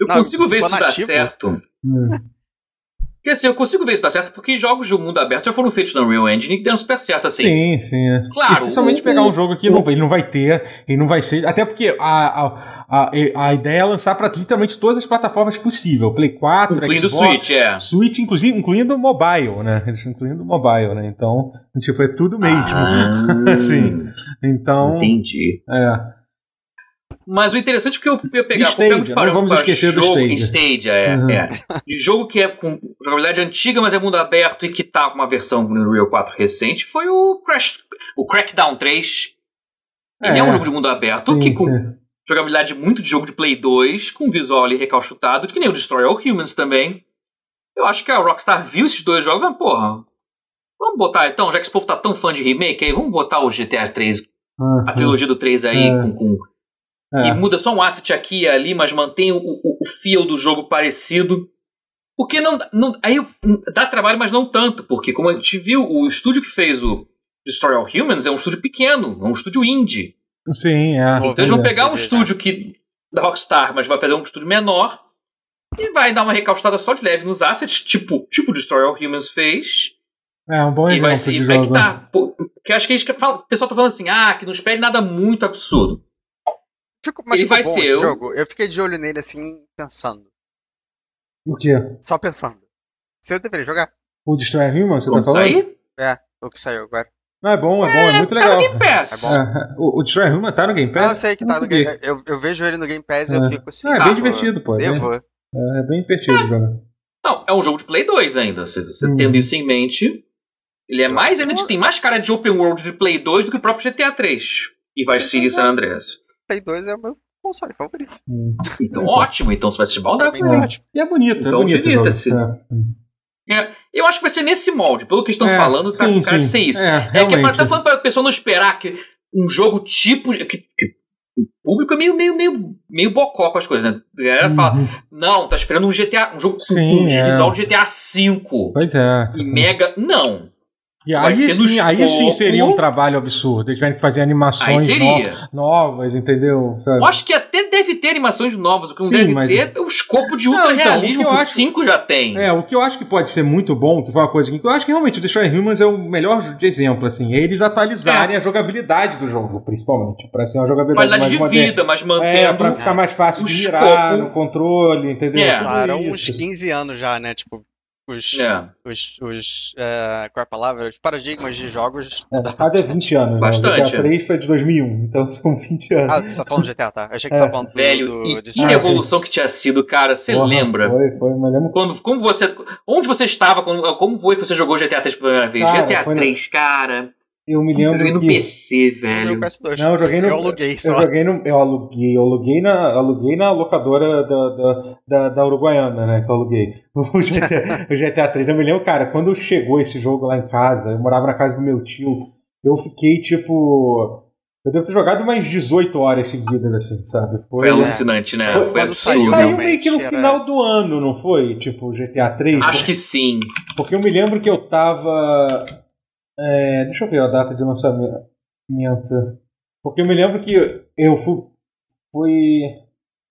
Speaker 2: eu
Speaker 4: Não,
Speaker 2: consigo ver isso dar
Speaker 4: nativo-
Speaker 2: certo.
Speaker 1: Hum.
Speaker 2: Porque assim, eu consigo ver isso dar certo porque jogos de mundo aberto já foram feitos na Unreal Engine e que deram super certo assim.
Speaker 1: Sim, sim. é.
Speaker 2: Claro,
Speaker 1: Especialmente
Speaker 2: o-
Speaker 1: pegar um jogo que não, ele não vai ter, ele não vai ser. Até porque a, a, a, a ideia é lançar para literalmente todas as plataformas possíveis: Play 4,
Speaker 2: Incluindo
Speaker 1: Xbox,
Speaker 2: Switch, é.
Speaker 1: Switch, inclusive, incluindo mobile, né? Incluindo mobile, né? Então, tipo, é tudo mesmo.
Speaker 2: Ah,
Speaker 1: Sim. Então,
Speaker 2: Entendi.
Speaker 1: é.
Speaker 2: Mas o interessante é que eu ia pegar
Speaker 1: Stadia,
Speaker 2: um de
Speaker 1: não
Speaker 2: parâmetro
Speaker 1: vamos esquecer do
Speaker 2: jogo,
Speaker 1: Stadia.
Speaker 2: em Stadia, é,
Speaker 1: Uhum.
Speaker 2: é. De jogo que é com jogabilidade antiga, mas é mundo aberto e que tá com uma versão no Unreal 4 recente, foi o Crash, o Crackdown 3. Ele é,
Speaker 1: É.
Speaker 2: um jogo de mundo aberto
Speaker 1: Sim,
Speaker 2: que com
Speaker 1: sim.
Speaker 2: jogabilidade muito de jogo de Play 2, com visual ali recalchutado, que nem o Destroy All Humans também. Eu acho que a Rockstar viu esses dois jogos e falou, porra, vamos botar então, já que esse povo tá tão fã de remake aí, vamos botar o GTA 3,
Speaker 1: Ah,
Speaker 2: a trilogia do 3 aí,
Speaker 1: É.
Speaker 2: com, com
Speaker 1: é.
Speaker 2: e muda só um asset aqui e ali, mas mantém o, o, o feel do jogo parecido. Porque não, não. Aí dá trabalho, mas não tanto, porque como a gente viu, o estúdio que fez o Destroy All Humans é um estúdio pequeno, é um estúdio indie.
Speaker 1: Sim, é.
Speaker 4: Então
Speaker 2: eles vão
Speaker 1: É.
Speaker 2: pegar um estúdio que da Rockstar, mas vai fazer um estúdio menor e vai dar uma recalchutada só de leve nos assets, tipo, tipo o Destroy All Humans fez.
Speaker 1: É um bom
Speaker 2: E vai
Speaker 1: exemplo
Speaker 2: ser.
Speaker 1: de
Speaker 2: E vai que
Speaker 1: jogo. né?
Speaker 2: tá. Pô, que eu acho que eles, o pessoal tá falando assim, ah, que não espere nada muito absurdo.
Speaker 4: Ficou, mas
Speaker 2: Ele
Speaker 4: ficou
Speaker 2: vai
Speaker 4: bom
Speaker 2: ser
Speaker 4: esse
Speaker 2: o-
Speaker 4: jogo. Eu fiquei de olho nele assim, pensando.
Speaker 1: O quê?
Speaker 4: Só pensando. Se eu deveria jogar.
Speaker 1: O Destroy Human, você
Speaker 2: Vamos
Speaker 1: tá falando?
Speaker 2: sair?
Speaker 4: O que saiu agora.
Speaker 1: Não, é bom, é bom, é, muito
Speaker 2: Tá
Speaker 1: legal.
Speaker 2: no Game Pass.
Speaker 4: É bom.
Speaker 1: É, o, o Destroy Human tá no Game Pass?
Speaker 4: Ah, eu sei que tá
Speaker 1: Não
Speaker 4: no. Game eu, eu vejo ele no Game Pass e
Speaker 1: É.
Speaker 4: eu fico assim.
Speaker 1: Ah, é
Speaker 4: ah,
Speaker 1: bem
Speaker 4: pô,
Speaker 1: divertido, pô. É,
Speaker 4: Devo.
Speaker 1: é bem divertido jogar.
Speaker 2: Não, é um jogo de Play 2 ainda. Você, você
Speaker 1: Hum.
Speaker 2: tendo isso em mente. Ele é
Speaker 4: Eu-
Speaker 2: mais ainda tem mais cara de open world de Play 2 do que o próprio GTA 3. E City e San Andreas.
Speaker 4: Play 2 é o meu console favorito.
Speaker 1: Hum.
Speaker 2: Então, ótimo. Então você vai
Speaker 4: tá
Speaker 2: ele.
Speaker 4: ótimo.
Speaker 1: E é bonito, é
Speaker 2: Então,
Speaker 1: bonito. o jogo.
Speaker 2: divirta-se.
Speaker 1: É.
Speaker 2: É, eu acho que vai ser nesse molde. Pelo que estão
Speaker 1: É,
Speaker 2: falando, tá
Speaker 1: sim,
Speaker 2: com cara de
Speaker 1: sim.
Speaker 2: ser isso.
Speaker 1: É,
Speaker 2: É, que é pra, tá falando pra pessoa não esperar que um jogo tipo. Que, que o público é meio, meio, meio, meio bocó com as coisas, né? A galera fala,
Speaker 1: Uhum.
Speaker 2: não, tá esperando um GTA, um jogo com um
Speaker 1: é.
Speaker 2: visual de GTA V
Speaker 1: Pois é.
Speaker 2: e mega. Não.
Speaker 1: E aí sim, aí sim seria um trabalho absurdo. Eles tiverem que fazer animações
Speaker 2: seria.
Speaker 1: no- novas, entendeu? Sabe?
Speaker 2: Eu acho que até deve ter animações novas. O que não
Speaker 1: Sim,
Speaker 2: deve
Speaker 1: mas-
Speaker 2: ter é o escopo de
Speaker 1: então,
Speaker 2: ultra-realismo
Speaker 1: o que
Speaker 2: o
Speaker 1: acho-
Speaker 2: 5 já tem.
Speaker 1: É, o que eu acho que pode ser muito bom, que foi uma coisa que eu acho que realmente o Destroy Humans é o melhor de exemplo, assim, é eles atualizarem a jogabilidade do jogo, principalmente, para ser uma jogabilidade
Speaker 2: Qualidade
Speaker 1: mais
Speaker 2: de
Speaker 1: moderna.
Speaker 2: vida, mas
Speaker 1: É,
Speaker 2: mantendo.
Speaker 1: pra ficar mais fácil
Speaker 2: o
Speaker 1: de mirar
Speaker 2: escopo.
Speaker 1: no controle, entendeu?
Speaker 2: É.
Speaker 4: Passaram uns 15 anos já, né? Tipo, os,
Speaker 2: É.
Speaker 4: os, os é, qual é a palavra? Os paradigmas de jogos.
Speaker 1: É,
Speaker 4: da
Speaker 1: no caso é 20 anos.
Speaker 2: Bastante,
Speaker 1: Né? GTA 3 foi de 2001, então são 20 anos.
Speaker 4: Ah, você tá falando do GTA, tá? Eu achei que
Speaker 1: É.
Speaker 4: você tá falando do,
Speaker 2: Velho,
Speaker 4: do,
Speaker 2: e
Speaker 4: de
Speaker 2: que
Speaker 1: Ah,
Speaker 2: evolução
Speaker 1: sim.
Speaker 2: que tinha sido, cara. Você
Speaker 1: Porra,
Speaker 2: lembra?
Speaker 1: Foi, foi, mas lembro.
Speaker 2: Quando, como você, onde você estava? Quando, como foi que você jogou GTA 3 pela primeira vez?
Speaker 1: Cara,
Speaker 2: GTA
Speaker 1: foi na-
Speaker 2: 3, cara.
Speaker 1: Eu me
Speaker 2: Eu
Speaker 1: lembro
Speaker 2: joguei no
Speaker 1: que...
Speaker 2: PC, velho.
Speaker 4: PS2.
Speaker 1: Não, eu joguei no.
Speaker 4: Eu aluguei
Speaker 1: Eu
Speaker 4: só.
Speaker 1: joguei no. Eu aluguei, eu aluguei na, aluguei na locadora da, da, da, da Uruguaiana, né? Que eu aluguei. O GTA, o GTA 3. Eu me lembro, cara, quando chegou esse jogo lá em casa, eu morava na casa do meu tio, eu fiquei tipo. Eu devo ter jogado umas 18 horas seguidas, assim, sabe?
Speaker 2: Foi alucinante, né?
Speaker 1: Foi-
Speaker 2: Foi absurdo.
Speaker 1: Ele
Speaker 4: saiu,
Speaker 1: meio que no
Speaker 4: era-
Speaker 1: final do ano, não foi? Tipo, GTA 3?
Speaker 2: Acho que sim.
Speaker 1: Porque eu me lembro que eu tava. É, deixa eu ver a data de lançamento. Porque eu me lembro que eu fui. Foi.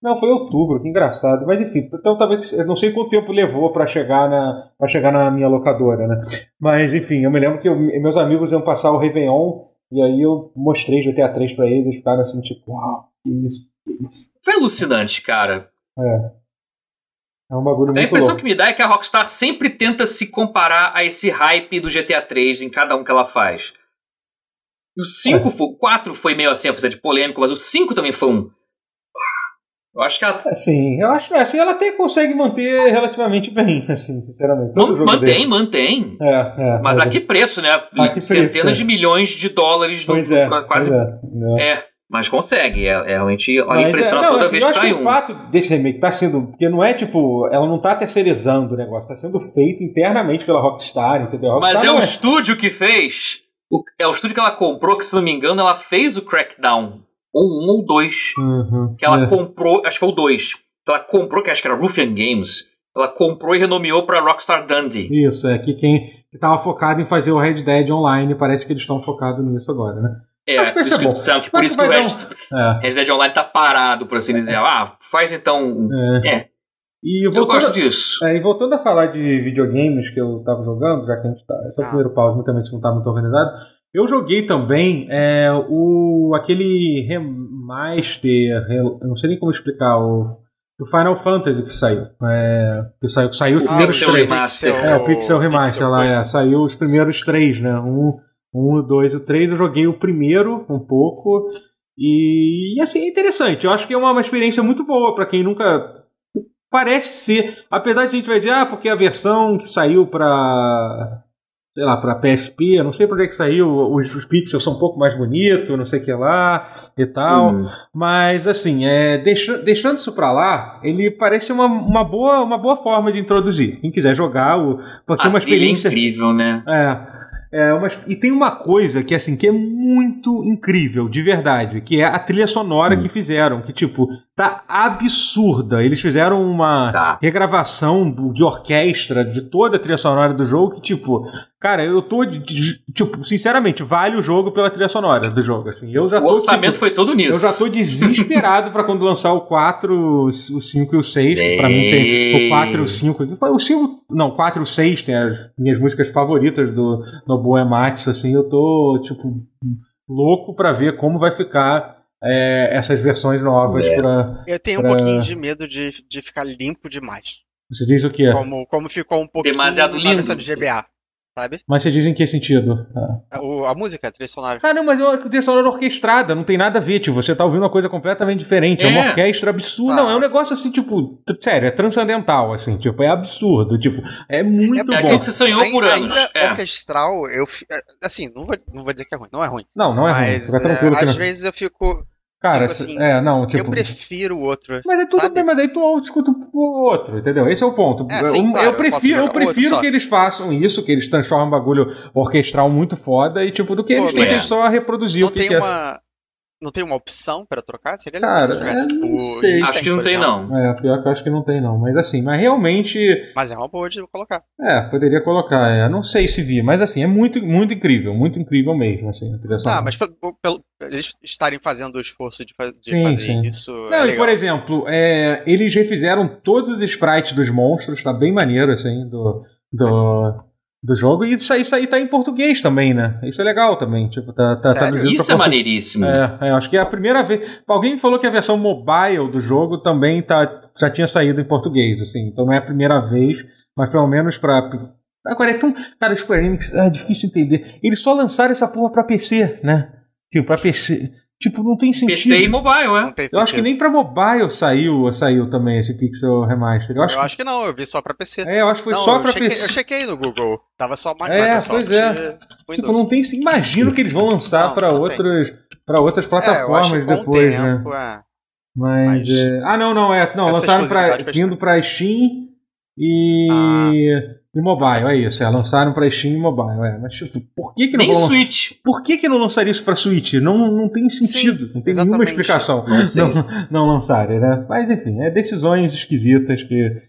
Speaker 1: Não, foi outubro, que engraçado. Mas enfim, então talvez. Eu não sei quanto tempo levou pra chegar na, pra chegar na minha locadora, né? Mas enfim, eu me lembro que eu- meus amigos iam passar o Réveillon. E aí eu mostrei GTA 3 pra eles, eles ficaram assim, tipo, uau, que isso, que isso.
Speaker 2: Foi alucinante, cara.
Speaker 1: É. É um bagulho
Speaker 2: A
Speaker 1: muito
Speaker 2: impressão
Speaker 1: louco.
Speaker 2: que me dá é que a Rockstar sempre tenta se comparar a esse hype do GTA 3 em cada um que ela faz. E o 5,
Speaker 1: É.
Speaker 2: foi, o 4 foi meio assim, apesar de polêmico, mas o 5 também foi um. Eu acho que ela
Speaker 1: Assim, eu acho assim, ela até consegue manter relativamente bem, assim, sinceramente. Todo
Speaker 2: mantém, mantém.
Speaker 1: É, é.
Speaker 2: Mas a que preço, né?
Speaker 1: A que preço,
Speaker 2: Centenas
Speaker 1: é.
Speaker 2: de milhões de dólares no,
Speaker 1: Pois é,
Speaker 2: pra quase.
Speaker 1: pois é. é.
Speaker 2: É, mas consegue. É, é realmente. Olha,
Speaker 1: Mas, é,
Speaker 2: impressiona
Speaker 1: não,
Speaker 2: toda
Speaker 1: assim,
Speaker 2: vez
Speaker 1: eu
Speaker 2: que
Speaker 1: acho que
Speaker 2: sai
Speaker 1: o fato desse remake tá sendo. Porque não é tipo. Ela não tá terceirizando o negócio, tá sendo feito internamente pela Rockstar, entendeu? A
Speaker 2: Mas
Speaker 1: Rockstar
Speaker 2: é o estúdio que fez. o- é o estúdio que ela comprou, que se não me engano, ela fez o Crackdown. Ou um ou dois.
Speaker 1: Uhum,
Speaker 2: Que ela
Speaker 1: é.
Speaker 2: comprou. Acho que foi o dois. Ela comprou, que acho que era Ruffian Games. Ela comprou e renomeou pra Rockstar Dundee.
Speaker 1: Isso, é que quem que tava focado em fazer o Red Dead Online, parece que eles estão focados nisso agora, né?
Speaker 2: É,
Speaker 1: Acho que
Speaker 2: por isso que por isso o Red,
Speaker 1: É.
Speaker 2: Red Dead Online tá parado, por assim dizer. Ah, faz então.
Speaker 1: é.
Speaker 2: É.
Speaker 1: E
Speaker 2: Eu
Speaker 1: voltando,
Speaker 2: gosto disso.
Speaker 1: É, e voltando a falar de videogames que eu tava jogando, já que a gente tá. Esse é o
Speaker 4: Ah.
Speaker 1: primeiro pause, muita gente não tá muito organizado. Eu joguei também é, o aquele remaster, re- eu não sei nem como explicar, o do Final Fantasy que saiu. É, que saiu, saiu os
Speaker 2: Ah,
Speaker 1: primeiros
Speaker 2: o seu
Speaker 1: três.
Speaker 2: remaster.
Speaker 1: É, o Pixel Remaster
Speaker 4: Pixel
Speaker 1: lá, é, saiu os primeiros três, né? Um, um, o dois, o três. Eu joguei o primeiro um pouco. E, e, assim, é interessante. Eu acho que é uma, uma experiência muito boa pra quem nunca. Parece ser. Apesar de a gente vai dizer, ah, porque a versão que saiu pra. Sei lá, pra PSP, eu não sei por que que saiu, os, os pixels são um pouco mais bonitos, não sei o que lá e tal.
Speaker 2: Hum.
Speaker 1: Mas assim, é, deixa- deixando isso pra lá, ele parece uma, uma, boa, uma boa forma de introduzir. Quem quiser jogar, o, porque
Speaker 2: A
Speaker 1: uma
Speaker 2: trilha é
Speaker 1: experiência.
Speaker 2: incrível, né?
Speaker 1: É, é e tem uma coisa que assim que é muito incrível, de verdade, que é a trilha sonora que fizeram, que tipo tá absurda. Eles fizeram uma
Speaker 2: Tá.
Speaker 1: regravação do- de orquestra de toda a trilha sonora do jogo que tipo, cara, eu tô tipo, sinceramente, vale o jogo pela trilha sonora do jogo, assim. Eu já
Speaker 2: O
Speaker 1: tô
Speaker 2: orçamento
Speaker 1: tipo,
Speaker 2: foi todo nisso.
Speaker 1: eu já tô desesperado pra quando lançar o 4, o 5 e o 6. Que pra mim tem o 4 e o 5. O 5, não, 4 e o 6 tem as minhas músicas favoritas do Nobuo Ematsu, assim. Eu tô, tipo, louco pra ver como vai ficar é, essas versões novas
Speaker 2: É.
Speaker 1: pra.
Speaker 4: Eu tenho um
Speaker 1: Pra-
Speaker 4: pouquinho de medo de, de ficar limpo demais.
Speaker 1: Você diz o quê?
Speaker 4: Como, como ficou um pouquinho
Speaker 2: Demasiado
Speaker 4: na
Speaker 2: lindo.
Speaker 4: versão de GBA, sabe?
Speaker 1: Mas você diz em que sentido? Ah.
Speaker 4: A, o- a música, a trilha sonora.
Speaker 1: Ah, não, mas é uma trilha sonora orquestrada, não tem nada a ver, tipo, você tá ouvindo uma coisa completamente diferente, é, uma
Speaker 2: É.
Speaker 1: orquestra absurda,
Speaker 4: Tá.
Speaker 1: não, é um negócio assim, tipo, sério, é transcendental, assim, tipo, é absurdo, tipo, é muito
Speaker 2: É
Speaker 1: bom.
Speaker 2: aquilo que você sonhou por
Speaker 4: Ainda-
Speaker 2: anos.
Speaker 4: Ainda
Speaker 2: É.
Speaker 4: orquestral, eu. fi- assim, não vou, não vou dizer que é ruim, não é ruim.
Speaker 1: Não, não é ruim,
Speaker 4: mas
Speaker 1: fica
Speaker 4: é,
Speaker 1: tranquilo que
Speaker 4: às
Speaker 1: não...
Speaker 4: vezes eu fico.
Speaker 1: Cara,
Speaker 4: tipo assim,
Speaker 1: é, não, tipo...
Speaker 4: eu prefiro o outro.
Speaker 1: Mas é tudo
Speaker 4: sabe?
Speaker 1: bem, mas aí tu escuta o outro, entendeu? Esse é o ponto.
Speaker 4: É, sim,
Speaker 1: eu,
Speaker 4: claro,
Speaker 1: eu
Speaker 4: eu
Speaker 1: prefiro, eu
Speaker 4: outro
Speaker 1: prefiro que eles façam isso, que eles transformem um bagulho orquestral muito foda e, tipo, do que
Speaker 4: Pô,
Speaker 1: eles tentem só reproduzir
Speaker 4: Não
Speaker 1: o que,
Speaker 4: tem
Speaker 1: que é.
Speaker 4: Não tem uma opção pra trocar? Seria legal
Speaker 1: Cara,
Speaker 4: se tivesse.
Speaker 1: eu não
Speaker 4: O
Speaker 1: sei.
Speaker 2: Acho que não tem,
Speaker 4: exemplo.
Speaker 2: não.
Speaker 1: É, pior que eu acho que não tem, não. Mas assim, mas realmente.
Speaker 4: Mas é uma boa de colocar.
Speaker 1: É, poderia colocar. É, não sei se vi, mas assim, é muito, muito incrível, muito incrível mesmo, assim, a trilha
Speaker 4: Tá,
Speaker 1: sonora.
Speaker 4: mas pelo, pelo- eles estarem fazendo o esforço de, fa- de
Speaker 1: Sim,
Speaker 4: fazer
Speaker 1: sim.
Speaker 4: isso.
Speaker 1: Não,
Speaker 4: é
Speaker 1: e por exemplo, é, eles refizeram todos os sprites dos monstros, tá bem maneiro, assim, do, do, do jogo. E isso aí, isso aí tá em português também, né? Isso é legal também. Tipo, tá, tá
Speaker 4: Sério?
Speaker 1: traduzido
Speaker 2: Isso é maneiríssimo.
Speaker 1: É, é, acho que é a primeira vez. Alguém me falou que a versão mobile do jogo também tá, já tinha saído em português, assim. Então não é a primeira vez. mas pelo menos pra. Agora é tão. Cara, Square Enix é difícil entender. Eles só lançaram essa porra pra PC, né? Tipo, pra PC. Tipo, não tem sentido.
Speaker 2: PC e mobile,
Speaker 4: Não
Speaker 2: é.
Speaker 4: tem
Speaker 1: Eu acho que nem pra mobile saiu, saiu também esse Pixel Remaster. Eu acho,
Speaker 4: Eu acho que não, eu vi só pra PC.
Speaker 1: que, é, eu acho que foi
Speaker 4: não,
Speaker 1: só pra
Speaker 4: chequei,
Speaker 1: PC.
Speaker 4: Eu chequei no Google. Tava só mais
Speaker 1: É,
Speaker 4: Microsoft
Speaker 1: pois é.
Speaker 4: Windows.
Speaker 1: Tipo, não tem. Imagino que eles vão lançar
Speaker 4: Não,
Speaker 1: pra
Speaker 4: não tem.
Speaker 1: outras, pra outras
Speaker 4: É, eu
Speaker 1: plataformas
Speaker 4: que o
Speaker 1: depois, né?
Speaker 4: tempo, é.
Speaker 1: Mas.
Speaker 4: Mas-
Speaker 1: é, Ah, não, não, é. Não,
Speaker 4: Essa
Speaker 1: lançaram pra, vindo pra Steam e.
Speaker 4: Ah.
Speaker 1: E mobile, é isso. É, lançaram pra Steam e mobile, é. Mas, tipo, por que que não
Speaker 2: Nem
Speaker 1: vão
Speaker 2: Switch.
Speaker 1: Por que, que não lançaria isso pra Switch? Não, não tem sentido,
Speaker 4: Sim,
Speaker 1: não tem nenhuma explicação
Speaker 2: Não
Speaker 1: não, não lançarem, né? Mas enfim, é decisões esquisitas que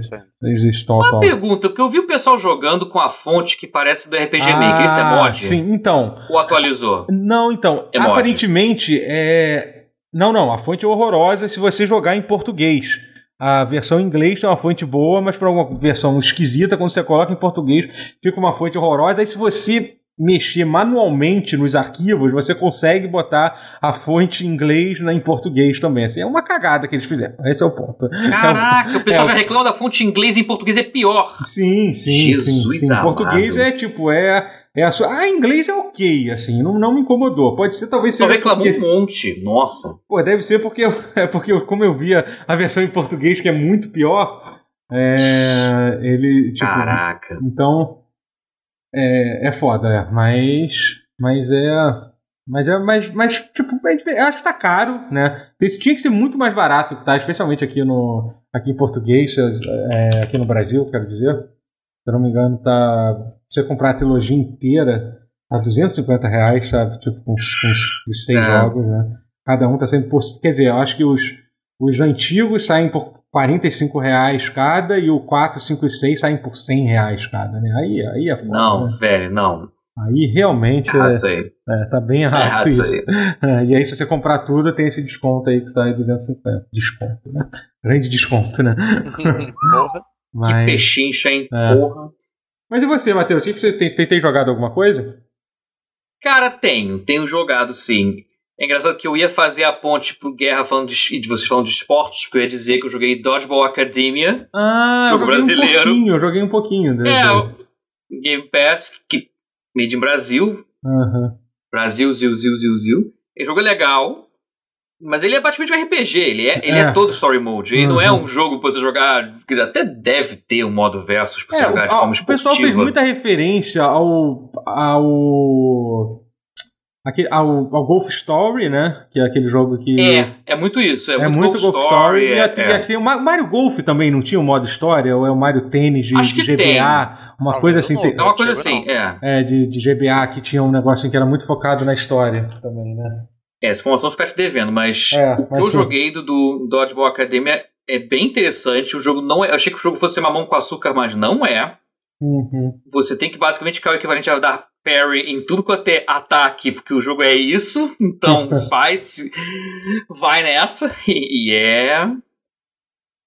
Speaker 4: isso aí.
Speaker 1: eles estão
Speaker 2: Uma pergunta, porque eu vi o pessoal jogando com a fonte que parece do RPG Maker. Isso é
Speaker 1: Ah,
Speaker 2: mod?
Speaker 1: Sim, então.
Speaker 2: Ou atualizou?
Speaker 1: Não, então.
Speaker 2: É mod.
Speaker 1: aparentemente é. Não, não. A fonte é horrorosa se você jogar em português. A versão em inglês tem uma fonte boa, mas para uma versão esquisita, quando você coloca em português, fica uma fonte horrorosa. Aí se você mexer manualmente nos arquivos, você consegue botar a fonte em inglês na, em português também. Assim, é uma cagada que eles fizeram. Esse é o ponto.
Speaker 2: Caraca, o pessoal
Speaker 1: é,
Speaker 2: já reclama da fonte em inglês e em português é pior.
Speaker 1: Sim, sim,
Speaker 2: Jesus
Speaker 1: sim. sim. Em português é tipo, é, é a sua. Ah, inglês é ok, assim, não, não me incomodou. Pode ser, talvez
Speaker 2: Só reclamou
Speaker 1: porque-
Speaker 2: um monte. Nossa.
Speaker 1: Pô, deve ser porque, eu- é porque eu- como eu via a versão em português, que é muito pior, é, ele, tipo,
Speaker 2: Caraca.
Speaker 1: então, é, é foda, é, mas, mas é, mas é, mas, mas, tipo, eu acho que tá caro, né, Isso tinha que ser muito mais barato, tá, especialmente aqui no, aqui em português, é, aqui no Brasil, quero dizer, se eu não me engano, tá, você comprar a trilogia inteira, a 250 reais, sabe, tipo, com os, com os- os seis
Speaker 2: É.
Speaker 1: jogos, né, cada um tá saindo por. Quer dizer, eu acho que os, os antigos saem por 45 reais cada e o 4, 5 e 6 saem por 100 reais cada, né? Aí, aí é foda.
Speaker 2: Não,
Speaker 1: né?
Speaker 2: velho, não.
Speaker 1: Aí realmente
Speaker 2: Errado
Speaker 1: é,
Speaker 2: isso aí.
Speaker 1: é, tá bem
Speaker 2: É
Speaker 1: errado,
Speaker 2: errado
Speaker 1: isso.
Speaker 2: isso aí.
Speaker 1: É, e aí, se você comprar tudo, tem esse desconto aí que sai 250. Desconto, né? Grande desconto, né?
Speaker 4: Porra.
Speaker 2: Que
Speaker 1: Mas,
Speaker 2: pechincha, hein?
Speaker 1: É.
Speaker 2: Porra.
Speaker 1: Mas e você, Matheus? O que que você tem, tem, tem jogado alguma coisa?
Speaker 2: Cara, tenho. Tenho jogado, sim. É engraçado que eu ia fazer a ponte pro Guerra falando de, de vocês falando de esportes, porque eu ia dizer que eu joguei Dodgeball Academia.
Speaker 1: Ah, eu joguei um
Speaker 2: brasileiro.
Speaker 1: pouquinho, eu joguei um pouquinho. desse.
Speaker 2: É, o Game Pass, que made in Brasil. Brasil, Zil, Zil, Zil, Zil. O jogo é legal, mas ele é praticamente um RPG. Ele é, ele é.
Speaker 1: É.
Speaker 2: todo story mode. Ele não é
Speaker 1: Uhum.
Speaker 2: um jogo pra você jogar. quer dizer, Até deve ter um modo versus pra você
Speaker 1: É,
Speaker 2: jogar de
Speaker 1: o,
Speaker 2: forma
Speaker 1: o pessoal fez muita referência ao. ao. Aquele, ao, ao Golf Story, né? Que é aquele jogo que.
Speaker 2: É, é muito isso. É,
Speaker 1: É muito Golf Story. e
Speaker 2: é-
Speaker 1: até-
Speaker 2: é.
Speaker 1: e aqui, o Ma- Mario Golf também não tinha um modo história? Ou é o Mario Tênis de,
Speaker 2: Acho
Speaker 1: de GBA?
Speaker 2: tem.
Speaker 1: Uma coisa assim.
Speaker 4: não.
Speaker 1: tem-
Speaker 2: É uma coisa assim, é.
Speaker 1: é, de, de GBA que tinha um negócio que era muito focado na história também, né?
Speaker 2: É, essa informação ficar te devendo, mas
Speaker 1: É,
Speaker 2: o que eu
Speaker 1: sim.
Speaker 2: joguei do, do Dodgeball Academia é bem interessante. O jogo não é. Eu achei que o jogo fosse mamão com açúcar, mas não é.
Speaker 1: Uhum.
Speaker 2: Você tem que basicamente ficar o equivalente a dar parry em tudo quanto é ataque, porque o jogo é isso. Então vai, vai nessa. E, e é.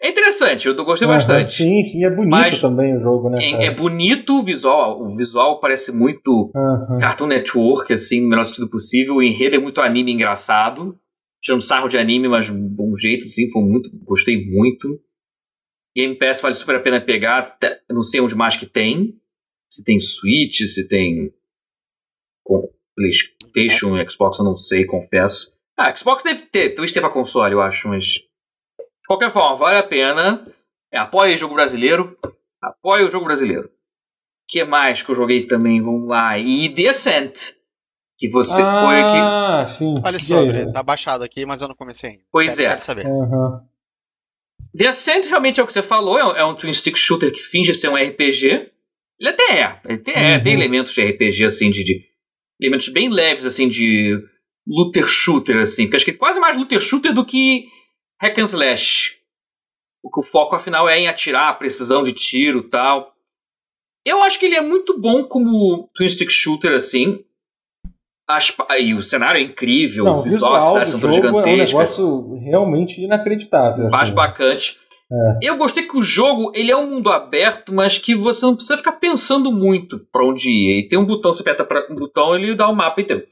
Speaker 2: É interessante, eu gostei
Speaker 1: Aham,
Speaker 2: bastante.
Speaker 1: Sim, sim, é bonito
Speaker 2: Mas
Speaker 1: também o jogo, né?
Speaker 2: É, é bonito o visual. O visual parece muito
Speaker 1: Aham.
Speaker 2: Cartoon Network, assim, no melhor sentido possível. O enredo é muito anime engraçado. Tirando sarro de anime, mas de um bom jeito, assim, foi muito. Gostei muito. Game Pass vale super a pena pegar. não sei onde mais que tem. Se tem Switch, se tem. Com PlayStation Xbox, eu não sei, confesso. Ah, Xbox deve ter, talvez tenha pra console, eu acho, mas. De qualquer forma, vale a pena. É, apoie o jogo brasileiro. Apoie o jogo brasileiro. O que mais que eu joguei também? Vamos lá. E Descent. Que você foi aqui.
Speaker 1: Ah, sim.
Speaker 4: Olha
Speaker 1: E
Speaker 4: sobre,
Speaker 1: aí?
Speaker 4: tá baixado aqui, mas eu não comecei ainda.
Speaker 2: Pois
Speaker 4: quero,
Speaker 2: é.
Speaker 4: Quero saber.
Speaker 2: The Ascent realmente é o que você falou, é um- é um twin stick shooter que finge ser um RPG. Ele até é, ele tem, é,
Speaker 1: Uhum.
Speaker 2: tem elementos de RPG assim de, de- elementos bem leves assim de looter shooter assim, porque acho que é quase mais looter shooter do que hack and slash. Porque o foco afinal é em atirar, precisão de tiro, tal. Eu acho que ele é muito bom como twin stick shooter assim. As e o cenário é incrível,
Speaker 1: Não,
Speaker 2: o
Speaker 1: o
Speaker 2: visual,
Speaker 1: visual jogo é um negócio realmente inacreditável. assim.
Speaker 2: bacante. Eu gostei que o jogo ele é um mundo aberto, mas que você não precisa ficar pensando muito pra onde ir. E tem um botão, você aperta pra, um botão ele dá o mapa inteiro.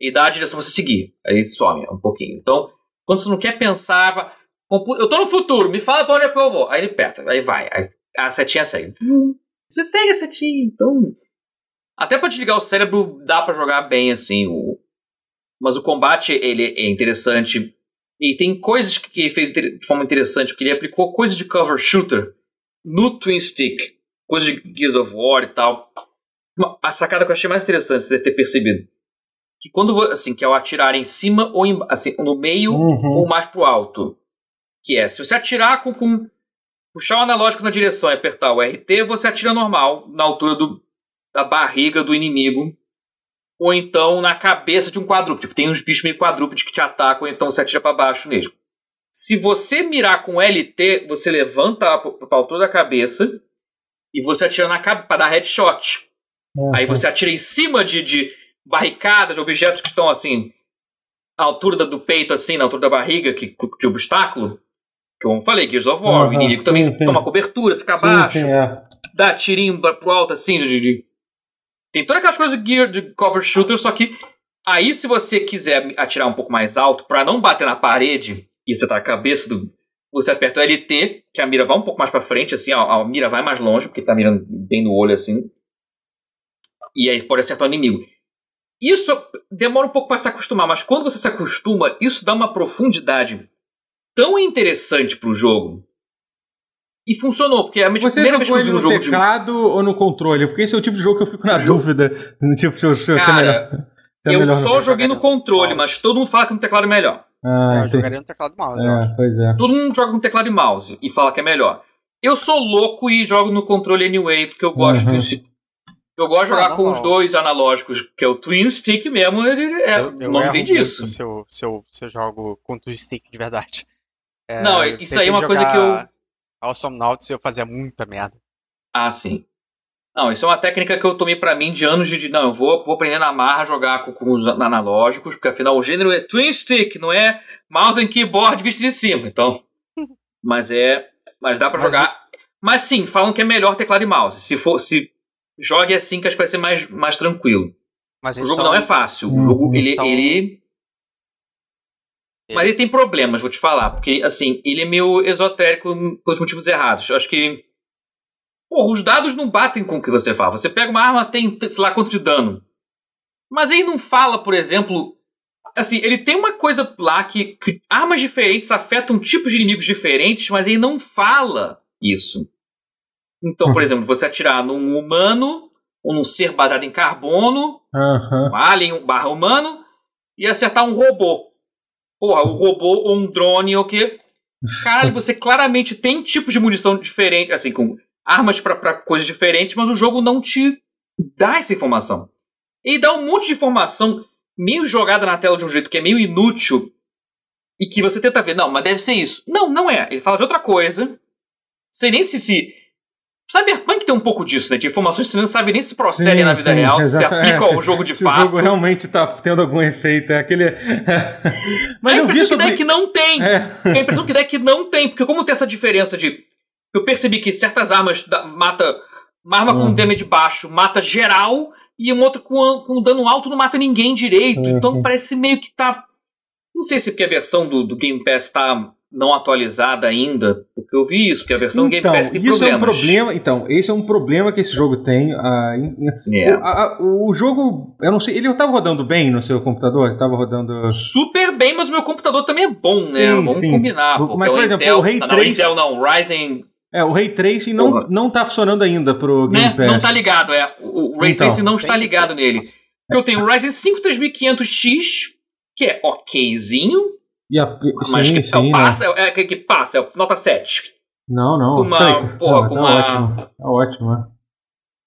Speaker 2: E dá a direção pra você seguir. Aí some um pouquinho. Então, quando você não quer pensar, eu tô no futuro, me fala pra onde é que eu vou. Aí ele aperta, aí vai. Aí a setinha segue. Você segue a setinha, então. Até pra desligar o cérebro dá pra jogar bem, assim. O... Mas o combate, ele é interessante. E tem coisas que ele fez de forma interessante, porque ele aplicou coisas de cover shooter no Twin Stick. Coisas de Gears of War e tal. A sacada que eu achei mais interessante, você deve ter percebido. Que quando, assim, que é o atirar em cima ou em, assim, no meio
Speaker 1: Uhum.
Speaker 2: ou mais pro alto. Que é, se você atirar com, com puxar o analógico na direção e apertar o RT, você atira normal, na altura do, da barriga do inimigo. Ou então na cabeça de um quadrúpede. Tipo, tem uns bichos meio quadrúpedes que te atacam, então você atira pra baixo mesmo. Se você mirar com LT, você levanta pra pra altura da cabeça e você atira na cabeça pra dar headshot. Aí você atira em cima de, de barricadas, objetos que estão assim, à altura do peito, assim, na altura da barriga, que, de obstáculo. Que eu falei, Gears of War, o
Speaker 1: Aham,
Speaker 2: inimigo também
Speaker 1: sim, sim.
Speaker 2: toma cobertura, fica
Speaker 1: Sim,
Speaker 2: abaixo,
Speaker 1: sim, é.
Speaker 2: dá tirinho pro alto, assim, de, de- Tem todas aquelas coisas de Gear, de cover shooter, só que aí se você quiser atirar um pouco mais alto, pra não bater na parede, e você tá a cabeça do... Você aperta o LT, que a mira vai um pouco mais pra frente, assim, a, a mira vai mais longe, porque tá mirando bem no olho, assim. E aí pode acertar o inimigo. Isso demora um pouco para se acostumar, mas quando você se acostuma, isso dá uma profundidade tão interessante pro jogo. E funcionou, porque é a
Speaker 1: Você
Speaker 2: primeira vez que
Speaker 1: jogou
Speaker 2: eu vi um
Speaker 1: no
Speaker 2: jogo de.
Speaker 1: teclado ou no controle? Porque esse é o tipo de jogo que eu fico na dúvida. Tipo, se eu, se eu, se é
Speaker 2: Cara,
Speaker 1: melhor. se é
Speaker 2: Eu só
Speaker 1: no-
Speaker 2: joguei no controle, mas todo mundo fala que no teclado é melhor.
Speaker 1: Ah,
Speaker 4: É, eu
Speaker 1: entendi.
Speaker 4: jogaria no teclado mouse, eu acho.
Speaker 1: É, pois é.
Speaker 2: Todo mundo joga com teclado e mouse e fala que é melhor. Eu sou louco e jogo no controle anyway, porque eu gosto
Speaker 1: Uhum.
Speaker 2: de. Eu gosto de
Speaker 4: Ah,
Speaker 2: jogar com
Speaker 4: normal.
Speaker 2: os dois analógicos, que é o Twin Stick mesmo, ele é,
Speaker 4: eu, eu
Speaker 2: não vem disso.
Speaker 4: se eu, se, eu, se eu jogo com o stick de verdade. É,
Speaker 2: Não,
Speaker 4: eu
Speaker 2: isso aí é uma coisa que
Speaker 4: jogar Awesome Nauts eu fazia muita merda.
Speaker 2: Ah, sim. Não, isso é uma técnica que eu tomei pra mim de anos de. Não, eu vou, vou aprender na marra a jogar com, com os analógicos, porque afinal o gênero é twin stick, não é mouse and keyboard visto de cima. Então. Mas é. Mas dá pra
Speaker 4: Mas
Speaker 2: jogar. Mas sim, falam que é melhor teclado e mouse. Se for. Se jogue assim, que acho que vai ser mais, mais tranquilo.
Speaker 4: Mas
Speaker 2: O
Speaker 4: então,
Speaker 2: jogo não é fácil. O
Speaker 1: Uhum.
Speaker 2: jogo, ele.
Speaker 4: Então-
Speaker 2: ele... Mas ele tem problemas, vou te falar. Porque, assim, ele é meio esotérico pelos motivos errados. Eu acho que. Porra, os dados não batem com o que você fala. Você pega uma arma, tem, sei lá, quanto de dano. Mas ele não fala, por exemplo. Assim, ele tem uma coisa lá que, que armas diferentes afetam tipos de inimigos diferentes, mas ele não fala isso. Então, por exemplo, você atirar num humano, ou num ser baseado em carbono,
Speaker 1: Aham.
Speaker 2: um alien barra humano, e acertar um robô. Porra, um robô ou um drone ou o quê? Caralho, você claramente tem tipos de munição diferentes, assim, com armas pra- pra coisas diferentes, mas o jogo não te dá essa informação. Ele dá um monte de informação meio jogada na tela de um jeito que é meio inútil e que você tenta ver, não, mas deve ser isso. Não, não é. Ele fala de outra coisa. Sei nem se se. Cyberpunk tem um pouco disso, né? De informações que você não sabe nem se procedem
Speaker 1: Sim,
Speaker 2: na vida
Speaker 1: sim,
Speaker 2: real, se aplicam
Speaker 1: É,
Speaker 2: ao jogo de
Speaker 1: Se
Speaker 2: fato.
Speaker 1: o jogo realmente tá tendo algum efeito, é aquele. Mas
Speaker 2: a
Speaker 1: eu vi
Speaker 2: impressão que dá
Speaker 1: sobre.
Speaker 2: é que não tem.
Speaker 1: É.
Speaker 2: A impressão que dá é que não tem, porque como tem essa diferença de. Eu percebi que certas armas da- mata. Uma arma com
Speaker 1: Uhum.
Speaker 2: damage baixo mata geral, e um outro com, com dano alto não mata ninguém direito.
Speaker 1: Uhum.
Speaker 2: Então parece meio que tá. Não sei se é porque a versão do, do Game Pass tá não atualizada ainda, porque eu vi isso, porque a versão do
Speaker 1: Então,
Speaker 2: Game Pass tem
Speaker 1: isso é um
Speaker 2: problemas.
Speaker 1: problema. Então, esse é um problema que esse jogo tem. ah,
Speaker 2: É.
Speaker 1: o, a- a- o jogo, eu não sei, ele estava rodando bem no seu computador? Estava rodando.
Speaker 2: Super bem, mas o meu computador também é bom, né?
Speaker 1: Sim,
Speaker 2: Vamos
Speaker 1: sim.
Speaker 2: combinar.
Speaker 1: Mas,
Speaker 2: porque
Speaker 1: por exemplo,
Speaker 2: Intel,
Speaker 1: o Ray
Speaker 2: não,
Speaker 1: Trace-
Speaker 2: Intel não, Ryzen
Speaker 1: É, o Ray Tracing não,
Speaker 2: Porra.
Speaker 1: não tá funcionando ainda pro Game
Speaker 2: né,
Speaker 1: Pass.
Speaker 2: não tá ligado, é. O, o Ray
Speaker 1: Então.
Speaker 2: Tracing não está ligado nele.
Speaker 4: Nossa.
Speaker 2: Eu tenho o Ryzen 5 3500X, que é okzinho,
Speaker 1: E a,
Speaker 2: mas
Speaker 1: sim,
Speaker 2: que é
Speaker 1: sim, né?
Speaker 2: passa, é, que, que passa, é nota 7.
Speaker 1: Não, não.
Speaker 2: com uma-
Speaker 1: peraí.
Speaker 2: porra,
Speaker 1: Não,
Speaker 2: com
Speaker 1: tá
Speaker 2: uma-
Speaker 1: ótimo. Tá ótimo, né?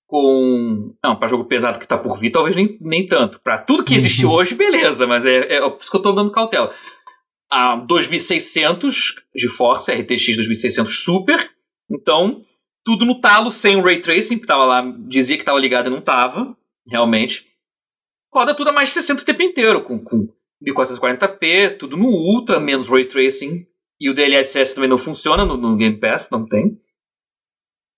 Speaker 2: Com. Não, pra jogo pesado que tá por vir, talvez nem, nem tanto. Pra tudo que existe hoje, beleza, mas é, é por isso que eu tô dando cautela. A 2600 de Força, RTX 2600 Super. Então, tudo no talo, sem o Ray Tracing, que tava lá, dizia que tava ligado e não tava, realmente. Roda tudo a mais de 60 o tempo inteiro, com, com 1440p, tudo no Ultra, menos Ray Tracing. E o DLSS também não funciona no, no Game Pass, não tem.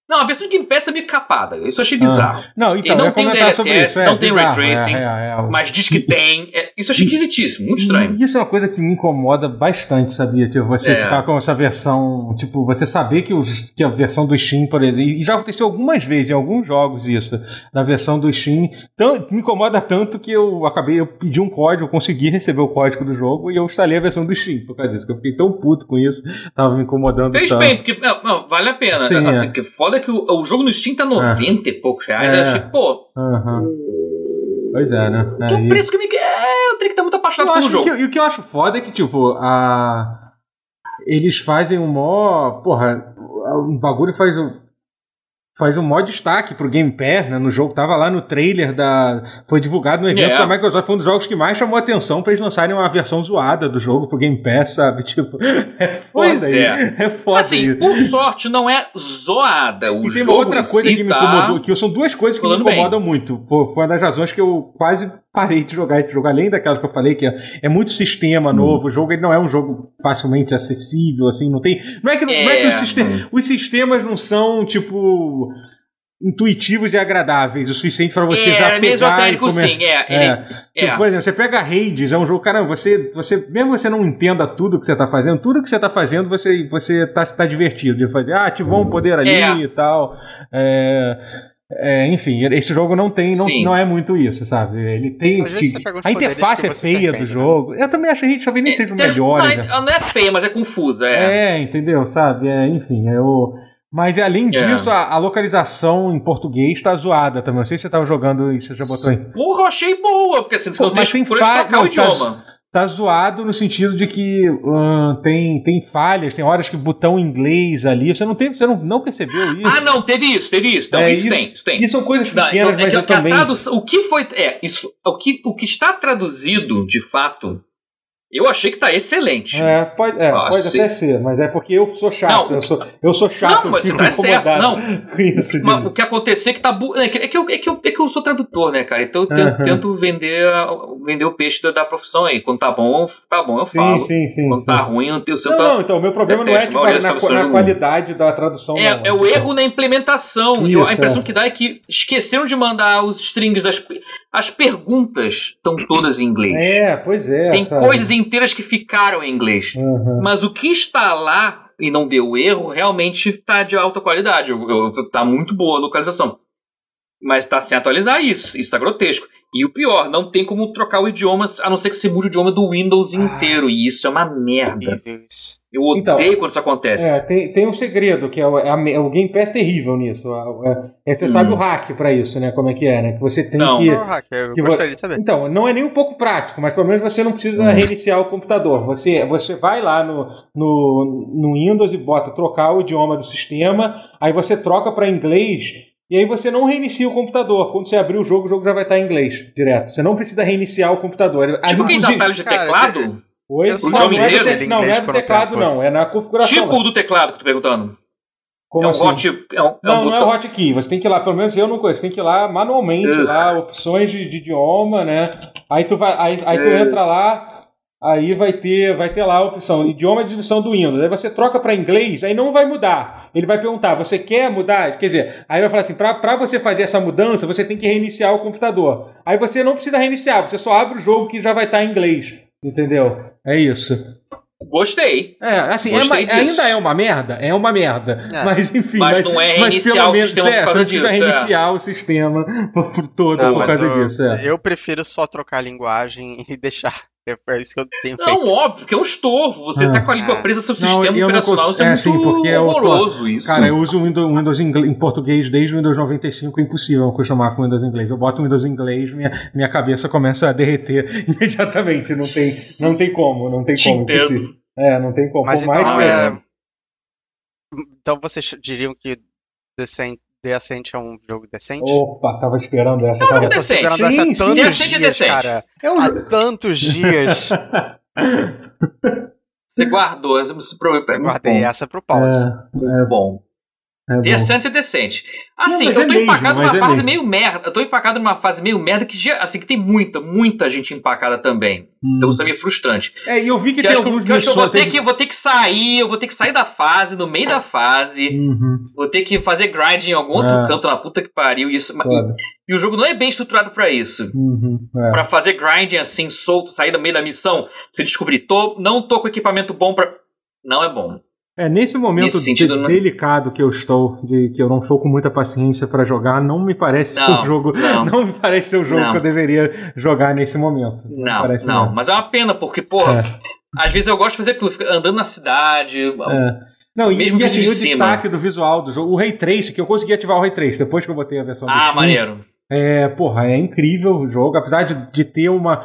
Speaker 2: Não, a versão de Game Pass tá meio capada. Isso eu achei bizarro.
Speaker 1: Não, então,
Speaker 2: Ele não tem o DLSS,
Speaker 1: é,
Speaker 2: não tem Ray
Speaker 1: bizarro, é,
Speaker 2: Tracing,
Speaker 1: é, é, é.
Speaker 2: Mas diz que tem. É, isso eu achei esquisitíssimo, muito estranho.
Speaker 1: E Isso é uma coisa que me incomoda bastante, sabia? Tipo, você ficar com essa versão. Tipo, você saber que, os, que a versão do Steam, por exemplo. E já aconteceu algumas vezes em alguns jogos isso. Na versão do Steam. Então, me incomoda tanto que eu acabei. Eu pedi um código, eu consegui receber o código do jogo e eu instalei a versão do Steam por causa disso. Que eu fiquei tão puto com isso. Tava me incomodando
Speaker 2: Fez
Speaker 1: tanto.
Speaker 2: bem, porque não, não, vale a pena.
Speaker 1: Sim,
Speaker 2: assim, que foda é que o, o jogo no Steam tá 90 e poucos reais.
Speaker 1: É.
Speaker 2: Eu achei, pô,
Speaker 1: Aham. Pois é, né?
Speaker 2: que é um
Speaker 1: Aí-
Speaker 2: preço que me. É, eu tenho que estar muito apaixonado pelo jogo.
Speaker 1: que, e o que eu acho foda é que, tipo, a. Eles fazem um mó. Porra, o bagulho faz. Faz um maior destaque pro Game Pass, né? No jogo, tava lá no trailer da. Foi divulgado no evento
Speaker 2: É.
Speaker 1: da Microsoft. Foi um dos jogos que mais chamou a atenção pra eles lançarem uma versão zoada do jogo pro Game Pass, sabe? Tipo, é foda.
Speaker 2: Pois
Speaker 1: aí.
Speaker 2: é.
Speaker 1: É foda.
Speaker 2: Assim,
Speaker 1: isso.
Speaker 2: por sorte, não é zoada. O
Speaker 1: E tem uma outra coisa
Speaker 2: si
Speaker 1: que me
Speaker 2: tá-
Speaker 1: incomodou, que são duas coisas que me
Speaker 2: rolando bem.
Speaker 1: incomodam muito. Foi uma das razões que eu quase parei de jogar esse jogo, além daquelas que eu falei, que é, é muito sistema novo, o jogo ele não é um jogo facilmente acessível, assim, não tem. Não é que, não é que
Speaker 2: É.
Speaker 1: os, sistema- os sistemas não são, tipo. Intuitivos e agradáveis o suficiente pra você
Speaker 2: é,
Speaker 1: já
Speaker 2: é meio
Speaker 1: pegar e comer-
Speaker 2: sim. É,
Speaker 1: É.
Speaker 2: ele-
Speaker 1: Tipo,
Speaker 2: é.
Speaker 1: por exemplo, você pega Hades, é um jogo, cara, você, você, mesmo que você não entenda tudo que você tá fazendo, tudo que você tá fazendo, você, você tá, tá divertido de fazer. Ah, ativou um poder ali
Speaker 2: É.
Speaker 1: e tal. É, é, enfim, esse jogo não tem, não,
Speaker 2: Sim.
Speaker 1: não é muito isso, sabe? Ele tem. A interface é feia do
Speaker 4: arrepende,
Speaker 1: jogo. Eu também acho que a gente talvez nem seja o
Speaker 2: É,
Speaker 1: melhor.
Speaker 2: não,
Speaker 1: né?
Speaker 2: é- não é feia, mas é confusa. É.
Speaker 1: É, entendeu? Sabe? É, enfim, é o. Mas além
Speaker 2: É.
Speaker 1: disso, a, a localização em português tá zoada também. Não sei se você tava jogando e você já botou aí.
Speaker 2: Porra, eu achei boa, porque assim, você
Speaker 1: Pô,
Speaker 2: não tem
Speaker 1: tem fa-
Speaker 2: trocar
Speaker 1: não,
Speaker 2: o
Speaker 1: tá-
Speaker 2: idioma.
Speaker 1: tá zoado no sentido de que ahn, tem, tem falhas, tem horas que botão inglês ali. Você não teve, você não, não percebeu isso?
Speaker 2: Ah, não, teve isso, teve isso. Não,
Speaker 1: É,
Speaker 2: isso, tem, isso tem.
Speaker 1: E são coisas
Speaker 2: Não,
Speaker 1: pequenas,
Speaker 2: então, é
Speaker 1: mas
Speaker 2: que-
Speaker 1: eu
Speaker 2: que a
Speaker 1: também.
Speaker 2: tradução- o que foi. É, isso, o, que, o que está traduzido, de fato, eu achei que tá excelente.
Speaker 1: É, pode, é,
Speaker 2: Ah,
Speaker 1: pode
Speaker 2: sim.
Speaker 1: até ser, mas é porque eu sou chato.
Speaker 2: Não,
Speaker 1: eu, sou, eu sou chato,
Speaker 2: Não, mas
Speaker 1: eu fico
Speaker 2: tá certo, não.
Speaker 1: isso.
Speaker 2: Mas o que aconteceu é que tá. bu- É que, é, que eu, é, que eu, é que eu sou tradutor, né, cara? Então eu tento,
Speaker 1: Aham.
Speaker 2: tento vender, vender o peixe da, da profissão aí. Quando tá bom, tá bom, eu
Speaker 1: Sim,
Speaker 2: falo.
Speaker 1: sim, sim.
Speaker 2: Quando
Speaker 1: sim.
Speaker 2: tá ruim, eu tenho. se eu
Speaker 1: Não,
Speaker 2: tá-
Speaker 1: não, então o meu problema não é
Speaker 2: maioria
Speaker 1: na,
Speaker 2: traduções
Speaker 1: na
Speaker 2: não-
Speaker 1: qualidade da tradução, não.
Speaker 2: É, é o erro na implementação. Eu-
Speaker 1: Isso,
Speaker 2: a impressão
Speaker 1: é.
Speaker 2: que dá é que esqueceram de mandar os strings das. As perguntas estão todas em inglês.
Speaker 1: É, pois é.
Speaker 2: Tem
Speaker 1: sabe?
Speaker 2: coisas inteiras que ficaram em inglês.
Speaker 1: Aham.
Speaker 2: Mas o que está lá e não deu erro realmente está de alta qualidade. Eu- eu- Tá muito boa a localização. Mas está sem atualizar isso. Isso está grotesco. E o pior, não tem como trocar o idioma, a não ser que você mude o idioma do Windows
Speaker 4: Ah.
Speaker 2: inteiro. E isso é uma merda. Eu odeio
Speaker 1: Então,
Speaker 2: quando isso acontece.
Speaker 1: É, tem, tem um segredo, que é o, é é o Game Pass terrível nisso. É, é- você
Speaker 2: Hum.
Speaker 1: sabe o hack pra isso, né? Como é que é, né? Que você tem
Speaker 2: Não.
Speaker 1: que.
Speaker 4: Não, Hack, eu
Speaker 1: que vo-
Speaker 4: gostaria de saber.
Speaker 1: Então, não é nem um pouco prático, mas pelo menos você não precisa
Speaker 2: Hum.
Speaker 1: reiniciar o computador. Você, você vai lá no, no, no Windows e bota trocar o idioma do sistema, aí você troca para inglês. E aí você não reinicia o computador. Quando você abrir o jogo, o jogo já vai estar em inglês direto. Você não precisa reiniciar o computador.
Speaker 2: Tipo aqueles
Speaker 1: inclusive-
Speaker 2: atalhos de
Speaker 4: Cara,
Speaker 2: teclado?
Speaker 1: Oi?
Speaker 4: eu só
Speaker 1: Não, não é, do te- não, não é do teclado, não. É na configuração.
Speaker 2: Tipo o do teclado que tô perguntando.
Speaker 1: Como
Speaker 2: é um
Speaker 1: assim?
Speaker 2: hot. É um, é um
Speaker 1: Não, não é hotkey. Você tem que ir lá, pelo menos eu não conheço. Você tem que ir lá manualmente,
Speaker 2: Ugh.
Speaker 1: lá, opções de, de idioma, né? Aí tu vai, aí, aí tu entra lá, aí vai ter, vai ter lá a opção idioma de distribuição do Windows. Aí você troca para inglês, aí não vai mudar. Ele vai perguntar: "Você quer mudar?" Quer dizer, aí vai falar assim: "Para você fazer essa mudança, você tem que reiniciar o computador". Aí você não precisa reiniciar, você só abre o jogo que já vai estar em inglês. Entendeu? É isso.
Speaker 2: Gostei.
Speaker 1: É, assim, é
Speaker 2: Gostei
Speaker 1: uma-
Speaker 2: disso.
Speaker 1: ainda é uma merda? É uma merda.
Speaker 4: É.
Speaker 1: Mas enfim.
Speaker 2: Mas não é reiniciar
Speaker 1: pelo
Speaker 2: o
Speaker 1: menos,
Speaker 2: sistema
Speaker 1: é,
Speaker 2: por
Speaker 1: você
Speaker 2: causa
Speaker 1: não precisa
Speaker 2: disso, é.
Speaker 1: reiniciar o sistema por, por todo
Speaker 4: Não,
Speaker 1: por
Speaker 4: mas
Speaker 1: causa
Speaker 4: eu,
Speaker 1: disso. É.
Speaker 4: eu prefiro só trocar a linguagem e deixar. É é isso que eu tenho
Speaker 2: Não,
Speaker 4: feito.
Speaker 2: óbvio, que é um estorvo. Você
Speaker 1: Ah.
Speaker 2: tá com a língua
Speaker 4: Ah.
Speaker 2: presa no seu
Speaker 1: Não,
Speaker 2: sistema operacional.
Speaker 1: cons-
Speaker 2: é,
Speaker 1: é,
Speaker 2: muito
Speaker 1: sim, porque eu tô-
Speaker 2: horroroso isso.
Speaker 1: Cara, eu uso o Windows, Windows em, português desde o Windows 95, é impossível eu acostumar com o Windows em inglês. Eu boto o Windows em inglês, minha, minha cabeça começa a derreter imediatamente. Não tem, não tem como, não tem
Speaker 2: Te
Speaker 1: como. impossível. É, não tem como.
Speaker 4: Mas
Speaker 1: Por mais
Speaker 4: então,
Speaker 1: que-
Speaker 4: é... então vocês diriam que Descent, The Ascent é um jogo decente?
Speaker 1: Opa, tava esperando essa.
Speaker 2: Não,
Speaker 4: eu tô
Speaker 2: decente.
Speaker 4: esperando essa há
Speaker 1: Sim, sim.
Speaker 4: tantos
Speaker 2: Decente é
Speaker 4: dias,
Speaker 2: decente.
Speaker 4: cara.
Speaker 1: É um
Speaker 4: Há tantos dias.
Speaker 2: Você guardou. Você.
Speaker 4: Eu guardei
Speaker 2: bom.
Speaker 4: essa pro pause.
Speaker 1: É,
Speaker 2: Bom.
Speaker 1: É.
Speaker 2: Decente é decente. Assim,
Speaker 1: mas
Speaker 2: eu
Speaker 1: é
Speaker 2: tô
Speaker 1: mesmo,
Speaker 2: empacado
Speaker 1: mas
Speaker 2: numa
Speaker 1: é
Speaker 2: fase
Speaker 1: mesmo.
Speaker 2: meio merda. Eu tô empacado numa fase meio merda que, assim, que tem muita, muita gente empacada também.
Speaker 1: Hum.
Speaker 2: Então isso é meio frustrante.
Speaker 1: É, e eu vi que
Speaker 2: Que eu
Speaker 1: tem alguns
Speaker 2: que eu que eu vou ter que, eu vou ter que sair, eu vou ter que sair da fase, no meio da fase.
Speaker 1: Uhum,
Speaker 2: Vou ter que fazer grind em algum outro
Speaker 1: É.
Speaker 2: canto na puta que pariu. Isso, e,
Speaker 1: foda.
Speaker 2: e o jogo não é bem estruturado pra isso.
Speaker 1: Uhum, é.
Speaker 2: Pra fazer grinding assim, solto, sair do meio da missão, você descobrir, tô, não tô com equipamento bom pra. Não é bom.
Speaker 1: É, nesse momento
Speaker 2: Nesse sentido,
Speaker 1: de-
Speaker 2: né?
Speaker 1: delicado que eu estou, de que eu não estou com muita paciência pra jogar, não me parece ser
Speaker 2: Não,
Speaker 1: o jogo. Não.
Speaker 2: não.
Speaker 1: me parece ser o jogo
Speaker 2: Não.
Speaker 1: que eu deveria jogar nesse momento.
Speaker 2: Não, não. Mas é uma pena, porque, porra,
Speaker 1: É.
Speaker 2: às vezes eu gosto de fazer aquilo, andando na cidade.
Speaker 1: É. Não, e,
Speaker 2: Mesmo
Speaker 1: e assim,
Speaker 2: vídeo
Speaker 1: o
Speaker 2: de cima.
Speaker 1: destaque do visual do jogo, o Ray Trace, que eu consegui ativar o Ray Trace depois que eu botei a versão do
Speaker 2: Ah, maneiro.
Speaker 1: É, porra, é incrível o jogo, apesar de, de ter uma.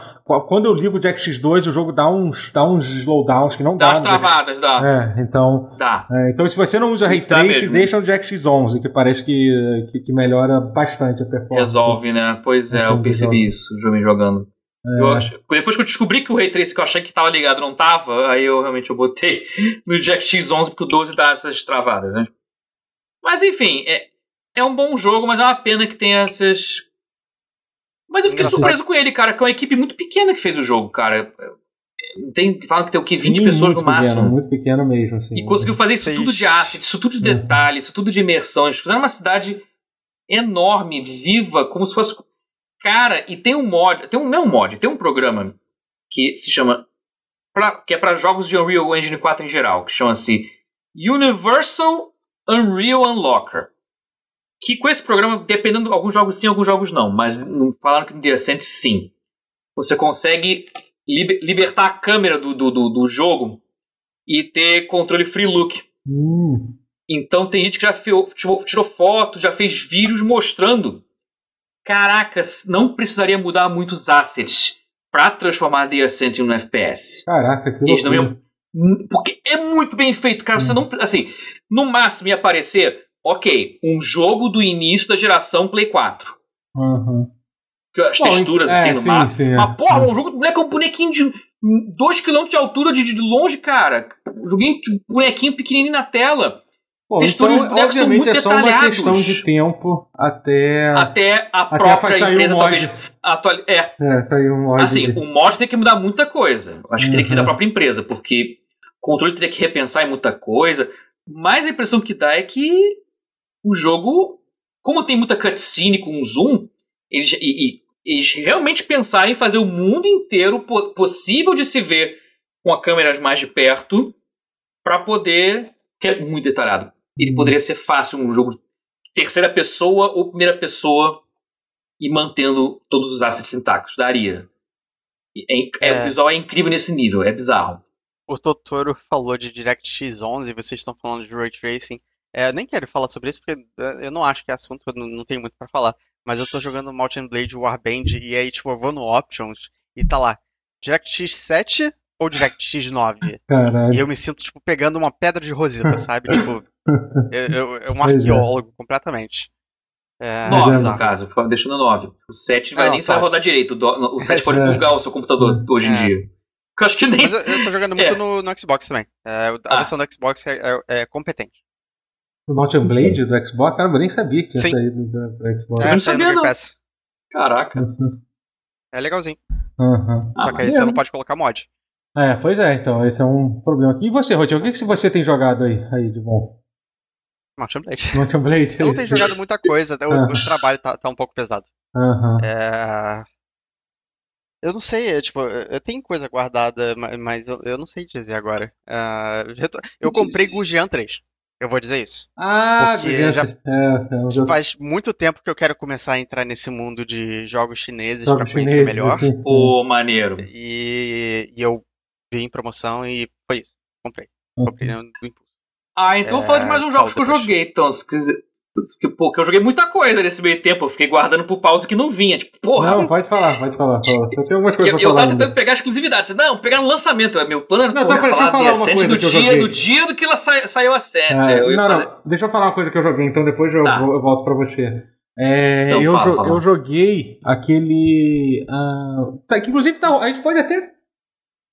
Speaker 1: Quando eu ligo o Jack X2, o jogo dá uns, dá uns slowdowns que não
Speaker 2: Dá
Speaker 1: dá.
Speaker 2: umas
Speaker 1: Jack-
Speaker 2: travadas, dá.
Speaker 1: É, então.
Speaker 2: Dá.
Speaker 1: É, então, se você não usa Ray
Speaker 2: mesmo.
Speaker 1: deixa o Jack X11, que parece que, que, que melhora bastante a performance.
Speaker 2: Resolve, né? Pois é, eu percebi
Speaker 1: resolve.
Speaker 2: isso, jovem jogando.
Speaker 1: É.
Speaker 2: Eu acho- depois que eu descobri que o Ray Trace que eu achei que tava ligado não tava, aí eu realmente eu botei no Jack X11 porque o 12 dá essas travadas, né? Mas enfim, é, é um bom jogo, mas é uma pena que tenha essas. Mas eu fiquei
Speaker 4: Engraçado.
Speaker 2: surpreso com ele, cara, que é uma equipe muito pequena que fez o jogo, cara. Tem, falam que tem o que? 20
Speaker 1: Sim,
Speaker 2: pessoas no máximo.
Speaker 1: Pequeno, muito pequeno mesmo, assim.
Speaker 2: E conseguiu fazer isso
Speaker 4: Seis.
Speaker 2: tudo de asset, isso tudo de
Speaker 1: Uhum.
Speaker 2: detalhe, isso tudo de imersão. Eles fizeram uma cidade enorme, viva, como se fosse. Cara, e tem um mod, tem um, não é um mod, tem um programa que se chama. pra- que é para jogos de Unreal Engine 4 em geral, que chama-se Universal Unreal Unlocker. Que com esse programa, dependendo, alguns jogos sim, alguns jogos não, mas não falaram que no The Ascent sim. Você consegue liber- libertar a câmera do, do, do, do jogo e ter controle free look.
Speaker 1: Hum,
Speaker 2: Então tem gente que já feu- tirou, tirou foto, já fez vídeos mostrando. Caracas, não precisaria mudar muitos assets para transformar The Ascent em um FPS.
Speaker 1: caraca, que
Speaker 2: Eles não iam- Hum, Porque é muito bem feito, cara. Você não. Assim, no máximo ia aparecer, ok, um jogo do início da geração Play 4.
Speaker 1: Uhum.
Speaker 2: As
Speaker 1: Bom,
Speaker 2: texturas,
Speaker 1: é,
Speaker 2: assim, no
Speaker 1: sim,
Speaker 2: mapa.
Speaker 1: sim, é.
Speaker 2: Mas, porra, um jogo do boneco é um bonequinho de 2km de altura de, de longe, cara. Um joguinho de bonequinho pequenininho na tela.
Speaker 1: Bom,
Speaker 2: Texturas
Speaker 1: então,
Speaker 2: bonecos são muito
Speaker 1: é só uma
Speaker 2: detalhados.
Speaker 1: questão de tempo até.
Speaker 2: Até a
Speaker 1: Até
Speaker 2: própria
Speaker 1: sair
Speaker 2: empresa talvez atualizar. É,
Speaker 1: É, saiu um mod
Speaker 2: assim,
Speaker 1: de-
Speaker 2: o mod tem que mudar muita coisa. Acho que teria que vir da
Speaker 1: Uhum.
Speaker 2: própria empresa, porque o controle teria que repensar em muita coisa. Mas a impressão que dá é que o jogo, como tem muita cutscene com zoom, eles, e, e- eles realmente pensaram em fazer o mundo inteiro po- possível de se ver com a câmera mais de perto para poder. que é muito detalhado. Ele
Speaker 1: Uhum.
Speaker 2: poderia ser fácil um jogo de terceira pessoa ou primeira pessoa e mantendo todos os assets intactos. Daria. É, é,
Speaker 4: É.
Speaker 2: O visual é incrível nesse nível, é bizarro.
Speaker 4: O Totoro falou de DirectX 11 e vocês estão falando de Ray Tracing. É, eu nem quero falar sobre isso porque é, eu não acho que é assunto, eu não, não tenho muito pra falar. Mas eu tô jogando Mount and Blade Warband e aí, tipo, eu vou no Options e tá lá, DirectX 7 ou DirectX 9?
Speaker 1: Caralho.
Speaker 4: E eu me sinto, tipo, pegando uma pedra de roseta, sabe? Tipo, eu, eu, eu um
Speaker 1: Pois é.
Speaker 4: arqueólogo completamente. É,
Speaker 2: 9,
Speaker 1: é,
Speaker 2: no caso, deixando 9. O 7 vai
Speaker 4: Não,
Speaker 2: nem só vai
Speaker 4: tá.
Speaker 2: rodar direito. O do- O 7 pode
Speaker 1: É.
Speaker 2: bugar o seu computador hoje em
Speaker 4: É.
Speaker 2: dia. Que eu acho que nem.
Speaker 4: Mas eu, eu tô jogando muito
Speaker 2: É.
Speaker 4: no, no Xbox também. É, a
Speaker 2: Ah.
Speaker 4: versão do Xbox é, é- é competente.
Speaker 1: O Mount and Blade do Xbox, caramba, eu nem sabia que tinha
Speaker 4: Sim.
Speaker 1: saído do, do Xbox.
Speaker 4: É,
Speaker 2: não
Speaker 4: saiu no
Speaker 2: sabia,
Speaker 4: Game
Speaker 2: não.
Speaker 4: Pass.
Speaker 2: Caraca.
Speaker 1: Uhum.
Speaker 4: É legalzinho.
Speaker 1: Uhum.
Speaker 2: Ah,
Speaker 4: Só que aí você não pode colocar mod.
Speaker 1: É, pois é, então, esse é um problema aqui. E você, Rotier, o que, que você tem jogado aí, aí de bom?
Speaker 4: Mount and Blade.
Speaker 1: Mount and Blade?
Speaker 4: Eu não tenho jogado muita coisa, o,
Speaker 1: Ah.
Speaker 4: o trabalho tá, tá um pouco pesado.
Speaker 1: Aham.
Speaker 4: É... Eu não sei, é, tipo, eu tenho coisa guardada, ma- mas eu, eu não sei dizer agora. É, eu Eu comprei
Speaker 2: Diz.
Speaker 4: Gujian 3. Eu vou dizer isso.
Speaker 1: Ah,
Speaker 4: Porque
Speaker 1: gente,
Speaker 4: já-
Speaker 1: é, é um jogo,
Speaker 4: Faz muito tempo que eu quero começar a entrar nesse mundo de jogos chineses pra conhecer
Speaker 1: chineses,
Speaker 4: melhor.
Speaker 1: assim.
Speaker 2: Ô, maneiro.
Speaker 4: E, e eu vi em promoção e foi isso. Comprei. Comprei no, no impulso.
Speaker 2: Ah, então
Speaker 4: É,
Speaker 2: fala de mais uns jogos que eu joguei, então. Se quiser. Porque, pô, que eu joguei muita coisa nesse meio tempo. Eu fiquei guardando pro pause que não vinha. Tipo, porra.
Speaker 1: Não, pode falar, pode falar. fala. Eu tenho algumas
Speaker 2: eu,
Speaker 1: coisas pra
Speaker 2: eu
Speaker 1: falar.
Speaker 2: tava
Speaker 1: ainda.
Speaker 2: tentando pegar exclusividade. Não, pegar no lançamento. é Meu plano era
Speaker 1: Não, então,
Speaker 2: ia
Speaker 1: deixa eu falar uma coisa eu
Speaker 2: dia, no dia do que ela sa- saiu a Ascent.
Speaker 1: É,
Speaker 2: eu ia
Speaker 1: não,
Speaker 2: fazer-
Speaker 1: não, deixa eu falar uma coisa que eu joguei, então depois eu,
Speaker 2: Tá.
Speaker 1: eu volto pra você. É,
Speaker 2: Então,
Speaker 1: eu,
Speaker 2: fala, fala.
Speaker 1: eu joguei aquele. ah, tá, que inclusive tá, a gente pode até. Se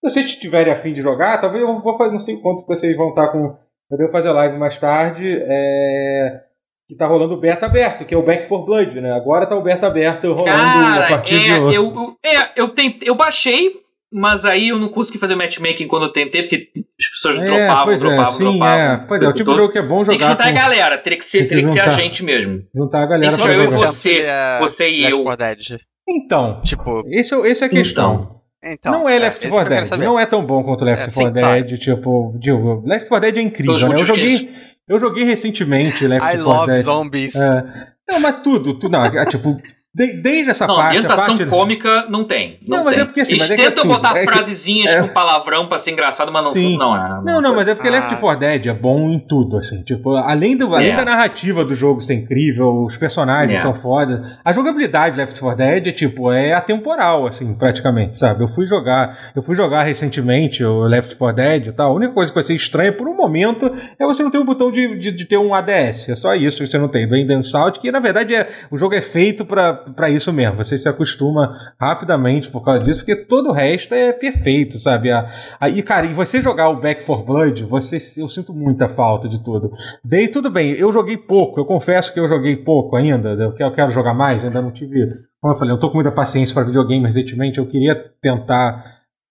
Speaker 1: vocês tiverem afim de jogar, talvez eu vou fazer. Não sei quantos vocês vão estar com, eu devo fazer live mais tarde. É, que tá rolando o beta aberto, que é o Back for Blood, né? Agora tá o beta aberto rolando
Speaker 2: Cara,
Speaker 1: a partir
Speaker 2: é,
Speaker 1: de hoje.
Speaker 2: eu, eu- é, eu, tentei, eu baixei, mas aí eu não consegui fazer matchmaking quando eu tentei, porque as pessoas dropavam,
Speaker 1: pois
Speaker 2: dropavam,
Speaker 1: é, sim,
Speaker 2: dropavam.
Speaker 1: é. Pois é, o tipo de jogo que é bom
Speaker 2: Tem que
Speaker 1: jogar
Speaker 2: juntar a
Speaker 1: com,
Speaker 2: galera, teria que ser,
Speaker 1: Tem que
Speaker 2: teria que ser a
Speaker 1: juntar.
Speaker 2: gente mesmo.
Speaker 1: juntar a galera
Speaker 2: Tem que ser
Speaker 1: jogar.
Speaker 2: eu e você,
Speaker 4: é
Speaker 2: você e
Speaker 4: Left
Speaker 2: eu.
Speaker 4: 4 Dead.
Speaker 1: Então,
Speaker 4: Tipo,
Speaker 1: esse, é- esse é a questão.
Speaker 4: então.
Speaker 1: não é Left
Speaker 4: isso
Speaker 1: 4
Speaker 4: que eu quero
Speaker 1: Dead, não é tão bom quanto Left
Speaker 4: É,
Speaker 1: 4
Speaker 4: sim,
Speaker 1: Dead, tipo, digo, Left 4 Dead é incrível, né? Eu joguei, eu joguei recentemente Left
Speaker 4: I
Speaker 1: 4
Speaker 4: love
Speaker 1: Dead.
Speaker 4: zombies.
Speaker 1: É. Não, mas tudo, tudo não, é, tipo, de- desde essa
Speaker 2: Não,
Speaker 1: parte, a
Speaker 2: ambientação
Speaker 1: parte
Speaker 2: cômica não tem. Não,
Speaker 1: Não, mas
Speaker 2: tem.
Speaker 1: é porque assim,
Speaker 2: Eles
Speaker 1: mas é que é
Speaker 2: tentam
Speaker 1: tudo.
Speaker 2: botar
Speaker 1: É que-
Speaker 2: frasezinhas
Speaker 1: é-
Speaker 2: com palavrão pra ser engraçado, mas não,
Speaker 1: Sim.
Speaker 2: não é.
Speaker 1: Não, não, mas é porque
Speaker 4: Ah.
Speaker 1: Left 4 Dead é bom em tudo, assim. Tipo, além, do, além
Speaker 2: É.
Speaker 1: da narrativa do jogo ser incrível, os personagens
Speaker 2: É.
Speaker 1: são foda. A jogabilidade de Left 4 Dead é, tipo, é atemporal, assim, praticamente, sabe? Eu fui jogar, eu fui jogar recentemente o Left 4 Dead e tal. A única coisa que você estranha por um momento é você não ter um botão de, de, de ter um ADS. É só isso que você não tem. Do End Salt, que na verdade é, o jogo é feito pra, pra isso mesmo. Você se acostuma rapidamente por causa disso, porque todo o resto é perfeito, sabe? A, a- e, cara, e você jogar o Back for Blood, você, eu sinto muita falta de tudo. Daí tudo bem, eu joguei pouco, eu confesso que eu joguei pouco ainda, eu quero, eu quero jogar mais, ainda não tive. Como eu falei, eu tô com muita paciência para videogame recentemente, eu queria tentar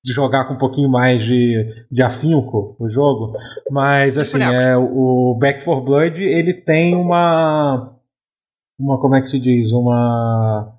Speaker 1: jogar com um pouquinho mais de, de afinco o jogo, mas assim,
Speaker 4: bonecos.
Speaker 1: é, o Back for Blood, ele tem uma uma como é que se diz, uma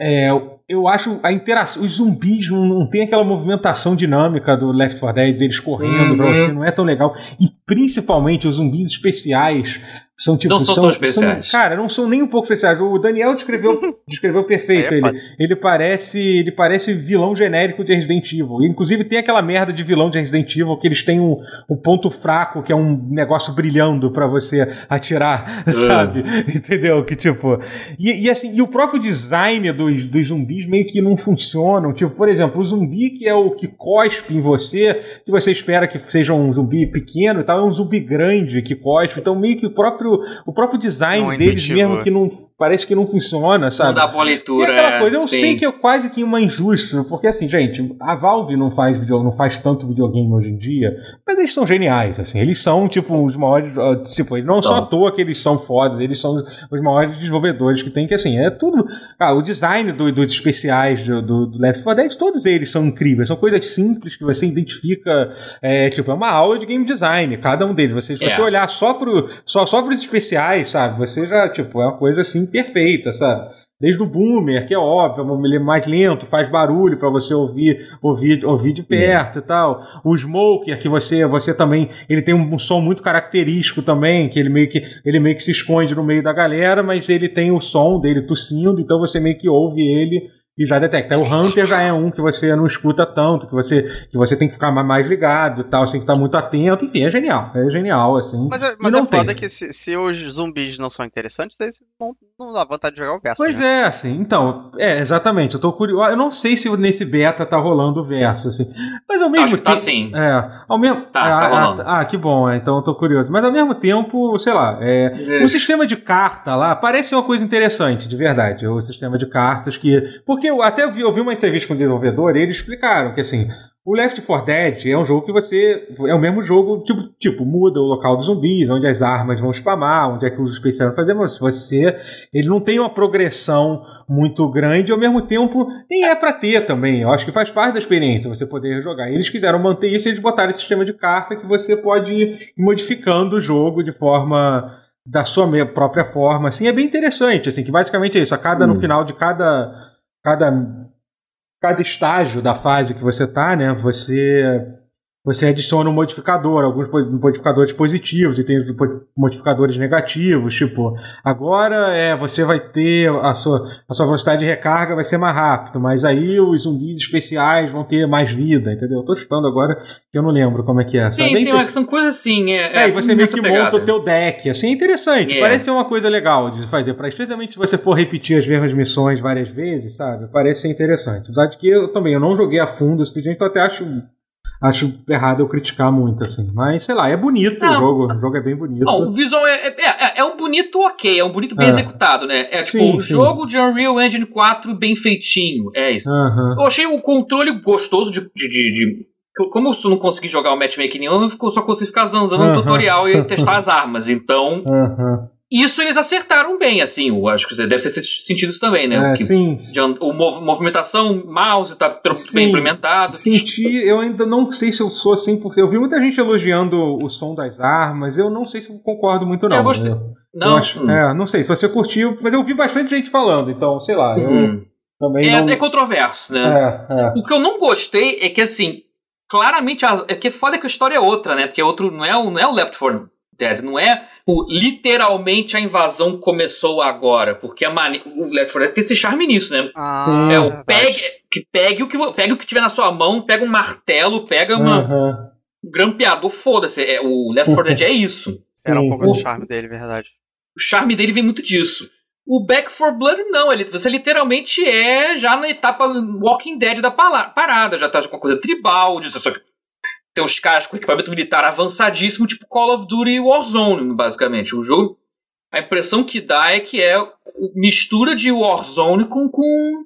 Speaker 1: é, eu acho a interação, os zumbis não, não tem aquela movimentação dinâmica do Left 4 Dead deles correndo pra
Speaker 2: Uhum.
Speaker 1: você, não é tão legal. E principalmente os zumbis especiais são tipo
Speaker 2: Não são tão especiais.
Speaker 1: cara, não são nem um pouco especiais. O Daniel descreveu, descreveu perfeito
Speaker 4: é
Speaker 1: ele. Ele parece, ele parece vilão genérico de Resident Evil. E, inclusive tem aquela merda de vilão de Resident Evil que eles têm um, um ponto fraco, que é um negócio brilhando pra você atirar, sabe? Entendeu? Que tipo. E, e assim, e o próprio design dos, dos zumbis meio que não funcionam. Tipo, por exemplo, o zumbi que é o que cospe em você, que você espera que seja um zumbi pequeno e tal, é um zumbi grande que cospe. Então, meio que o próprio, o próprio design
Speaker 4: Não
Speaker 1: deles
Speaker 4: intuitivo.
Speaker 1: mesmo que não parece que não funciona,
Speaker 2: Não
Speaker 1: sabe?
Speaker 2: dá boa
Speaker 1: E
Speaker 2: leitura.
Speaker 1: aquela
Speaker 2: é,
Speaker 1: coisa, eu
Speaker 2: tem.
Speaker 1: sei que é quase que uma injusto, porque assim, gente, a Valve não faz video, não faz tanto videogame hoje em dia, mas eles são geniais, assim, eles são tipo os maiores, ah, tipo, eles não são
Speaker 2: São.
Speaker 1: à toa que eles são fodas, eles são os, maiores desenvolvedores que tem, que assim, é tudo, ah, o design do- dos especiais do, do, do Left 4 Dead, todos eles são incríveis, são coisas simples que você identifica, é, tipo, é uma aula de game design, cada um deles, você, se
Speaker 2: É.
Speaker 1: você olhar só pro, só, só pros especiais, sabe, você já, tipo, é uma coisa assim perfeita, sabe? Desde o Boomer, que é óbvio, é mais lento, faz barulho pra você ouvir, ouvir, ouvir de perto e tal. O Smoker, que você, você também, ele tem um, som muito característico também, que ele meio que ele meio que se esconde no meio da galera, mas ele tem o som dele tossindo, então você meio que ouve ele e já detecta. Aí O Hunter já é um que você não escuta tanto, que você, que você tem que ficar ma- mais ligado e tal, você tem que estar muito atento. Enfim, é genial. É genial, assim.
Speaker 4: Mas, é, mas
Speaker 1: não
Speaker 4: é foda que se, se os zumbis não são interessantes, daí não, não dá vontade de jogar o verso.
Speaker 1: Pois
Speaker 4: né?
Speaker 1: é, assim, então, é, exatamente, eu tô curioso, eu não sei se nesse beta tá rolando o verso, assim, mas ao mesmo
Speaker 2: tá
Speaker 1: tempo...
Speaker 2: sim.
Speaker 1: É, ao mesmo...
Speaker 2: Tá,
Speaker 1: ah,
Speaker 2: tá
Speaker 1: ah,
Speaker 2: rolando.
Speaker 1: ah, que bom, é, então eu tô curioso, mas ao mesmo tempo, sei lá, é, o sistema de carta lá parece uma coisa interessante, de verdade, o sistema de cartas que... Porque eu até vi, eu vi uma entrevista com o desenvolvedor e eles explicaram que, assim, o Left 4 Dead é um jogo que você. É o mesmo jogo, tipo, tipo, muda o local dos zumbis, onde as armas vão spamar, onde é que os especiais vão fazer, mas você. Ele não tem uma progressão muito grande, e ao mesmo tempo nem é pra ter também. Eu acho que faz parte da experiência você poder jogar. E eles quiseram manter isso e eles botaram esse sistema de carta que você pode ir modificando o jogo de forma. Da sua própria forma, assim, é bem interessante, assim, que basicamente é isso. A cada, no final de cada, cada cada estágio da fase que você tá, né, você você adiciona um modificador, alguns modificadores positivos e tem modificadores negativos, tipo, agora é você vai ter a sua, a sua velocidade de recarga vai ser mais rápido, mas aí os zumbis especiais vão ter mais vida, entendeu? Eu tô chutando agora que eu não lembro como é que é.
Speaker 2: Sim, sim, são coisas assim. É,
Speaker 1: É, e você meio que
Speaker 2: pegada.
Speaker 1: monta o teu deck. Assim, é interessante.
Speaker 2: É.
Speaker 1: Parece ser uma coisa legal de fazer. Pra, especialmente se você for repetir as mesmas missões várias vezes, sabe? Parece ser interessante. Apesar de que eu também eu não joguei a fundo o suficiente, então até acho, acho errado eu criticar muito, assim. Mas, sei lá, é bonito o
Speaker 2: Não.
Speaker 1: jogo. O jogo é bem bonito.
Speaker 2: Não, o visual é, é, é, é um bonito ok, é um bonito bem
Speaker 1: É.
Speaker 2: executado, né? É tipo
Speaker 1: Sim,
Speaker 2: um
Speaker 1: sim.
Speaker 2: jogo de Unreal Engine 4 bem feitinho. É isso.
Speaker 1: Aham.
Speaker 2: Eu achei o controle gostoso de, de, de- de Como eu não consegui jogar o matchmaking nenhum, eu só consegui ficar zanzando no tutorial e testar as armas. Então,
Speaker 1: Aham.
Speaker 2: Isso eles acertaram bem, assim. Eu acho que você deve ter sentido isso também, né?
Speaker 1: É,
Speaker 2: O que-
Speaker 1: sim.
Speaker 2: de o mov- movimentação, mouse tá pelo-
Speaker 1: Sim.
Speaker 2: bem implementado.
Speaker 1: Senti, eu ainda não sei se eu sou assim, porque eu vi muita gente elogiando o som das armas, eu não sei se eu concordo muito, não.
Speaker 2: Eu gostei.
Speaker 1: Eu-
Speaker 2: Não,
Speaker 1: eu acho-
Speaker 2: hum.
Speaker 1: é, não sei se você curtiu, mas eu vi bastante gente falando, então, sei lá, eu
Speaker 2: Hum.
Speaker 1: também
Speaker 2: é,
Speaker 1: não...
Speaker 2: é controverso, né?
Speaker 1: É, é.
Speaker 2: O que eu não gostei é que, assim, claramente. as- É que foda que a história é outra, né? Porque outro não é, o- não é o Left 4 Dead, não é o literalmente a invasão começou agora. Porque a mani... o Left 4 Dead tem esse charme nisso, né?
Speaker 4: Ah,
Speaker 1: Sim.
Speaker 2: É o pegue, que pegue o que pegue o que tiver na sua mão, pega um martelo, pega uma, um grampeador, foda-se. É, o Left 4 Dead é isso.
Speaker 4: Era um
Speaker 1: Sim,
Speaker 4: pouco
Speaker 1: sim.
Speaker 4: do charme dele, verdade.
Speaker 2: O charme dele vem muito disso. O Back 4 Blood não, ele, você literalmente é já na etapa Walking Dead da parada, já tá com a coisa tribal, disso, só que tem os caras com equipamento militar avançadíssimo, tipo Call of Duty Warzone, basicamente. O jogo, a impressão que dá é que é mistura de Warzone com. com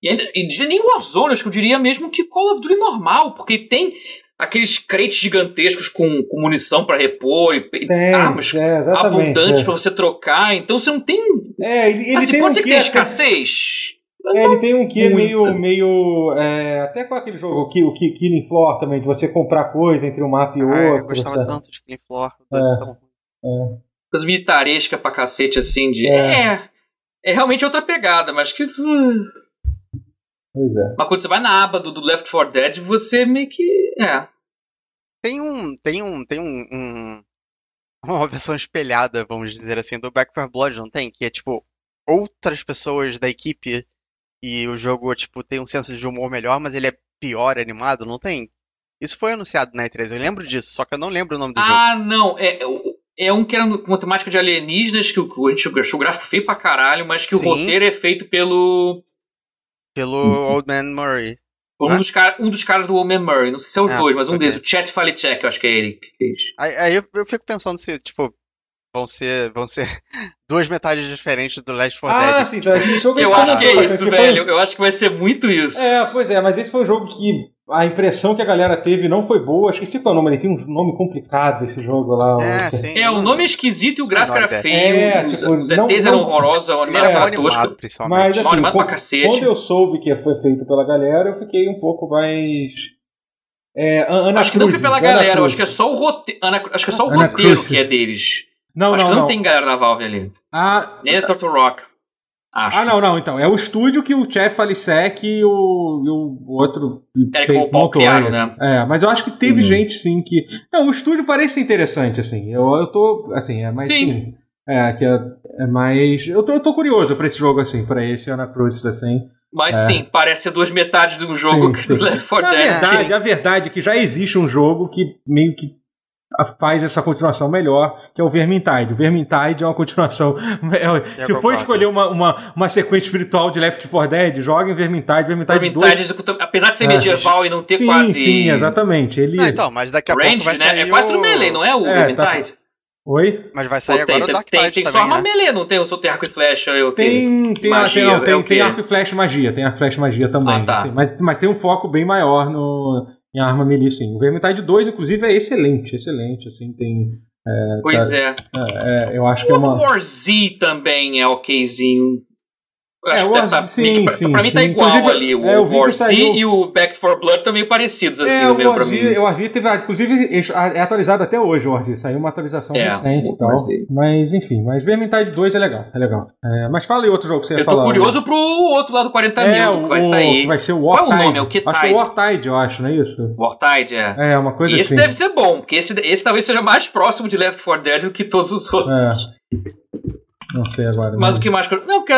Speaker 2: e, e nem Warzone, acho que eu diria mesmo que Call of Duty normal, porque tem aqueles crates gigantescos com, com munição pra repor e, e
Speaker 1: Tem,
Speaker 2: armas
Speaker 1: é,
Speaker 2: abundantes
Speaker 1: é.
Speaker 2: pra você trocar, então você não tem.
Speaker 1: É, ele, ele
Speaker 2: assim,
Speaker 1: tem
Speaker 2: pode
Speaker 1: um
Speaker 2: ser que tenha
Speaker 1: até-
Speaker 2: escassez.
Speaker 1: É, ele tem um que meio, meio é, até com aquele jogo, o o Ki- Killing Floor também, de você comprar coisa entre um mapa e
Speaker 4: Ah, eu
Speaker 1: outro.
Speaker 4: gostava
Speaker 1: sabe?
Speaker 2: então.
Speaker 1: É.
Speaker 4: tanto de Killing Floor. tão ruim.
Speaker 2: Coisa militaresca pra cacete, assim, de.
Speaker 1: É.
Speaker 2: É. É, realmente outra pegada, mas que. hum,
Speaker 1: Pois é.
Speaker 2: Mas quando você vai na aba do, do Left 4 Dead, você meio que. É.
Speaker 4: Tem um. Tem um. Tem um, um- Uma versão espelhada, vamos dizer assim, do Back 4 Blood, não tem? Que é tipo. Outras pessoas da equipe e o jogo, tipo, tem um senso de humor melhor, mas ele é pior animado, não tem? Isso foi anunciado na E3, eu lembro disso, só que eu não lembro o nome do jogo.
Speaker 2: Ah, não. É, é um que era com temática de alienígenas, que o, a gente achou o gráfico feio pra caralho, mas que o
Speaker 4: Sim.
Speaker 2: roteiro é feito pelo.
Speaker 4: Pelo
Speaker 1: Uhum.
Speaker 4: Old Man Murray.
Speaker 2: por um, dos cara, um dos caras do Woman Murray. Não sei se é os
Speaker 4: Ah,
Speaker 2: dois, mas um
Speaker 4: ok.
Speaker 2: deles. O Chat Falecek, eu acho que é ele que fez.
Speaker 4: Aí, aí eu, eu fico pensando se, tipo, vão ser, vão ser duas metades diferentes do Last 4
Speaker 1: Ah,
Speaker 4: Dead.
Speaker 1: sim, tá. Esse jogo a
Speaker 2: Eu
Speaker 1: gente
Speaker 2: acho que é isso,
Speaker 1: foi-
Speaker 2: velho. Eu acho que vai ser muito isso.
Speaker 1: É, pois é, mas esse foi um jogo que a impressão que a galera teve não foi boa. Esqueci qual é o nome, ele tem um nome complicado esse jogo lá.
Speaker 4: É,
Speaker 1: o-
Speaker 4: sim.
Speaker 2: É, o nome é esquisito e o gráfico
Speaker 4: é
Speaker 2: era feio.
Speaker 1: É,
Speaker 2: os,
Speaker 1: tipo,
Speaker 2: os
Speaker 1: não-
Speaker 2: ETs
Speaker 1: não-
Speaker 2: eram horrorosos, a animação era tosca.
Speaker 1: Mas assim,
Speaker 2: animado
Speaker 1: co-
Speaker 2: pra cacete.
Speaker 1: quando eu soube que foi feito pela galera, eu fiquei um pouco mais. É, An- Ana
Speaker 2: Acho que não foi
Speaker 1: Cruzes,
Speaker 2: pela
Speaker 1: Ana
Speaker 2: galera, eu
Speaker 1: Cruzes.
Speaker 2: acho que é só o roteiro. Acho que é só o
Speaker 1: Ana
Speaker 2: roteiro
Speaker 1: Cruzes.
Speaker 2: que é deles.
Speaker 1: Não,
Speaker 2: acho
Speaker 1: não,
Speaker 2: que não,
Speaker 1: não.
Speaker 2: tem galera da Valve ali.
Speaker 1: Ah,
Speaker 2: Nem da Turtle Rock. Acho.
Speaker 1: ah, não, não, então. É o estúdio que o Chef Alisek e o, e o outro.
Speaker 2: Eric
Speaker 1: fez-
Speaker 2: Paul criaram, né?
Speaker 1: É, mas eu acho que teve
Speaker 2: Uhum.
Speaker 1: gente, sim, que. Não, o estúdio parece interessante, assim. Eu, eu tô. Assim, é mais.
Speaker 2: Sim.
Speaker 1: Sim. É, que é, é mais. Eu tô, eu tô curioso pra esse jogo, assim, pra esse Ana Cruzes, assim.
Speaker 2: Mas
Speaker 1: É.
Speaker 2: sim, parece ser duas metades de um jogo
Speaker 1: Sim,
Speaker 2: que
Speaker 1: sim.
Speaker 2: do Left 4
Speaker 1: Na
Speaker 2: Dead.
Speaker 1: verdade, a verdade é que já existe um jogo que meio que a- faz essa continuação melhor, que é o Vermintide. O Vermintide é uma continuação. é- se for escolher uma, uma, uma sequência espiritual de Left 4 Dead, joga em Vermintide. Vermintide,
Speaker 2: Vermintide
Speaker 1: 2.
Speaker 2: executa- apesar de ser
Speaker 1: É.
Speaker 2: medieval e não ter
Speaker 1: sim,
Speaker 2: quase.
Speaker 1: sim, exatamente. Ele...
Speaker 4: Não, então, mas daqui a pouco
Speaker 2: Range,
Speaker 4: vai
Speaker 2: né?
Speaker 4: sair
Speaker 2: É quase
Speaker 4: o...
Speaker 2: do Melee, não é o
Speaker 1: É, tá-
Speaker 2: Vermintide?
Speaker 1: Oi?
Speaker 4: Mas vai sair
Speaker 2: tem,
Speaker 4: agora o
Speaker 2: tem,
Speaker 4: Dark
Speaker 2: tem,
Speaker 4: Tide
Speaker 2: tem só
Speaker 4: também,
Speaker 2: arma
Speaker 4: né?
Speaker 2: melee, não tem o seu tem arco e flecha. Eu
Speaker 1: Tem, tem,
Speaker 2: Magia,
Speaker 1: tem, não, tem,
Speaker 2: é o
Speaker 1: tem arco e flash magia, tem arco e flash magia também.
Speaker 2: Ah, tá.
Speaker 1: assim, mas, mas tem um foco bem maior no, em arma melee, sim. O Vermintide 2, inclusive, é excelente, excelente, assim, tem...
Speaker 2: Pois é.
Speaker 1: é, é, eu acho que é
Speaker 2: O
Speaker 1: uma...
Speaker 2: War Z também é okzinho. Eu
Speaker 1: É,
Speaker 2: acho
Speaker 1: o
Speaker 2: que deve
Speaker 1: War
Speaker 2: tá,
Speaker 1: Z,
Speaker 2: meio que-
Speaker 1: sim,
Speaker 2: pra mim tá
Speaker 1: sim.
Speaker 2: igual
Speaker 1: Inclusive,
Speaker 2: ali. O
Speaker 1: é,
Speaker 2: War
Speaker 1: saiu-
Speaker 2: e o Back 4 Blood estão meio parecidos, assim,
Speaker 1: É,
Speaker 2: no
Speaker 1: o
Speaker 2: meu pra mim.
Speaker 1: O Warzy teve, inclusive, é atualizado até hoje o Warzy, saiu uma atualização
Speaker 2: É,
Speaker 1: recente e tal. Mas, enfim, mas Vermintide 2 é legal, é legal. É, mas fala aí outro jogo que você ia
Speaker 2: Eu tô
Speaker 1: falar.
Speaker 2: curioso pro outro lado 40
Speaker 1: é,
Speaker 2: mil
Speaker 1: o,
Speaker 2: que vai sair.
Speaker 1: que vai ser o
Speaker 2: Qual é o nome? É o que
Speaker 1: Acho que é
Speaker 2: Tide?
Speaker 1: o Wartide, eu acho, não é isso?
Speaker 2: Wartide, é.
Speaker 1: É, uma coisa
Speaker 2: E esse
Speaker 1: assim.
Speaker 2: deve ser bom, porque esse, esse talvez seja mais próximo de Left 4 Dead do que todos os outros.
Speaker 1: É. Não sei agora.
Speaker 2: Mas o que mais. Não, porque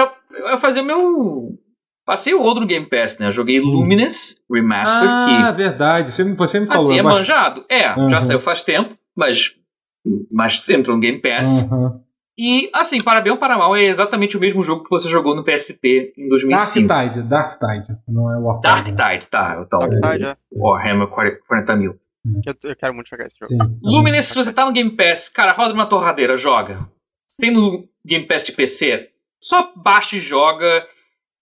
Speaker 2: eu fazer o meu. Passei o outro no Game Pass, né? Eu joguei Luminous Remastered,
Speaker 1: Ah,
Speaker 2: que
Speaker 1: verdade. Você, me- você me falou.
Speaker 2: assim, é
Speaker 1: acho-
Speaker 2: manjado. É,
Speaker 1: Uhum.
Speaker 2: já saiu faz tempo, mas. Mas entrou no Game Pass.
Speaker 1: Uhum.
Speaker 2: E, assim, para bem ou para mal, é exatamente o mesmo jogo que você jogou no PSP em 2005.
Speaker 1: Dark Tide, Dark Tide. Não é Wartide.
Speaker 2: Dark? Tide, tá. O tal.
Speaker 4: Dark Tide, é.
Speaker 2: Warhammer 40 40 mil.
Speaker 4: Eu, eu quero muito jogar esse jogo.
Speaker 1: Sim.
Speaker 2: Luminous, se você tá no Game Pass, cara, roda uma torradeira, joga. Se tem no Game Pass de PC, só baixa e joga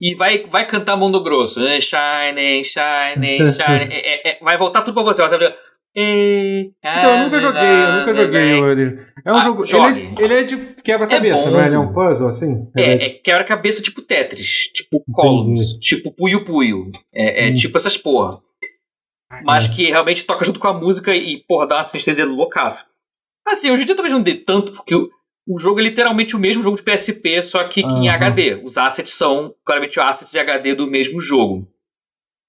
Speaker 2: e vai, vai cantar mundo grosso. Eh, Shine, shine, shine. É, é, é, vai voltar tudo pra você. Você vai
Speaker 1: Então, eu nunca joguei, eu nunca joguei ele. É um
Speaker 2: Ah,
Speaker 1: jogo. Ele, é- ele é de quebra-cabeça,
Speaker 2: É
Speaker 1: não é? Ele é um puzzle, assim? Ele
Speaker 2: É, é quebra-cabeça tipo Tetris, tipo Columns, tipo Puyo Puyo. É, é
Speaker 1: Hum.
Speaker 2: tipo essas porra. Mas que realmente toca junto com a música e, porra, dá uma sinestesia loucaça. Assim, hoje em dia talvez não dê tanto, porque o, o jogo é literalmente o mesmo jogo de PSP, só que em
Speaker 1: Aham.
Speaker 2: HD. Os assets são claramente assets de HD do mesmo jogo.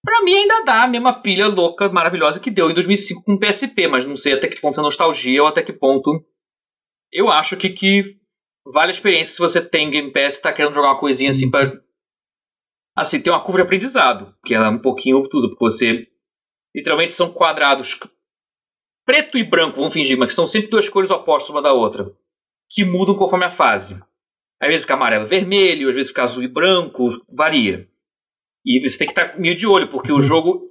Speaker 2: Pra mim ainda dá a mesma pilha louca, maravilhosa que deu em 2005 com o PSP, mas não sei até que ponto é nostalgia ou até que ponto eu acho que, que vale a experiência se você tem Game Pass e tá querendo jogar uma coisinha assim pra. Assim, tem uma curva de aprendizado, que ela é um pouquinho obtusa, porque você. Literalmente são quadrados preto e branco, vamos fingir, mas que são sempre duas cores opostas uma da outra, que mudam conforme a fase. Às vezes fica amarelo e vermelho, às vezes fica azul e branco, varia. E você tem que estar meio de olho, porque o jogo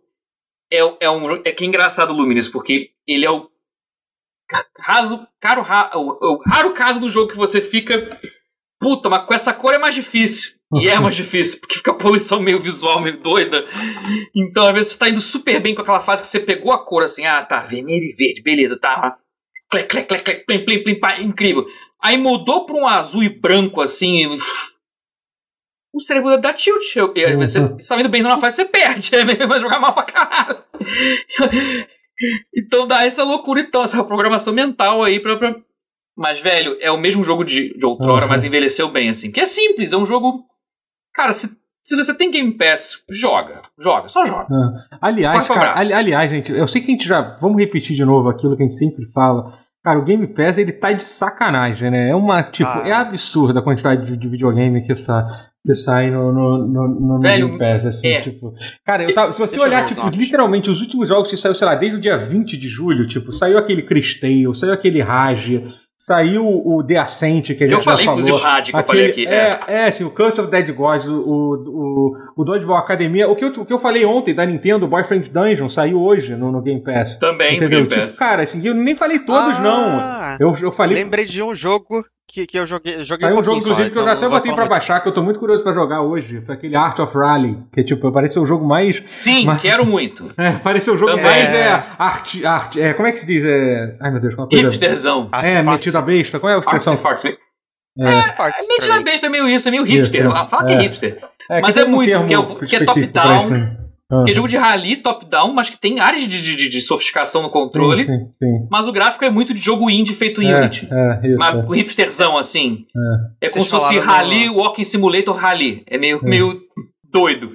Speaker 2: é, é um. É que é engraçado o Luminous, porque ele é o raso, caro, ra, o, o raro caso do jogo que você fica. Puta, mas com essa cor é mais difícil. E é mais difícil, porque fica a poluição meio visual, meio doida. Então, às vezes, você tá indo super bem com aquela fase que você pegou a cor assim, ah, tá, vermelho e verde, beleza, tá. Clec, clec, clec, clec, plim, plim, plim, pá, incrível. Aí mudou pra um azul e branco assim. e- O cérebro dá tilt. Eu, eu, você você tá indo bem numa fase, você perde. É mesmo vai jogar mal pra caralho. Então dá essa loucura, então, essa programação mental aí pra. pra... Mas, velho, é o mesmo jogo de, de outrora,
Speaker 1: Uhum.
Speaker 2: mas envelheceu bem, assim. Que é simples, é um jogo. Cara, se, se você tem Game Pass, joga. Joga, só joga.
Speaker 1: Aliás,
Speaker 2: Corta o
Speaker 1: cara, ali- aliás, gente, eu sei que a gente já. Vamos repetir de novo aquilo que a gente sempre fala. Cara, o Game Pass ele tá de sacanagem, né? É uma. Tipo,
Speaker 4: Ah.
Speaker 1: é absurda a quantidade de, de videogame que, sa, que sai no, no, no, no
Speaker 2: Velho,
Speaker 1: Game Pass. Assim,
Speaker 2: é.
Speaker 1: tipo. Cara, eu tava, se você
Speaker 4: Deixa
Speaker 1: olhar, tipo, literalmente, os últimos jogos que saiu, sei lá, desde o dia 20 de julho, tipo, saiu aquele Cristale, saiu aquele Rage. Saiu o The Ascent, que gente
Speaker 2: Eu
Speaker 1: já
Speaker 2: falei,
Speaker 1: falou.
Speaker 2: inclusive, o Rádio que eu falei aqui.
Speaker 1: É, é, assim, o Curse of Dead Gods, o, o, o Dodgeball Academia. O que, eu, o que eu falei ontem da Nintendo, Boyfriend Dungeon, saiu hoje no, no Game Pass.
Speaker 2: Também,
Speaker 1: Entendeu?
Speaker 2: Game Pass.
Speaker 1: Tipo, cara, assim, eu nem falei todos,
Speaker 4: Ah,
Speaker 1: não. Eu, eu falei.
Speaker 4: Lembrei de um jogo que, que eu joguei. joguei
Speaker 1: Saiu um jogo,
Speaker 4: pouquinho só,
Speaker 1: inclusive, que eu já
Speaker 4: então
Speaker 1: até
Speaker 4: não vou
Speaker 1: botei pra baixar, que eu tô muito curioso pra jogar hoje. Foi aquele Art of Rally, que, tipo, pareceu o jogo mais.
Speaker 2: Sim,
Speaker 1: Mas-
Speaker 2: quero muito.
Speaker 1: É, pareceu o jogo
Speaker 2: Também.
Speaker 1: mais. É,
Speaker 4: É.
Speaker 1: arte, arte, é, como é que se diz? É, ai, meu Deus, uma coisa.
Speaker 2: Hipsterzão.
Speaker 4: Arts
Speaker 1: É,
Speaker 4: and Parts.
Speaker 1: metido a besta. Qual é a expressão?
Speaker 2: É,
Speaker 4: Arts and Parts, pra
Speaker 2: metido a
Speaker 4: mim.
Speaker 2: besta é meio isso, é meio hipster.
Speaker 1: Isso,
Speaker 2: Fala que é
Speaker 1: é.
Speaker 2: hipster.
Speaker 1: É,
Speaker 2: Mas
Speaker 1: que
Speaker 2: é muito, que é é top-down,
Speaker 1: Ah.
Speaker 2: Que é jogo de rally, top-down, mas que tem áreas de, de, de- sofisticação no controle.
Speaker 1: Sim, sim, sim.
Speaker 2: Mas o gráfico é muito de jogo indie feito em
Speaker 1: É,
Speaker 2: Unity.
Speaker 1: é, isso.
Speaker 2: Mas
Speaker 1: é.
Speaker 2: o hipsterzão, assim. É, como
Speaker 4: Vocês
Speaker 2: se fosse Rally,
Speaker 4: no-
Speaker 2: Walking Simulator Rally. É meio, meio doido.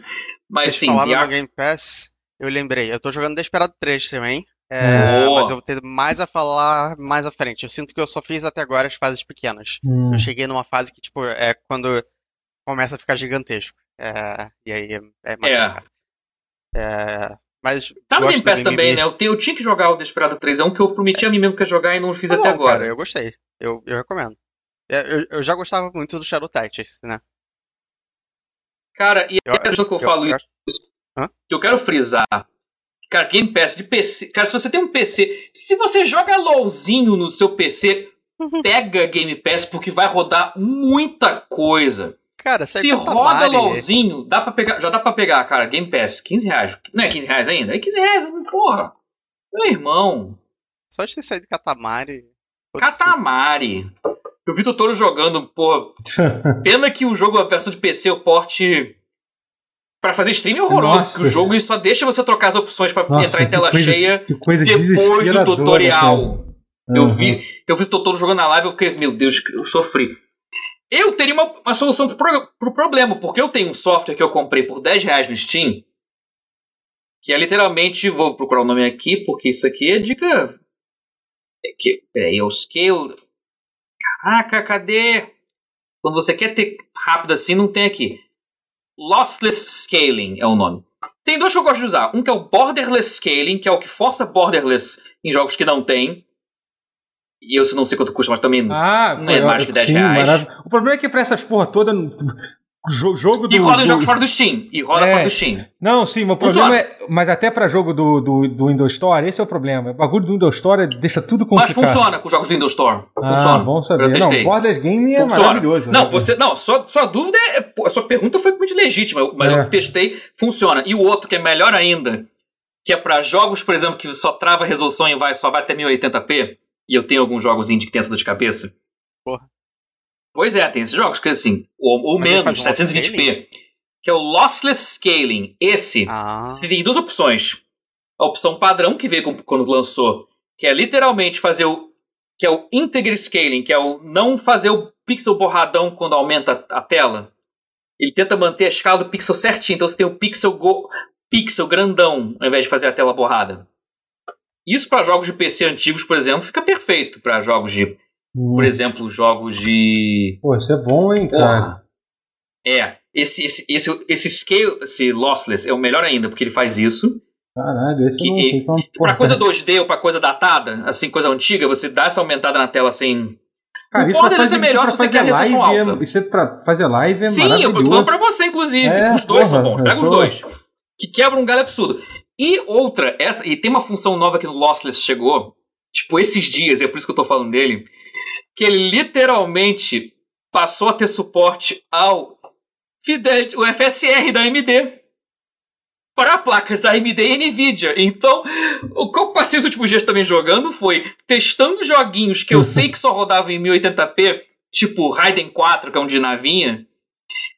Speaker 2: Mas
Speaker 4: Vocês
Speaker 2: sim,
Speaker 4: falaram no Game Pass, eu lembrei. Eu tô jogando Desperado 3 também.
Speaker 1: É.
Speaker 4: é, mas eu vou ter mais a falar mais à frente. Eu sinto que eu só fiz até agora as fases pequenas.
Speaker 1: Hum.
Speaker 4: Eu cheguei numa fase que, tipo, é quando começa a ficar gigantesco. É, e aí é, é mais
Speaker 2: É.
Speaker 4: complicado. É, mas
Speaker 2: Tá no Game Pass também, né? Eu, te- eu tinha que jogar o Desperado 3, é um que eu prometi a mim mesmo que ia jogar e não fiz até agora.
Speaker 4: Cara, eu gostei. Eu, eu recomendo. É, Eu, eu já gostava muito do Shadow Tactics, né?
Speaker 2: Cara, e
Speaker 4: Eu-
Speaker 2: é interessante que eu, falo
Speaker 4: eu-
Speaker 2: isso,
Speaker 4: Hã?
Speaker 2: que eu quero frisar. Cara, Game Pass de PC. Cara, se você tem um PC. Se você joga LOLzinho no seu PC, pega Game Pass porque vai rodar muita coisa.
Speaker 4: Cara, sai
Speaker 2: Se roda LOLzinho, dá pra pegar, já dá pra pegar, cara, Game Pass, 15 reais. Não é 15 reais ainda? É 15 reais, porra. Meu irmão,
Speaker 4: Só de ter saído Katamari. foda-se.
Speaker 2: Katamari. Eu vi o Totoro jogando, pô. Pena que o jogo, a versão de PC, o porte. Pra fazer stream é horroroso.
Speaker 1: Nossa.
Speaker 2: porque O jogo só deixa você trocar as opções pra
Speaker 1: Nossa,
Speaker 2: entrar em tela
Speaker 1: coisa-
Speaker 2: cheia depois do tutorial.
Speaker 1: cara.
Speaker 2: Eu
Speaker 1: Uhum.
Speaker 2: vi, eu vi o Totoro jogando na live, eu fiquei, meu Deus, eu sofri. Eu teria uma, uma solução pro, pro, pro problema, porque eu tenho um software que eu comprei por 10 reais no Steam, que é literalmente, vou procurar o nome aqui, porque isso aqui é dica. É que, peraí, é o Scale. Caraca, cadê? Quando você quer ter rápido assim, não tem aqui. Lossless Scaling é o nome. Tem dois que eu gosto de usar. Um que é o Borderless Scaling, que é o que força Borderless em jogos que não tem. E eu não sei quanto custa, mas também.
Speaker 1: Ah,
Speaker 2: Não é mais que 10
Speaker 1: sim,
Speaker 2: reais.
Speaker 1: O problema é que pra essas porra toda. jo- Jogo do.
Speaker 2: e roda em
Speaker 1: do-
Speaker 2: jogos fora do Steam. E roda
Speaker 1: É.
Speaker 2: fora do Steam.
Speaker 1: Não, sim, mas o
Speaker 2: Funciona.
Speaker 1: problema é. Mas até pra jogo do, do, do Windows Store, esse é o problema. O bagulho do Windows Store deixa tudo
Speaker 2: Mas
Speaker 1: complicado.
Speaker 2: funciona com os jogos do Windows Store.
Speaker 1: Ah,
Speaker 2: funciona.
Speaker 1: bom saber.
Speaker 2: Eu
Speaker 1: Não. Borderless Game é
Speaker 2: Funciona.
Speaker 1: maravilhoso.
Speaker 2: Não,
Speaker 1: né?
Speaker 2: você. Não, sua, sua dúvida é. A sua pergunta foi muito legítima, mas
Speaker 1: É.
Speaker 2: eu testei, funciona. E o outro, que é melhor ainda, que é pra jogos, por exemplo, que só trava a resolução e vai, só vai até 1080p, e eu tenho alguns jogos indie que tem essa dor de cabeça.
Speaker 4: Porra.
Speaker 2: Pois é, tem esses jogos que assim, ou, ou menos,
Speaker 4: faz um
Speaker 2: 720p, que é o Lossless Scaling. Esse,
Speaker 4: Ah,
Speaker 2: você tem duas opções. A opção padrão, que veio quando lançou, que é literalmente fazer o. que é o Integer Scaling, que é o não fazer o pixel borradão quando aumenta a tela. Ele tenta manter a escala do pixel certinho, então você tem o pixel, go, pixel grandão, ao invés de fazer a tela borrada. Isso para jogos de PC antigos, por exemplo, fica perfeito para jogos de,
Speaker 1: Hum.
Speaker 2: por exemplo, jogos de
Speaker 1: Pô, isso é bom, hein, cara?
Speaker 2: É, esse, esse, esse, esse scale, esse lossless é o melhor ainda, porque ele faz isso.
Speaker 1: Caralho, esse
Speaker 2: Que-
Speaker 1: não.
Speaker 2: e-
Speaker 1: é uma-
Speaker 2: Pra coisa
Speaker 1: cara,
Speaker 2: 2D ou pra coisa datada, assim, coisa antiga, você dá essa aumentada na tela sem.
Speaker 1: Cara,
Speaker 2: o
Speaker 1: isso
Speaker 2: border
Speaker 1: fazer,
Speaker 2: é melhor se você quer
Speaker 1: live.
Speaker 2: alta.
Speaker 1: É, isso é pra fazer live é
Speaker 2: Sim, eu tô falando pra você, inclusive.
Speaker 1: É,
Speaker 2: os dois são
Speaker 1: porra,
Speaker 2: bons, pega
Speaker 1: eu
Speaker 2: os dois. Que quebra um galho absurdo. E outra, essa, e tem uma função nova que no Lossless chegou, tipo, esses dias, é por isso que eu tô falando dele, que ele literalmente passou a ter suporte ao Fidelity, o FSR da AMD. Para placas AMD e Nvidia. Então, o que eu passei os últimos dias também jogando foi testando joguinhos que eu sei que só rodavam em 1080p, tipo Raiden 4, que é um de navinha,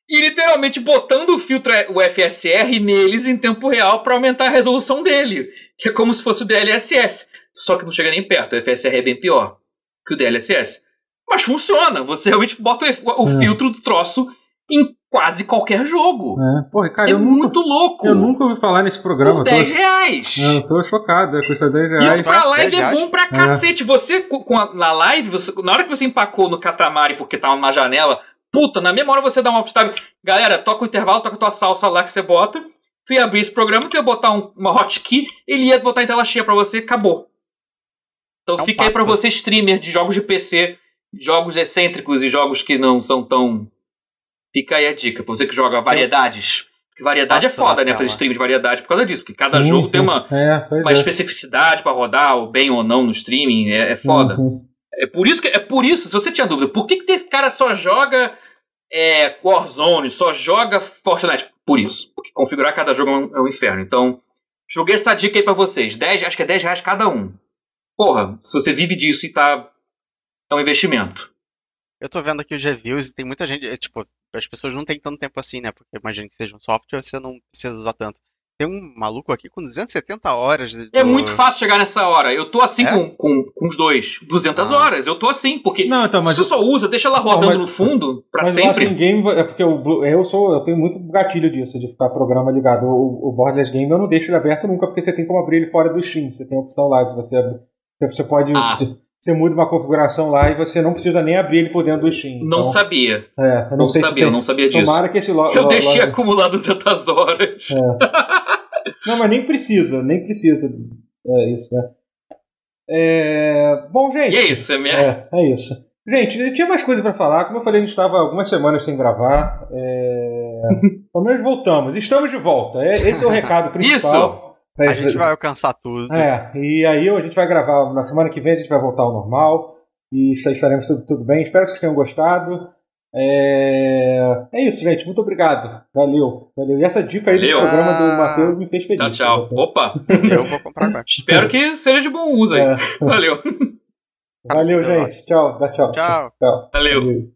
Speaker 2: e literalmente botando o filtro, o FSR, neles em tempo real para aumentar a resolução dele. Que é como se fosse o DLSS. Só que não chega nem perto, o FSR é bem pior que o DLSS. Mas funciona, você realmente bota o,
Speaker 1: É.
Speaker 2: filtro do troço em quase qualquer jogo.
Speaker 1: É, porra, cara,
Speaker 2: É,
Speaker 1: eu, nunca,
Speaker 2: muito louco.
Speaker 1: eu nunca ouvi falar nesse programa.
Speaker 2: Por
Speaker 1: eu tô-
Speaker 2: 10 reais.
Speaker 1: Eu tô chocado, é, custa 10 reais.
Speaker 2: Isso pra live
Speaker 4: 10
Speaker 2: é bom pra cacete. Você, co- com a- na live, você- na hora que você empacou no Katamari porque tava na janela, puta, na mesma hora você dá um alt tab. Galera, toca o intervalo, toca a tua salsa lá que você bota. Tu ia abrir esse programa, tu ia botar um- uma hotkey, ele ia botar em tela cheia pra você, acabou. Então
Speaker 4: É um
Speaker 2: fica aí pra
Speaker 4: pato.
Speaker 2: você, streamer de jogos de PC, jogos excêntricos e jogos que não são tão. Fica aí a dica. Pra você que joga variedades. Porque variedade é
Speaker 4: Pato
Speaker 2: foda, né? Fazer stream de variedade por causa disso. Porque cada
Speaker 1: Sim,
Speaker 2: jogo
Speaker 1: sim.
Speaker 2: tem uma,
Speaker 1: É,
Speaker 2: uma
Speaker 1: é.
Speaker 2: especificidade pra rodar, ou bem ou não no streaming, é, é foda.
Speaker 1: Uhum.
Speaker 2: É por isso que é por isso, se você tinha dúvida, por que, que esse cara só joga é, Warzone, só joga Fortnite? Por isso. Porque configurar cada jogo é um, é um inferno. Então, joguei essa dica aí pra vocês. 10, acho que é 10 reais cada um. Porra, se você vive disso e tá. É um investimento.
Speaker 4: Eu tô vendo aqui os reviews e tem muita gente, é, tipo, as pessoas não têm tanto tempo assim, né? Porque imagino que seja um software, você não precisa usar tanto. Tem um maluco aqui com 270 horas de-
Speaker 2: É muito fácil chegar nessa hora. Eu tô assim
Speaker 4: É?
Speaker 2: com, com, com os dois. 200
Speaker 4: Ah.
Speaker 2: horas. Eu tô assim, porque
Speaker 1: Não, então, mas
Speaker 2: se você só usa, deixa ela rodando
Speaker 1: mas-
Speaker 2: no fundo pra
Speaker 1: Mas o
Speaker 2: sempre.
Speaker 1: Assim Game é porque o Blue- eu sou eu tenho muito gatilho disso de ficar programa ligado. O, o Borderless Game eu não deixo ele aberto nunca porque você tem como abrir ele fora do Steam. Você tem a opção lá de você abrir- você pode
Speaker 2: Ah.
Speaker 1: Você muda uma configuração lá e você não precisa nem abrir ele por dentro do Steam.
Speaker 2: Não
Speaker 1: Então,
Speaker 2: sabia.
Speaker 1: É, eu não,
Speaker 2: Não,
Speaker 1: sei se
Speaker 2: sabia,
Speaker 1: tem.
Speaker 2: eu não sabia disso.
Speaker 1: Tomara que esse lo,
Speaker 2: Eu
Speaker 1: lo-
Speaker 2: deixei
Speaker 1: lo-
Speaker 2: acumular 200 horas.
Speaker 1: Não, mas nem precisa, nem precisa. É isso, né? É... Bom, gente.
Speaker 2: E é isso, é minha.
Speaker 1: É, é isso. Gente, eu tinha mais coisas pra falar. Como eu falei, a gente estava algumas semanas sem gravar. É... Pelo menos voltamos. Estamos de volta. É, esse é o recado principal. É,
Speaker 4: A gente vai alcançar tudo.
Speaker 1: É, e aí a gente vai gravar na semana que vem, a gente vai voltar ao normal. E estaremos tudo, tudo bem. Espero que vocês tenham gostado. É... é isso, gente. Muito obrigado. Valeu. Valeu. E essa dica aí
Speaker 2: Valeu.
Speaker 1: programa do
Speaker 4: Ah.
Speaker 1: Matheus me fez feliz.
Speaker 2: Tchau, tchau. Opa,
Speaker 4: Eu vou comprar agora.
Speaker 2: espero que seja de bom uso aí.
Speaker 1: É.
Speaker 2: Valeu.
Speaker 1: Valeu, gente. Tchau. Dá tchau.
Speaker 4: Tchau.
Speaker 1: Tchau.
Speaker 2: Valeu.
Speaker 1: Valeu.